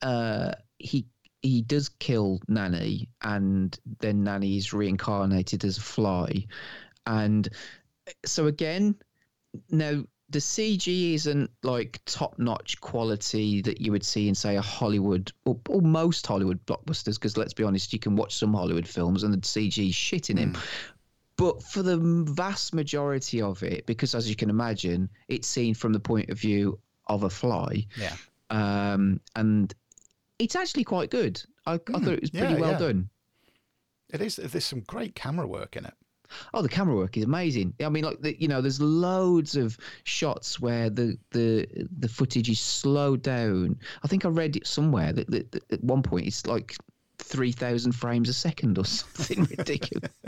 Speaker 2: uh, he he does kill Nani, and then Nani is reincarnated as a fly, and so again, now the CG isn't like top notch quality that you would see in say a Hollywood or, or most Hollywood blockbusters. Because let's be honest, you can watch some Hollywood films and the CG is shit in him. But for the vast majority of it, because as you can imagine, it's seen from the point of view of a fly,
Speaker 1: Yeah,
Speaker 2: um, and it's actually quite good. I, I thought it was pretty
Speaker 1: yeah,
Speaker 2: well
Speaker 1: yeah.
Speaker 2: done.
Speaker 1: it is. There's some great camera work in it.
Speaker 2: Oh, the camera work is amazing. I mean, like the, you know, there's loads of shots where the the the footage is slowed down. I think I read it somewhere that, that, that at one point it's like three thousand frames a second or something ridiculous.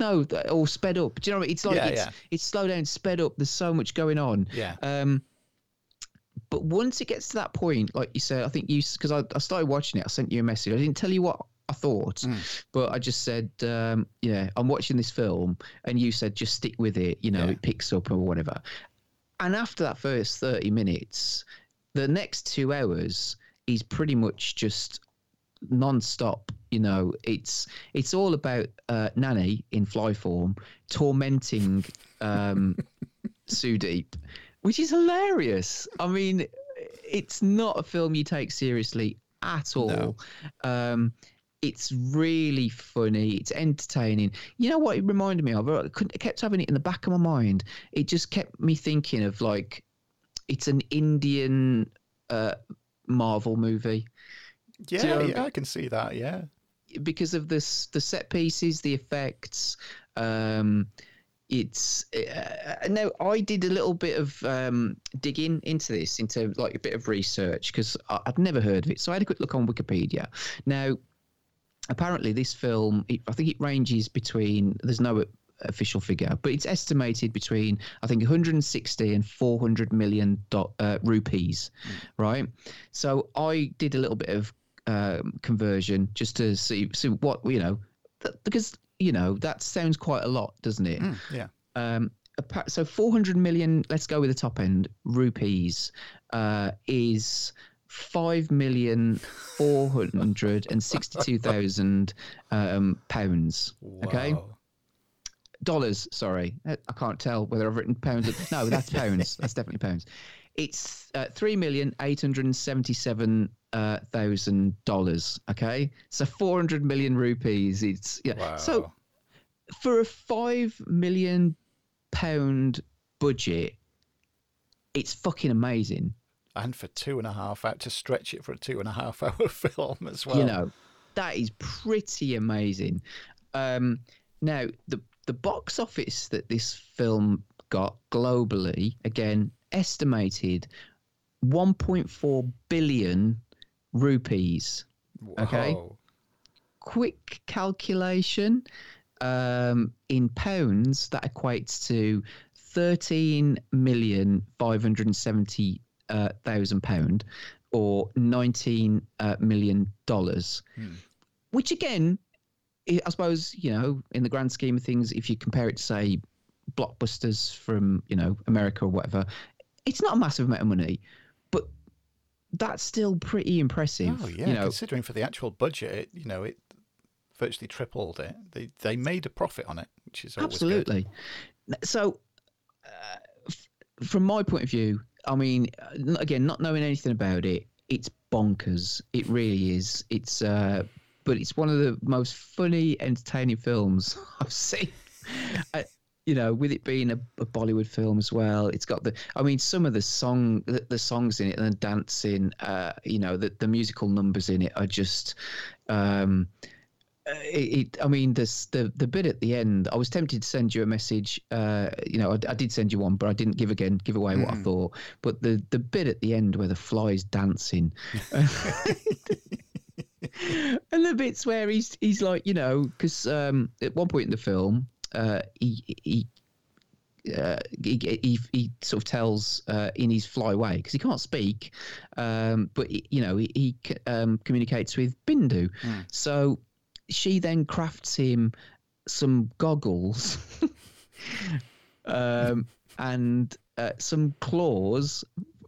Speaker 2: No, all sped up. Do you know what I mean? It's like
Speaker 1: Yeah,
Speaker 2: it's
Speaker 1: yeah.
Speaker 2: it's slowed down, sped up. There's so much going on.
Speaker 1: Yeah.
Speaker 2: Um, but once it gets to that point, like you said, I think you because I, I started watching it. I sent you a message. I didn't tell you what I thought, but I just said, um, yeah, I'm watching this film, and you said just stick with it. You know,
Speaker 1: Yeah.
Speaker 2: it picks up or whatever. And after that first 30 minutes, the next two hours is pretty much just non-stop you know it's it's all about uh nani in fly form tormenting um Sudeep, which is hilarious i mean it's not a film you take seriously at all um it's really funny it's entertaining. You know what it reminded me of? I couldn't- I kept having it in the back of my mind. It just kept me thinking of like it's an indian uh marvel movie.
Speaker 1: Yeah, yeah, I can see that. Yeah,
Speaker 2: because of this the set pieces the effects um it's uh, now i did a little bit of um digging into this into like a bit of research because i'd never heard of it so i had a quick look on wikipedia. Now apparently this film it, i think it ranges between there's no official figure but it's estimated between i think 160 and 400 million do- uh, rupees right? So i did a little bit of um, conversion just to see see what you know th- because you know that sounds quite a lot doesn't it?
Speaker 1: Yeah.
Speaker 2: um, so 400 million, let's go with the top end, rupees, uh, is 5 million 462,000 um, pounds. Okay. Dollars, sorry. Uh, I can't tell whether I've written pounds. Or, no, that's pounds. That's definitely pounds. It's uh, three million eight hundred seventy-seven uh, dollars. Okay, so four hundred million rupees. It's yeah.
Speaker 1: Wow.
Speaker 2: So for a five million pound budget, it's fucking amazing.
Speaker 1: And for two and a half hour to stretch it for a two and a half hour film as well.
Speaker 2: You know, that is pretty amazing. Um, now, the the box office that this film got globally, again, estimated 1.4 billion rupees. okay.
Speaker 1: Whoa.
Speaker 2: quick calculation um, in pounds that equates to thirteen million five hundred seventy thousand pound or nineteen uh, million dollars, which again, I suppose you know, in the grand scheme of things, if you compare it to say blockbusters from you know America or whatever, it's not a massive amount of money, but that's still pretty impressive.
Speaker 1: Oh yeah,
Speaker 2: you know,
Speaker 1: considering for the actual budget, it, you know, it virtually tripled it. They they made a profit on it, which is always good.
Speaker 2: Absolutely. So, uh, f- from my point of view, I mean, again, not knowing anything about it, it's bonkers. It really is. It's, uh, but it's one of the most funny, entertaining films I've seen. Uh, you know, with it being a, a Bollywood film as well, it's got the. I mean, some of the song, the, the songs in it, and the dancing. Uh, you know, the the musical numbers in it are just. Um, it, it, I mean, this the the bit at the end. I was tempted to send you a message. Uh, you know, I, I did send you one, but I didn't give again give away what I thought. But the the bit at the end where the fly's dancing, and the bits where he's he's like, you know, because um, at one point in the film, uh, he he. Uh, he, he, he sort of tells uh, in his fly way because he can't speak, um, but he, you know he, he um, communicates with Bindu. So she then crafts him some goggles um, and uh, some claws.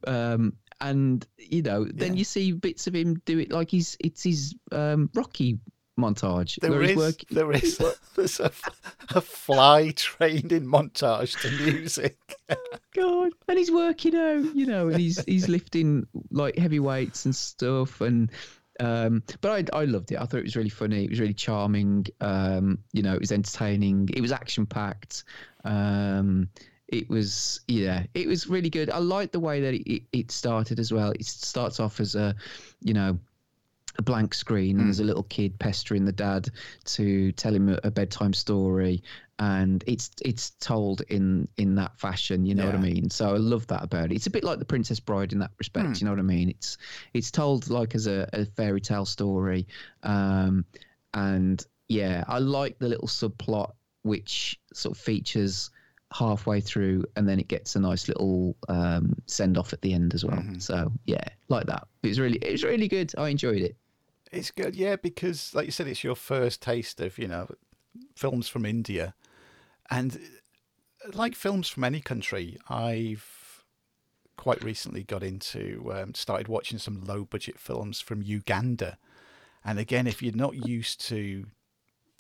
Speaker 2: Um, and you know, then
Speaker 1: Yeah.
Speaker 2: you see bits of him do it like he's it's his um, Rocky montage
Speaker 1: There
Speaker 2: where he's working.
Speaker 1: there is, there's a, a fly trained in montage to music.
Speaker 2: God, and he's working out, you know, and he's he's lifting like heavy weights and stuff, and um, but I I loved it. I thought it was really funny. It was really charming. Um, you know, it was entertaining. It was action packed. Um, it was yeah, it was really good. I liked the way that it, it started as well. It starts off as a, you know. A blank screen, and there's a little kid pestering the dad to tell him a, a bedtime story, and it's it's told in in that fashion you know what i mean? So i love that about it. It's a bit like the princess bride in that respect you know what i mean? It's it's told like as a, a fairy tale story. Um and yeah i like the little subplot which sort of features halfway through and then it gets a nice little um send off at the end as well. So yeah like that. It was really it was really good. I enjoyed it
Speaker 1: It's good, yeah, because like you said, it's your first taste of you know films from India, and like films from any country, I've quite recently got into um, started watching some low budget films from Uganda, and again, if you're not used to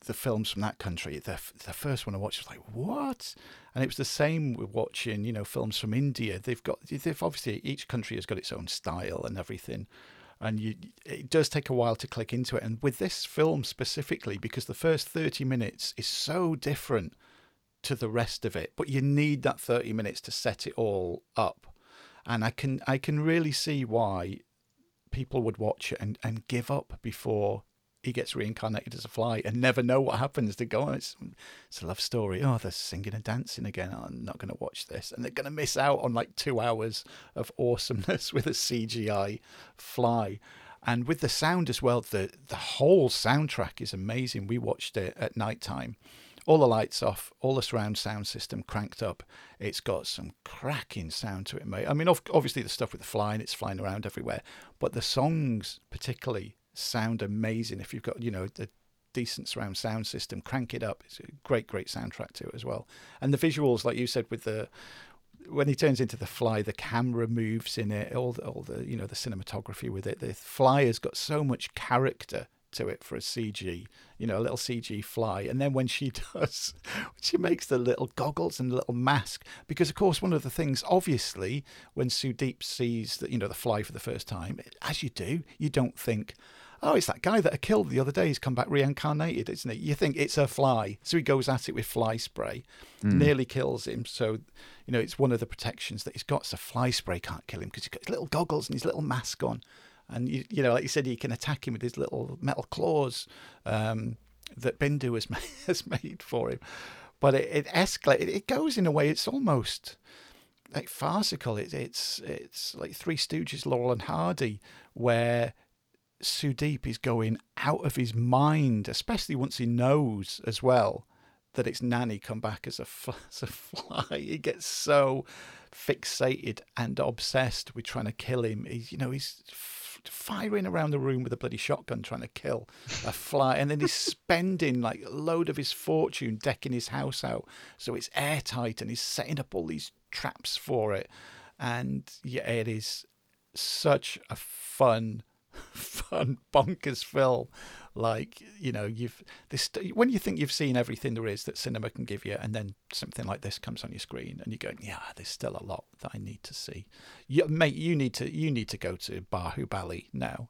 Speaker 1: the films from that country, the the first one I watched was like what, and it was the same with watching you know films from India. They've got they've obviously each country has got its own style and everything, and you it does take a while to click into it. And with this film specifically, because the first thirty minutes is so different to the rest of it, but you need that thirty minutes to set it all up, and I can I can really see why people would watch it and, and give up before he gets reincarnated as a fly and never know what happens. to go, on. it's, it's a love story. Oh, they're singing and dancing again. Oh, I'm not going to watch this. And they're going to miss out on like two hours of awesomeness with a CGI fly. And with the sound as well, the, the whole soundtrack is amazing. We watched it at night time. All the lights off, all the surround sound system cranked up. It's got some cracking sound to it, mate. I mean, obviously the stuff with the flying, it's flying around everywhere, but the songs particularly sound amazing. If you've got, you know, a decent surround sound system, crank it up. It's a great, great soundtrack to it as well. And the visuals, like you said, with the when he turns into the fly, the camera moves in it, all the, all the you know the cinematography with it. The fly has got so much character to it for a CG, you know, a little CG fly. And then when she does, she makes the little goggles and the little mask, because of course one of the things, obviously, when Sudeep sees that you know the fly for the first time, as you do, you don't think. Oh, it's that guy that I killed the other day. He's come back reincarnated, isn't he? You think it's a fly. So he goes at it with fly spray, nearly kills him. So, you know, it's one of the protections that he's got. So fly spray can't kill him because he's got his little goggles and his little mask on. And, you, you know, like you said, he can attack him with his little metal claws um, that Bindu has made, has made for him. But it, it escalates. It goes in a way, it's almost like farcical. It, it's it's like Three Stooges, Laurel and Hardy, where Sudeep is going out of his mind, especially once he knows as well that it's Nani come back as a, f- as a fly. He gets so fixated and obsessed with trying to kill him. He's, you know, he's f- firing around the room with a bloody shotgun trying to kill a fly. And then he's spending like a load of his fortune decking his house out so it's airtight and he's setting up all these traps for it. And yeah, it is such a fun fun bonkers film. Like you know you've this when you think you've seen everything there is that cinema can give you and then something like this comes on your screen and you're going, yeah there's still a lot that i need to see. You, mate you need to you need to go to Bahu bahubali now.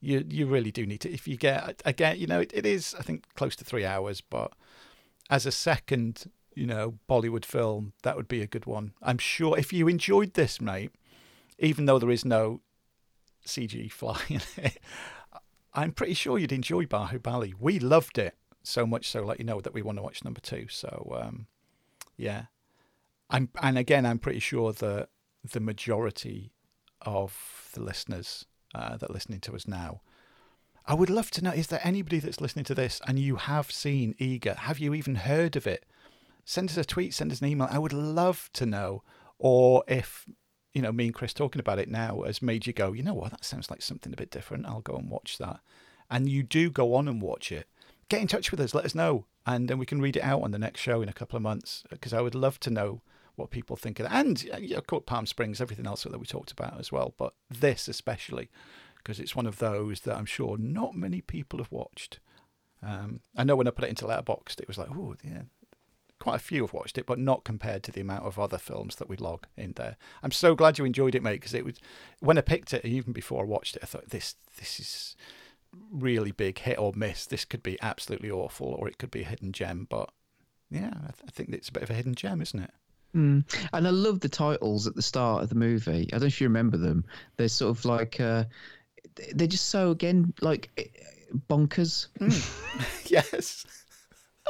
Speaker 1: You you really do need to if you get again you know it, it is i think close to three hours but as a second you know bollywood film that would be a good one. I'm sure if you enjoyed this mate even though there is no CG fly in it. I'm pretty sure you'd enjoy Bahubali. We loved it so much so, let you know that we want to watch number two. So, um, yeah, I'm and again, I'm pretty sure that the majority of the listeners uh, that are listening to us now. I would love to know is there anybody that's listening to this and you have seen Eega? Have you even heard of it? Send us a tweet, send us an email. I would love to know. Or if you know, me and Chris talking about it now has made you go, you know what, that sounds like something a bit different. I'll go and watch that. And you do go on and watch it. get in touch with us. Let us know, and then we can read it out on the next show in a couple of months. Because I would love to know what people think of that. And uh, of course, Palm Springs, everything else that we talked about as well. But this especially, because it's one of those that I'm sure not many people have watched. Um, I know when I put it into Letterboxd, it was like, oh, yeah, quite a few have watched it, but not compared to the amount of other films that we log in there. I'm so glad you enjoyed it, mate, because it was when I picked it, even before I watched it, I thought this this is really big hit or miss. This could be absolutely awful, or it could be a hidden gem. But yeah, I, th- I think it's a bit of a hidden gem, isn't it?
Speaker 2: Mm. And I love the titles at the start of the movie. I don't know if you remember them. They're sort of like uh, they're just so again like eh, bonkers.
Speaker 1: yes.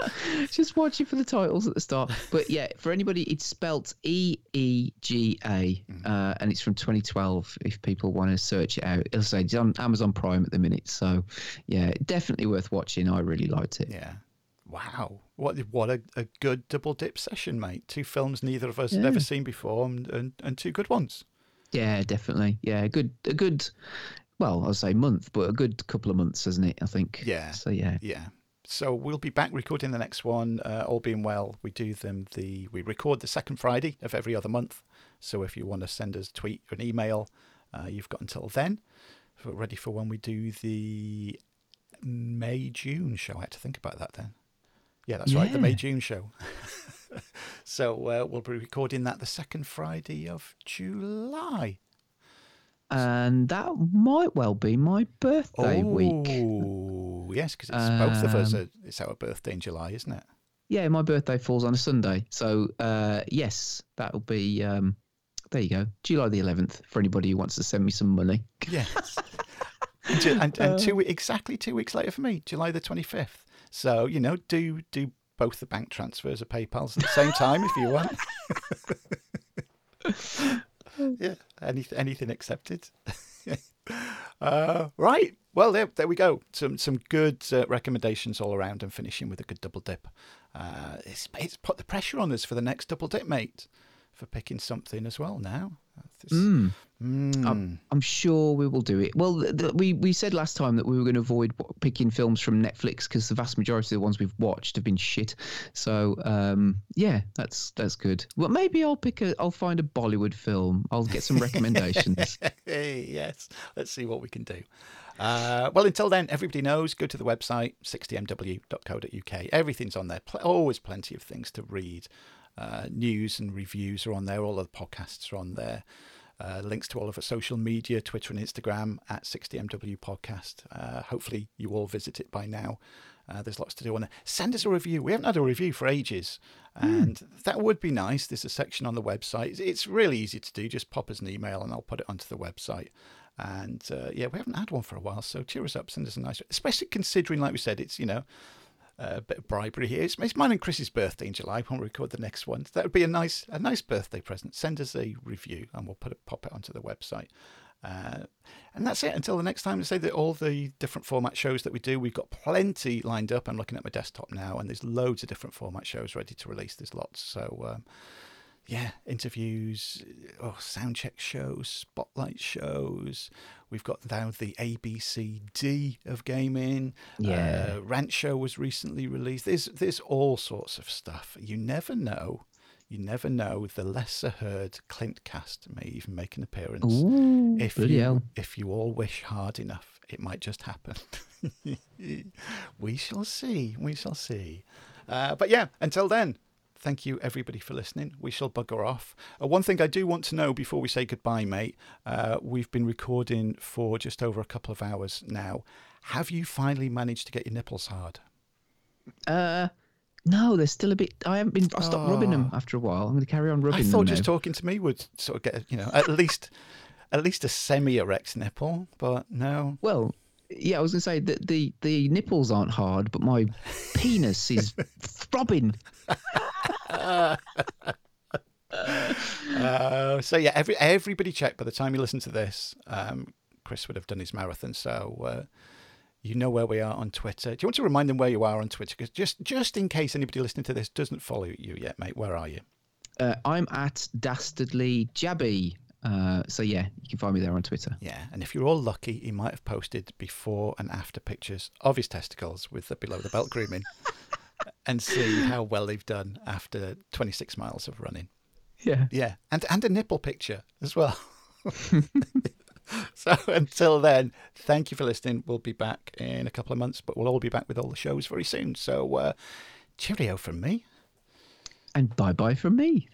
Speaker 2: just watching for the titles at the start. But yeah, for anybody, it's spelt E E G A, uh, and it's from 2012. If people want to search it out, it'll say it's on Amazon Prime at the minute. So yeah, definitely worth watching. I really liked it.
Speaker 1: Yeah. Wow. What what a, a good double dip session, mate. Two films neither of us had ever seen before and, and, and two good ones.
Speaker 2: Yeah, definitely. Yeah, good, a good. Well, I'll say month, but a good couple of months, isn't it? I think.
Speaker 1: Yeah.
Speaker 2: So yeah.
Speaker 1: Yeah. So we'll be back recording the next one. Uh, all being well, we do them the we record the second Friday of every other month. So if you want to send us a tweet or an email, uh, you've got until then. For, ready for when we do the May June show. I had to think about that then. Yeah, that's right, the May June show. so uh, we'll be recording that the second Friday of July.
Speaker 2: And that might well be my birthday week.
Speaker 1: Yes, because it's both of us.
Speaker 2: Um,
Speaker 1: Are, it's our birthday in July, isn't it?
Speaker 2: Yeah, my birthday falls on a Sunday. So uh, yes, that'll be. Um, there you go, July the 11th. For anybody who wants to send me some money.
Speaker 1: Yes. and and, and
Speaker 2: Uh.
Speaker 1: two exactly two weeks later for me, July the twenty fifth. So you know, do do both the bank transfers or PayPal's at the same time if you want. yeah, anything anything accepted. Uh, right. Well, there, there we go. Some some good uh, recommendations all around, and finishing with a good double dip. Uh, it's it's put the pressure on us for the next double dip, mate, for picking something as well. Now,
Speaker 2: Mm.
Speaker 1: Mm.
Speaker 2: I'm, I'm sure we will do it. Well, th- th- we we said last time that we were going to avoid w- picking films from Netflix because the vast majority of the ones we've watched have been shit. So um, yeah, that's that's good. Well, maybe I'll pick a. I'll find a Bollywood film. I'll get some recommendations.
Speaker 1: Yes. Let's see what we can do. Uh, well, until then, everybody knows. Go to the website 60mw.co.uk. Everything's on there. Pl- always plenty of things to read. Uh, news and reviews are on there. All of the podcasts are on there. Uh, links to all of our social media, Twitter and Instagram at 60mw podcast. Uh, hopefully, you all visit it by now. Uh, there's lots to do on there. Send us a review. We haven't had a review for ages, and that would be nice. There's a section on the website. It's- It's really easy to do. Just pop us an email, and I'll put it onto the website. And uh, yeah, we haven't had one for a while, so cheer us up. Send us a nice, especially considering, like we said, it's you know a bit of bribery here. It's, it's mine and Chris's birthday in July when we record the next one. That would be a nice a nice birthday present. Send us a review and we'll put it pop it onto the website. Uh, and that's it until the next time. To say that all the different format shows that we do, we've got plenty lined up. I'm looking at my desktop now, and there's loads of different format shows ready to release. There's lots. So um, yeah, interviews, oh, sound check shows, spotlight shows. We've got now the ABCD of gaming.
Speaker 2: Yeah.
Speaker 1: Uh, Rant Show was recently released. There's there's all sorts of stuff. You never know. You never know. The lesser heard Clint cast may even make an appearance.
Speaker 2: Ooh,
Speaker 1: if
Speaker 2: bloody
Speaker 1: you if you all wish hard enough, it might just happen. we shall see. We shall see. Uh, but yeah, until then, thank you everybody for listening. We shall bugger off. Uh, one thing I do want to know before we say goodbye, mate. Uh, we've been recording for just over a couple of hours now. Have you finally managed to get your nipples hard?
Speaker 2: Uh, no, they're still a bit. I haven't been. I stopped rubbing them after a while. I'm going to carry on rubbing
Speaker 1: I thought
Speaker 2: now.
Speaker 1: just talking to me would sort of get you know at least at least a semi-erect nipple, but no.
Speaker 2: Well, yeah, I was going to say that the the nipples aren't hard, but my penis is throbbing.
Speaker 1: Uh, so yeah, every everybody check. By the time you listen to this, um, Chris would have done his marathon, so uh, you know where we are on Twitter. Do you want to remind them where you are on Twitter? Because just just in case anybody listening to this doesn't follow you yet, mate, where are you?
Speaker 2: Uh, I'm at dastardly jabby Uh, so yeah, you can find me there on Twitter.
Speaker 1: Yeah, and if you're all lucky, he might have posted before and after pictures of his testicles with the below the belt grooming, and see how well they've done after 26 miles of running.
Speaker 2: Yeah.
Speaker 1: Yeah, and and a nipple picture as well. so until then, thank you for listening. We'll be back in a couple of months, but we'll all be back with all the shows very soon. So uh, cheerio from me.
Speaker 2: And bye bye from me.